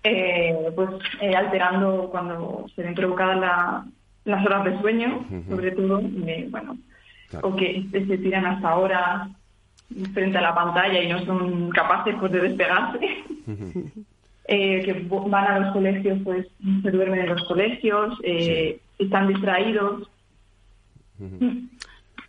Speaker 23: Eh, pues eh, alterando cuando se ven provocadas las horas de sueño, sobre todo, eh, bueno, o que se tiran hasta horas frente a la pantalla y no son capaces pues, de despegarse. Eh, que van a los colegios, pues se duermen en los colegios, eh, están distraídos.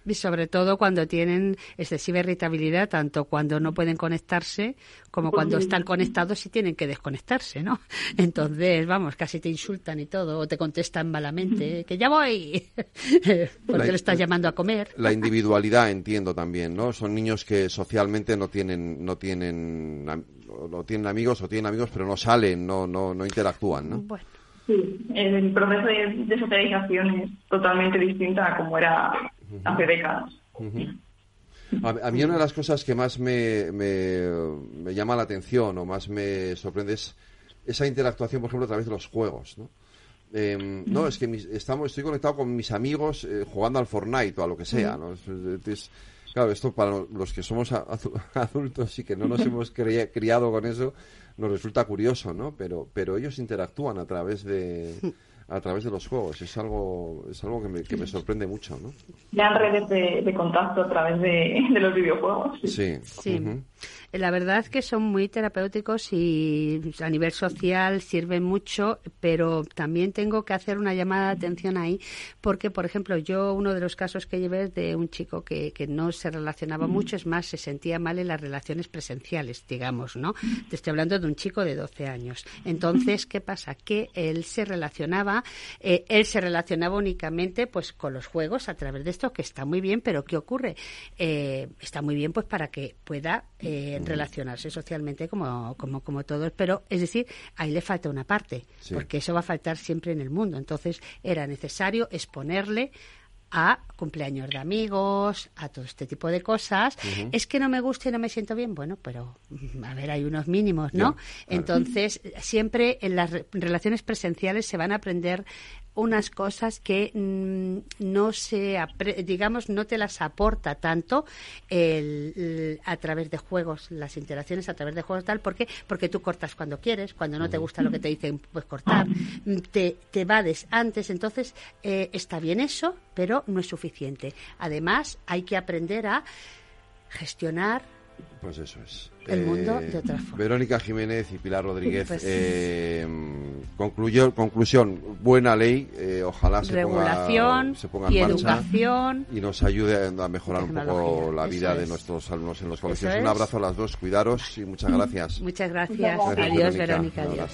Speaker 22: Y sobre todo cuando tienen excesiva irritabilidad, tanto cuando no pueden conectarse como cuando están conectados y tienen que desconectarse, ¿no? Entonces, vamos, casi te insultan y todo, o te contestan malamente, que ya voy, porque le estás llamando a comer.
Speaker 2: La individualidad, entiendo también, ¿no? Son niños que socialmente no tienen, no tienen o, tienen amigos o tienen amigos pero no salen, no, no, no interactúan, ¿no?
Speaker 23: Sí, el proceso de, socialización es totalmente distinto a como era hace décadas.
Speaker 2: a, mí una de las cosas que más me, me, llama la atención o más me sorprende es esa interactuación, por ejemplo, a través de los juegos, ¿no? Em, no, es que estamos, estoy conectado con mis amigos eh, jugando al Fortnite o a lo que sea, ¿no? claro, esto para los que somos adultos y que no nos hemos criado con eso, nos resulta curioso, ¿no? Pero, pero ellos interactúan a través de a través de los juegos. Es algo, es algo que me, que me sorprende mucho, ¿no?
Speaker 23: Ya redes de, contacto a través de, los videojuegos.
Speaker 2: Sí.
Speaker 22: sí. La verdad es que son muy terapéuticos y a nivel social sirven mucho, pero también tengo que hacer una llamada de atención ahí, porque, por ejemplo, yo uno de los casos que llevé es de un chico que, que no se relacionaba mucho, es más, se sentía mal en las relaciones presenciales, digamos, ¿no? Te estoy hablando de un chico de 12 años. Entonces, ¿qué pasa? Que él se relacionaba, eh, él se relacionaba únicamente pues con los juegos a través de esto, que está muy bien, pero ¿qué ocurre? Eh, está muy bien pues para que pueda eh, relacionarse socialmente como, como, como todos, pero es decir, ahí le falta una parte, porque eso va a faltar siempre en el mundo. Entonces era necesario exponerle a cumpleaños de amigos, a todo este tipo de cosas. Es que no me gusta y no me siento bien. Bueno, pero mm, a ver, hay unos mínimos, ¿no? Entonces, siempre en las relaciones presenciales se van a aprender unas cosas que mm, no se, digamos, no te las aporta tanto el, a través de juegos, las interacciones a través de juegos tal, ¿por qué? Porque tú cortas cuando quieres, cuando no te gusta lo que te dicen, pues cortar, te, te vades antes, entonces eh, está bien eso, pero no es suficiente. Además, hay que aprender a gestionar
Speaker 2: pues eso es.
Speaker 22: El mundo de otra forma.
Speaker 2: Verónica Jiménez y Pilar Rodríguez. Pues eh, concluyó, conclusión, buena ley. Eh, ojalá se
Speaker 22: Regulación
Speaker 2: ponga, se ponga
Speaker 22: y
Speaker 2: en
Speaker 22: educación.
Speaker 2: Y nos ayude a mejorar un poco la vida de nuestros alumnos en los colegios. Un abrazo a las dos, cuidaros y muchas gracias.
Speaker 22: Muchas gracias. Adiós, Verónica. adiós.